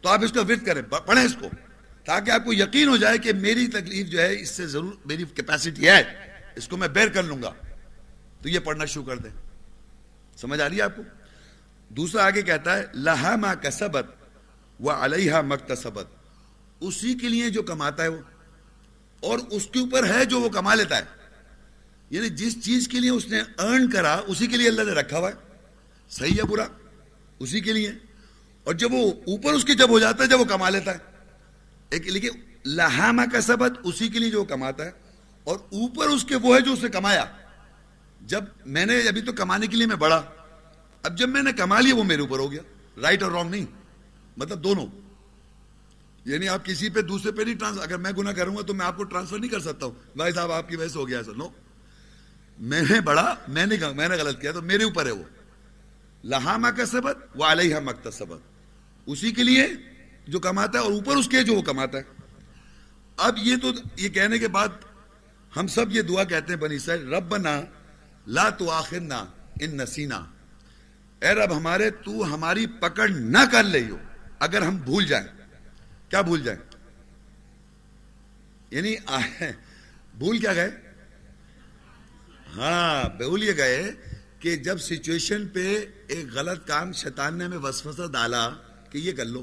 تو آپ اس کا ورد کریں پڑھیں اس کو، تاکہ آپ کو یقین ہو جائے کہ میری تکلیف جو ہے اس سے ضرور میری کیپیسٹی ہے، اس کو میں بیر کر لوں گا۔ تو یہ پڑھنا شروع کر دیں۔ سمجھ آ رہی ہے آپ کو؟ دوسرا آگے کہتا ہے، لہا ما کسبت و علیہ مکتسبت اسی کے لیے جو کماتا ہے وہ، اور اس کے اوپر ہے جو وہ کما لیتا ہے۔ یعنی جس چیز کے لیے اس نے ارن کرا، اسی کے لیے اللہ نے رکھا ہوا ہے۔ صحیح ہے برا؟ اسی کے لیے۔ اور جب وہ اوپر اس کے جب ہو جاتا ہے، جب وہ کما لیتا ہے۔ ایک لیکن لہامہ کا سبت اسی کے لیے جو کماتا ہے۔ اور اوپر اس کے وہ ہے جو اس نے کمایا۔ جب میں نے ابھی تو کمانے کے لیے میں بڑا اب جب میں نے کما لیا، وہ میرے اوپر ہو گیا۔ رائٹ اور رانگ نہیں۔ مطلب دونوں۔ یعنی آپ کسی پہ، دوسرے پہ نہیں ٹرانسفر اگر میں گناہ کروں گا تو میں آپ کو ٹرانسفر نہیں کر سکتا ہوں۔ بھائی صاحب، آپ کی وجہ سے ہو گیا سر نو میں نے بڑا میں نے میں نے غلط کیا تو میرے اوپر ہے وہ۔ لہامہ کا سبت وہ علیہ اسی کے لیے جو کماتا ہے اور اوپر اس کے جو وہ کماتا ہے۔ اب یہ تو یہ کہنے کے بعد ہم سب یہ دعا کہتے ہیں بنی سر رب لا تو آخر نہ ان نسینا۔ اے رب ہمارے، تو ہماری پکڑ نہ کر لے ہو، اگر ہم بھول جائیں۔ کیا بھول جائیں؟ یعنی بھول کیا گئے؟ ہاں بھول یہ گئے کہ جب سچویشن پہ ایک غلط کام شیطان نے ہمیں وسوسہ ڈالا کہ یہ کر لو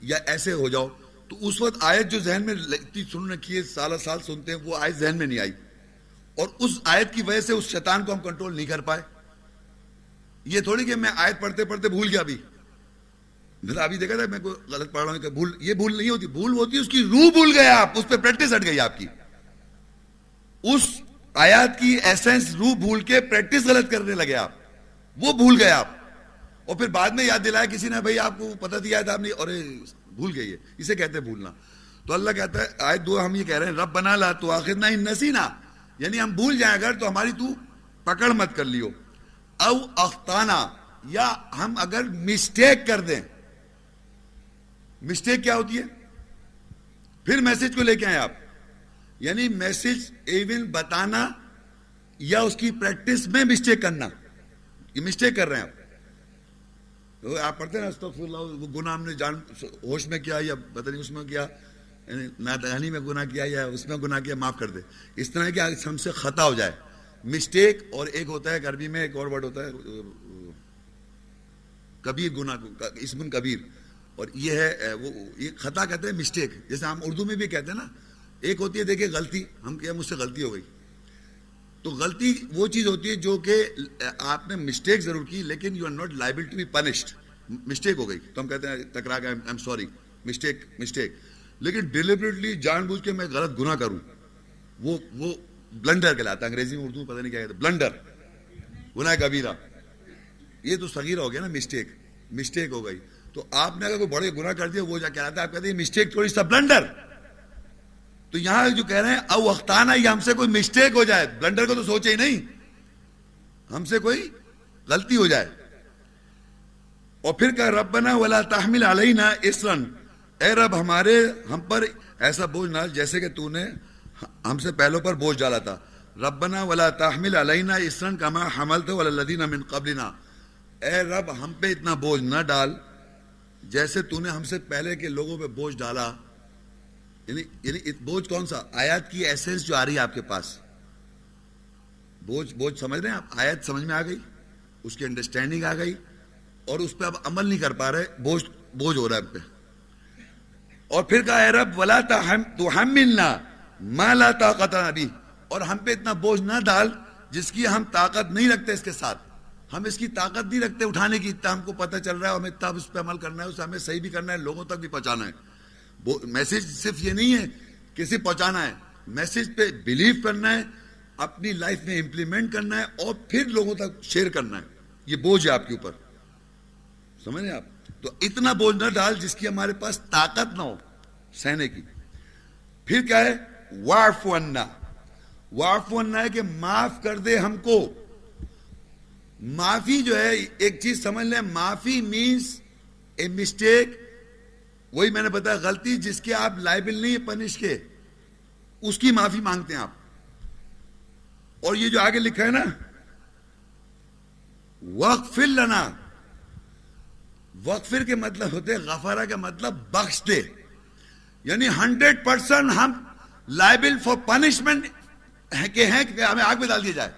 یا ایسے ہو جاؤ، تو اس وقت آیت جو ذہن میں سن رکھی ہے سال سال سنتے ہیں، وہ آیت ذہن میں نہیں آئی۔ اور اس آیت کی وجہ سے اس شیطان کو ہم کنٹرول نہیں کر پائے۔ یہ تھوڑی کہ میں آیت پڑھتے پڑھتے بھول گیا ابھی میں ابھی دیکھا تھا، میں کوئی غلط پڑھ رہا ہوں کہ بھول، یہ بھول نہیں ہوتی۔ بھول ہوتی اس کی روح بھول گیا آپ، اس پہ پریکٹس ہٹ گئی آپ کی۔ اس آیات کی ایسنس روح بھول کے پریکٹس غلط کرنے لگے آپ۔ وہ بھول گئے آپ۔ اور پھر بعد میں یاد دلایا کسی نے، بھائی آپ کو پتہ دیا تھا آپ نے، اور بھول گئی اسے کہتے ہیں بھولنا۔ تو اللہ کہتا ہے، آیت دو ہم یہ کہہ رہے ہیں، رب بنا لا تو آخر نہ نسینا۔ یعنی ہم بھول جائیں، اگر تو ہماری تو پکڑ مت کر لیو۔ او اختانا یا ہم اگر مسٹیک کر دیں۔ مسٹیک کیا ہوتی ہے؟ پھر میسج کو لے کے آئے آپ۔ یعنی میسج ایون بتانا یا اس کی پریکٹس میں مسٹیک کرنا۔ یہ مسٹیک کر رہے ہیں آپ۔ آپ پڑھتے ہیں وہ گناہ ہم نے جان، ہوش میں کیا یا پتہ نہیں اس میں کیا یعنی نادانی میں گناہ کیا یا اس میں گناہ کیا، معاف کر دے۔ اس طرح کہ ہم سے خطا ہو جائے۔ مسٹیک اور ایک ہوتا ہے عربی میں، ایک اور ورڈ ہوتا ہے، کبیر، گناہ اسمن کبیر۔ اور یہ ہے، وہ، یہ خطا کہتے ہیں مسٹیک جیسے ہم اردو میں بھی کہتے ہیں نا ایک ہوتی ہے دیکھیں غلطی، ہم کیا مجھ سے غلطی ہو گئی۔ تو غلطی وہ چیز ہوتی ہے جو کہ آپ نے مسٹیک ضرور کی، لیکن you are not liable to be punished mistake ہو گئی۔ تو ہم کہتے ہیں ٹکرا گئے ایم سوری مسٹیک مسٹیک لیکن ڈیلیبریٹلی جان بوجھ کے میں غلط گناہ کروں۔ وہ وہ بلنڈر کہلاتا ہے۔ انگریزی میں اردو میں پتہ نہیں کیا کہتے بلنڈر گناہ کبیرہ۔ یہ تو صغیر ہو گیا نا مسٹیک مسٹیک ہو گئی۔ تو آپ نے اگر کوئی بڑے گناہ کر دیا وہ جا کہلاتا ہے، آپ کہتے ہیں مسٹیک تھوڑی سا بلنڈر تو یہاں جو کہہ رہے ہیں، او اختانہ، یہ ہم سے کوئی مسٹیک ہو جائے. بلنڈر کو تو سوچے ہی نہیں۔ ہم سے کوئی غلطی ہو جائے۔ اور پھر کہ ربنا ولا تحمل علینا اسرن اے رب، ہمارے، ہم پر ایسا بوجھ نہ، جیسے کہ تو نے ہم سے پہلوں پر بوجھ ڈالا تھا۔ ربنا ولا تحمل علینا اسرن کما حملت والذین من قبلنا۔ اے رب، ہم پہ اتنا بوجھ نہ ڈال جیسے تو نے ہم سے پہلے کے لوگوں پہ بوجھ ڈالا۔ یعنی یعنی بوجھ کون سا؟ آیات کی ایسنس جو آ رہی ہے آپ کے پاس. بوجھ بوجھ سمجھ رہے ہیں آپ؟ آیت سمجھ میں آ گئی؟ اس کی انڈرسٹینڈنگ آ گئی اور اس پہ اب عمل نہیں کر پا رہے، بوجھ بوجھ ہو رہا ہے پہ۔ اور پھر کہا اے رب، ولا تو ہم ملنا ما لا طاقت ابھی اور ہم پہ اتنا بوجھ نہ ڈال جس کی ہم طاقت نہیں رکھتے اس کے ساتھ۔ ہم اس کی طاقت نہیں رکھتے اٹھانے کی، اتنا ہم کو پتہ چل رہا ہے، ہمیں اتنا اس پہ عمل کرنا ہے، اسے ہمیں صحیح بھی کرنا ہے، لوگوں تک بھی پہنچانا ہے۔ میسج صرف یہ نہیں ہے کسی پہنچانا ہے. میسج پہ بلیو کرنا ہے، اپنی لائف میں امپلیمنٹ کرنا ہے اور پھر لوگوں تک شیئر کرنا ہے. یہ بوجھ ہے آپ کے اوپر. سمجھ رہے آپ؟ تو اتنا بوجھ نہ ڈال جس کی ہمارے پاس طاقت نہ ہو سہنے کی. پھر کیا ہے؟ واف وننا واف وننا ہے کہ معاف کر دے ہم کو. معافی جو ہے، ایک چیز سمجھ لیں، معافی مینس اے مسٹیک وہی میں نے بتایا، غلطی جس کے آپ لائبل نہیں پنش کے، اس کی معافی مانگتے ہیں آپ۔ اور یہ جو آگے لکھا ہے نا وقفر لنا۔ وقفر کے مطلب ہوتے غفارہ کا مطلب بخش دے۔ یعنی ہنڈریڈ پرسینٹ ہم لائبل فار پنشمنٹ کہ ہیں کہ ہمیں آگ میں ڈال دیا جائے۔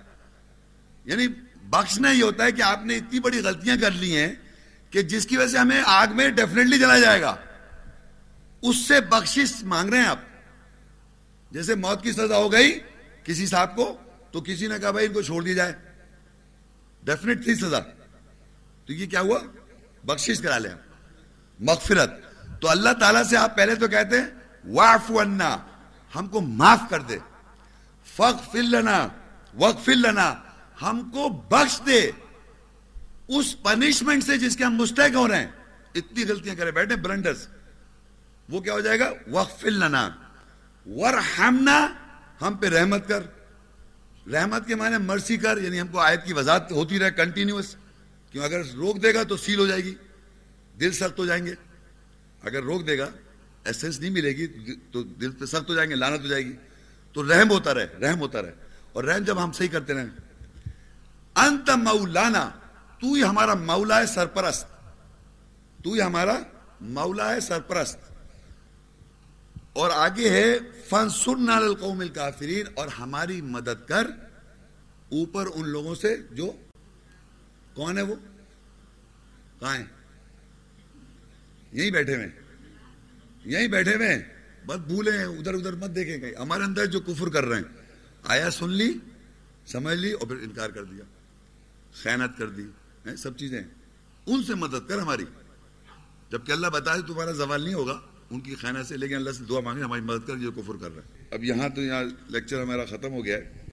یعنی بخشنا یہ ہوتا ہے کہ آپ نے اتنی بڑی غلطیاں کر لی ہیں کہ جس کی وجہ سے ہمیں آگ میں ڈیفینیٹلی جلا جائے گا۔ اس سے بخشش مانگ رہے ہیں آپ۔ جیسے موت کی سزا ہو گئی کسی صاحب کو، تو کسی نے کہا بھائی ان کو چھوڑ دیا جائے۔ ڈیفینیٹ تھی سزا۔ تو یہ کیا ہوا؟ بخشش کرا لیں۔ مغفرت۔ تو اللہ تعالیٰ سے آپ پہلے تو کہتے ہیں واف انا ہم کو معاف کر دے۔ فق فل لنا وق فل لنا۔ ہم کو بخش دے۔ اس پنشمنٹ سے جس کے ہم مستحق ہو رہے ہیں۔ اتنی غلطیاں کرے بیٹھے بلنڈرز وہ کیا ہو جائے گا؟ وقف لنا۔ ورحمنا ہم پہ رحمت کر۔ رحمت کے معنی مرسی کر یعنی ہم کو آیت کی وضاحت ہوتی رہے کنٹینیوس کیوں؟ اگر روک دے گا تو سیل ہو جائے گی۔ دل سخت ہو جائیں گے۔ اگر روک دے گا ایسنس نہیں ملے گی، تو دل پہ سخت ہو جائیں گے لانت ہو جائے گی۔ تو رحم ہوتا رہے، رحم ہوتا رہے۔ اور رحم جب ہم صحیح کرتے رہیں۔ انت مولانا، تو ہی ہمارا مولا ہے سرپرست۔ تو ہی ہمارا مولا ہے سرپرست۔ اور آگے ہے فن سن القوم الکافرین اور ہماری مدد کر اوپر ان لوگوں سے جو، کون ہے وہ؟ کہاں ہیں؟ یہیں بیٹھے ہوئے یہیں بیٹھے ہوئے بس بھولے ہیں، ادھر ادھر مت دیکھیں گے ہمارے اندر جو کفر کر رہے ہیں آیا سن لی، سمجھ لی اور پھر انکار کر دیا۔ خیانت کر دی سب چیزیں۔ ان سے مدد کر ہماری۔ جبکہ اللہ بتا دے تمہارا زوال نہیں ہوگا۔ ان کی خیانت سے لیکن اللہ سے دعا مانگے ہماری مدد کر جو کفر کر رہا ہے۔ اب یہاں تو یہاں لیکچر ہمارا ختم ہو گیا ہے۔